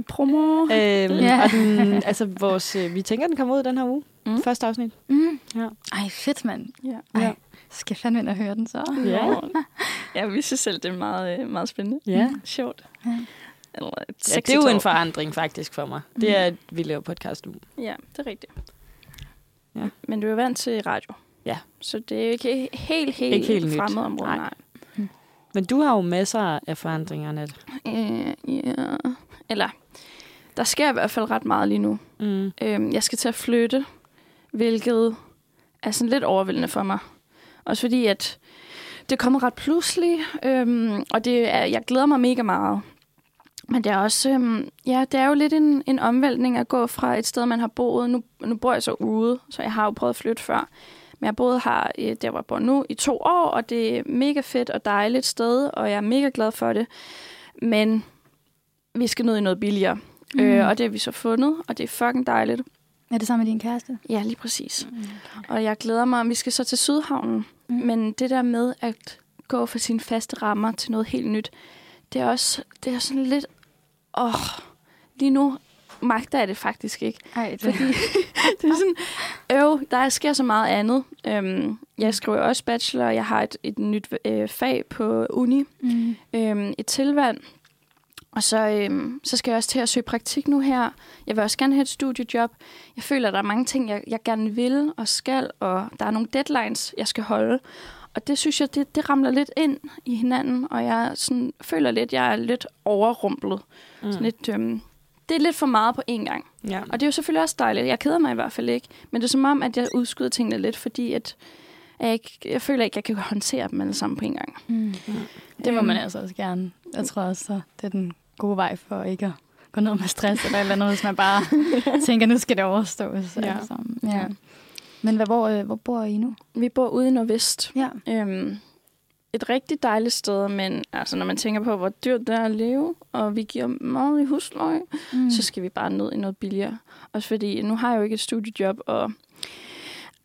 Speaker 2: Promo.
Speaker 3: Øhm,
Speaker 4: Ja.
Speaker 3: Og den, altså vores, øh, vi tænker, den kommer ud den her uge.
Speaker 2: Mm.
Speaker 3: Mm. Første afsnit.
Speaker 4: Mm.
Speaker 3: Ja.
Speaker 4: Ej, fedt, mand.
Speaker 2: Ja.
Speaker 4: Ej,
Speaker 3: Ja.
Speaker 4: skal jeg fandme ind og høre den så?
Speaker 3: Ja.
Speaker 2: ja, vi synes selv, det er meget, øh, meget spændende.
Speaker 3: Ja.
Speaker 2: Sjovt.
Speaker 4: Ja.
Speaker 2: Eller
Speaker 3: ja, det er jo en forandring faktisk for mig. Det er, at vi laver podcast nu.
Speaker 2: Ja, det er rigtigt.
Speaker 3: Ja.
Speaker 2: Men du er vant til radio.
Speaker 3: Ja.
Speaker 2: Så det er jo ikke helt, helt,
Speaker 3: Ikke helt
Speaker 2: fremmed område.
Speaker 3: Nej.
Speaker 2: Nej.
Speaker 3: Men du har jo masser af forandringer, Nat.
Speaker 2: Øh, ja. Eller, der sker i hvert fald ret meget lige nu.
Speaker 3: Mm.
Speaker 2: Øhm, jeg skal til at flytte, hvilket er sådan lidt overvældende for mig. Også fordi, at det kommer ret pludselig, øhm, og det er, jeg glæder mig mega meget. Men det er også, øhm, ja, det er jo lidt en, en omvæltning at gå fra et sted, man har boet. Nu, nu bor jeg så ude, så jeg har jo prøvet at flytte før. Men jeg har boet her, øh, der hvor jeg bor nu, i to år, og det er mega fedt og dejligt sted, og jeg er mega glad for det. Men vi skal ned i noget billigere. Mm. Øh, og det har vi så fundet, og det er fucking dejligt.
Speaker 4: Er det sammen med din kæreste?
Speaker 2: Ja, lige præcis. Mm. Og jeg glæder mig, vi skal så til Sydhavnen. Mm. Men det der med at gå fra sine faste rammer til noget helt nyt, det er også det er sådan lidt... Åh, lige nu magter jeg det faktisk ikke.
Speaker 4: Ej, det...
Speaker 2: Fordi det er sådan, øv, der sker så meget andet. Øhm, jeg skriver også bachelor, jeg har et, et nyt øh, fag på uni,
Speaker 4: Mm.
Speaker 2: øhm, et tilvalg. Og så, øhm, så skal jeg også til at søge praktik nu her. Jeg vil også gerne have et studiejob. Jeg føler, at der er mange ting, jeg, jeg gerne vil og skal, og der er nogle deadlines, jeg skal holde. Og det synes jeg, det, det ramler lidt ind i hinanden, og jeg sådan, føler lidt, jeg er lidt overrumplet. Mm. Sådan lidt, øhm, det er lidt for meget på én gang.
Speaker 3: Ja.
Speaker 2: Og det er jo selvfølgelig også dejligt. Jeg keder mig i hvert fald ikke. Men det er som om, at jeg udskyder tingene lidt, fordi at jeg, ikke, jeg føler ikke, at jeg kan håndtere dem alle sammen på en gang.
Speaker 4: Mm. Det må man altså også gerne. Jeg tror også, så det er den gode vej for ikke at gå ned med stress eller eller andet, hvis man bare tænker, nu skal det overstås.
Speaker 3: Ja.
Speaker 4: Altså. ja. Men hvad, hvor, øh, hvor bor I nu?
Speaker 2: Vi bor ude i Nordvest.
Speaker 4: Ja.
Speaker 2: Øhm, et rigtig dejligt sted, men altså, når man tænker på, hvor dyrt det er at leve, og vi giver meget i husleje,
Speaker 4: Mm.
Speaker 2: så skal vi bare ned i noget billigere. Også fordi, nu har jeg jo ikke et studiejob, og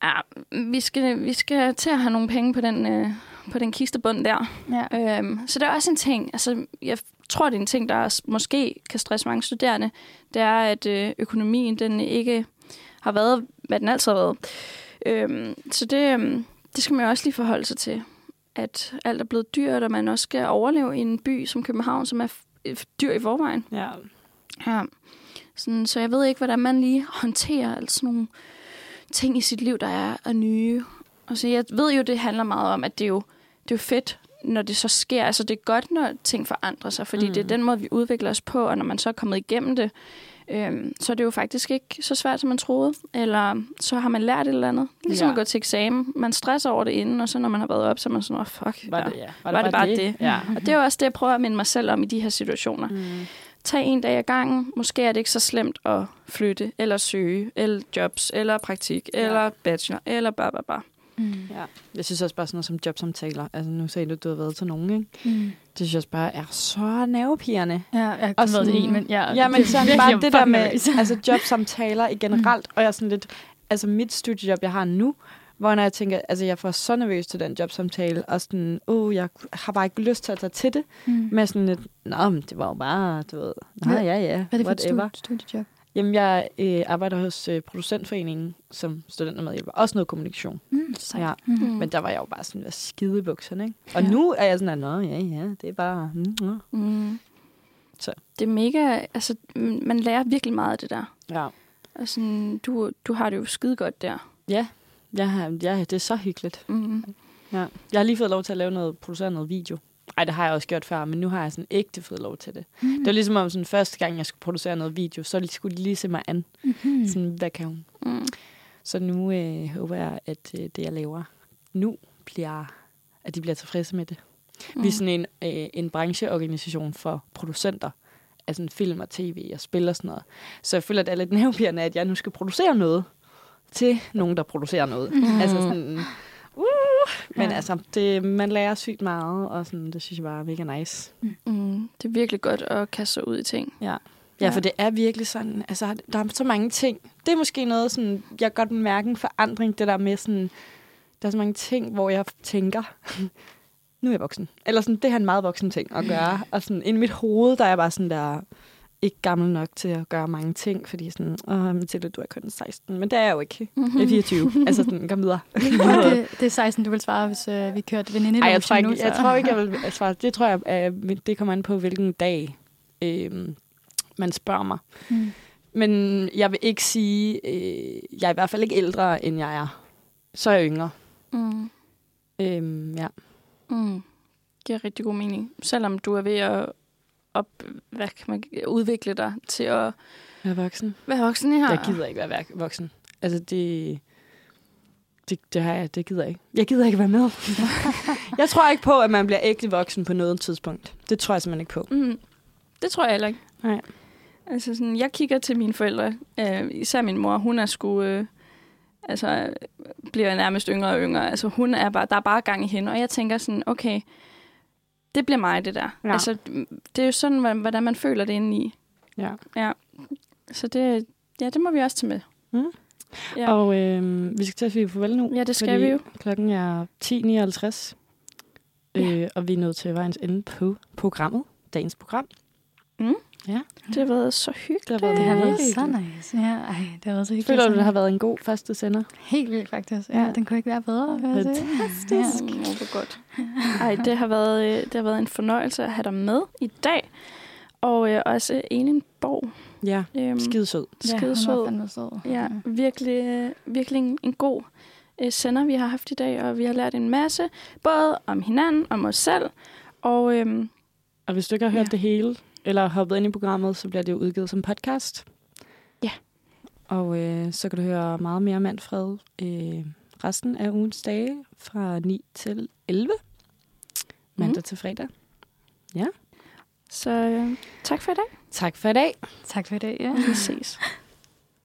Speaker 2: ja, vi, skal, vi skal til at have nogle penge på den, øh, på den kistebund der.
Speaker 4: ja.
Speaker 2: Øhm, så det er også en ting, altså jeg tror, det er en ting, der måske kan stresse mange studerende, det er, at øh, økonomien den ikke har været, hvad den altid har været. Øhm, så det, øhm, det skal man jo også lige forholde sig til, at alt er blevet dyrt, og man også skal overleve i en by som København, som er dyr i forvejen.
Speaker 3: ja.
Speaker 2: Ja. Sådan, så jeg ved ikke, hvordan man lige håndterer alt sådan nogle ting i sit liv, der er, er nye. Altså, jeg ved jo, det handler meget om, at det er jo, det er jo fedt, når det så sker. Altså, det er godt, når ting forandrer sig, fordi mm. det er den måde, vi udvikler os på, og når man så er kommet igennem det, øhm, så er det jo faktisk ikke så svært, som man troede. Eller så har man lært et eller andet. Ligesom
Speaker 3: Ja.
Speaker 2: at gå til eksamen. Man stresser over det inden, og så når man har været op, så er man sådan, oh, fuck.
Speaker 3: Var det, ja.
Speaker 2: Var det bare det?
Speaker 3: Ja.
Speaker 2: Og det er jo også det, jeg prøver at minde mig selv om i de her situationer.
Speaker 3: Mm.
Speaker 2: Tag en dag ad gangen. Måske er det ikke så slemt at flytte, eller søge, eller jobs, eller praktik,
Speaker 3: ja.
Speaker 2: eller bachelor, eller bare, bare, bare.
Speaker 4: Mm.
Speaker 3: ja. Jeg synes også bare sådan noget som jobsamtaler. Altså nu sagde du, at du har været til nogen, ikke?
Speaker 4: Mm.
Speaker 3: Det synes jeg også bare er så nervepirrende.
Speaker 4: Ja, jeg har været til
Speaker 3: sådan-
Speaker 4: en, men ja,
Speaker 3: Ja, men sådan bare det der med altså jobsamtaler i generelt, og jeg er sådan lidt, altså mit studiejob, jeg har nu, hvor når jeg tænker, altså jeg får så nervøs til den jobsamtale, og sådan, åh, oh, jeg har bare ikke lyst til at tage til det,
Speaker 4: Mm.
Speaker 3: med sådan lidt, nå, men det var jo bare, du ved, nå,
Speaker 4: Hvad-
Speaker 3: ja, ja,
Speaker 4: Hvad er det for et
Speaker 3: whatever.
Speaker 4: stud- studiejob?
Speaker 3: Jamen, jeg øh, arbejder hos øh, Producentforeningen som studentermedhjælper. Også noget kommunikation.
Speaker 4: Mm.
Speaker 3: Ja.
Speaker 2: Mm.
Speaker 3: Men der var jeg jo bare sådan, hvad skide i bukserne, ikke? Og
Speaker 2: Ja.
Speaker 3: nu er jeg sådan, nå, ja, ja, det er bare... Mm, mm.
Speaker 2: Mm.
Speaker 3: Så.
Speaker 2: Det er mega... Altså, man lærer virkelig meget af det der.
Speaker 3: Ja.
Speaker 2: Altså, du, du har det jo skide godt der.
Speaker 3: Ja, jeg har, ja, det er så hyggeligt.
Speaker 2: Mm.
Speaker 3: Ja. Jeg har lige fået lov til at lave noget, producere noget video. Ej, det har jeg også gjort før, men nu har jeg sådan ægte fået lov til det.
Speaker 4: Mm.
Speaker 3: Det var ligesom om sådan første gang, jeg skulle producere noget video, så skulle de lige se mig an.
Speaker 4: Mm.
Speaker 3: Sådan, hvad kan hun?
Speaker 2: Mm.
Speaker 3: Så nu øh, håber jeg, at øh, det, jeg laver nu, bliver, at de bliver tilfredse med det. Mm. Vi er sådan en, øh, en brancheorganisation for producenter af sådan film og tv og spil og sådan noget. Så jeg føler, at det er lidt nervepirrende, at jeg nu skal producere noget til nogen, der producerer noget. Mm. Altså sådan, uh, men
Speaker 4: Ja.
Speaker 3: altså, det, man lærer sygt meget, og sådan, det synes jeg bare er mega nice.
Speaker 2: Mm. Det er virkelig godt at kaste sig ud i ting.
Speaker 3: Ja. Ja, for det er virkelig sådan, altså, der er så mange ting. Det er måske noget, sådan, jeg godt mærke en forandring, det der med sådan, der er så mange ting, hvor jeg tænker, nu er jeg voksen. Eller sådan, det har en meget voksen ting at gøre. Og sådan, i mit hoved, der er jeg bare sådan der, ikke gammel nok til at gøre mange ting, fordi sådan, åh, Mathilde, du er kun 16. Men det er jeg jo ikke. Jeg er 24. altså sådan, kom videre.
Speaker 4: det, det er 16, du vil svare, hvis øh, vi kørte veninde
Speaker 3: Ej, jeg tror,
Speaker 4: nu.
Speaker 3: ikke, jeg tror ikke, jeg vil svare. Det tror jeg, øh, det kommer an på, hvilken dag øh, man spørger mig.
Speaker 4: Mm.
Speaker 3: Men jeg vil ikke sige, øh, jeg er i hvert fald ikke ældre, end jeg er. Så er jeg yngre.
Speaker 2: Mm.
Speaker 3: Øhm, ja.
Speaker 2: Mm. Det er rigtig god mening. Selvom du er ved at op, hvad kan man, udvikle dig til at
Speaker 3: er voksen.
Speaker 2: være voksen her.
Speaker 3: Jeg gider ikke være voksen. Altså, det... Det, det, har jeg, det gider jeg ikke. Jeg gider ikke være med. jeg tror ikke på, at man bliver ægte voksen på noget tidspunkt. Det tror jeg simpelthen ikke på.
Speaker 2: Mm, det tror jeg heller ikke.
Speaker 3: Nej.
Speaker 2: Altså sådan, jeg kigger til mine forældre, øh, især min mor, hun er sgu, øh, altså, bliver nærmest yngre og yngre. Altså, hun er bare, der er bare gang i hende, og jeg tænker sådan, okay, det bliver mig, det der.
Speaker 3: Ja.
Speaker 2: Altså, det er jo sådan, hvordan- man føler det inde i.
Speaker 3: Ja.
Speaker 2: Ja. Så det, ja, det må vi også tage med.
Speaker 3: Mm.
Speaker 2: Ja.
Speaker 3: Og øh, vi skal til at sige farvel nu.
Speaker 2: Ja, det skal vi jo.
Speaker 3: klokken er 10.59. Øh, og vi er nået til vejens ende på programmet. Dagens program.
Speaker 2: Det har været så hyggeligt.
Speaker 3: Det har været
Speaker 4: Det har været så nice. Ja, ej, det har været så hyggeligt.
Speaker 3: Føler du, det har været en god første sender?
Speaker 4: Helt vildt, faktisk. Ja,
Speaker 3: Ja.
Speaker 4: den kunne ikke være bedre.
Speaker 3: Fantastisk.
Speaker 2: Mm, hvor godt. Ej, det har, været, øh, det har været en fornøjelse at have dig med i dag. Og øh, også Elin Borg.
Speaker 3: Ja,
Speaker 2: Øhm,
Speaker 3: skide sød.
Speaker 4: Ja, var
Speaker 2: skidesød.
Speaker 4: fandme sød.
Speaker 2: Ja, virkelig, øh, virkelig en, en god øh, sender, vi har haft i dag, og vi har lært en masse, både om hinanden, om os selv, og øhm,
Speaker 3: Og hvis du ikke har hørt
Speaker 2: Ja.
Speaker 3: ja. det hele, eller hoppet ind i programmet, så bliver det jo udgivet som podcast.
Speaker 2: Ja.
Speaker 3: Og øh, så kan du høre meget mere Manfred øh, resten af ugens dage fra 9 til 11. Mandag
Speaker 2: Mhm.
Speaker 3: til fredag.
Speaker 2: så øh, tak for i dag.
Speaker 3: Tak for i dag.
Speaker 4: Tak for i dag. Ja.
Speaker 2: Vi ses.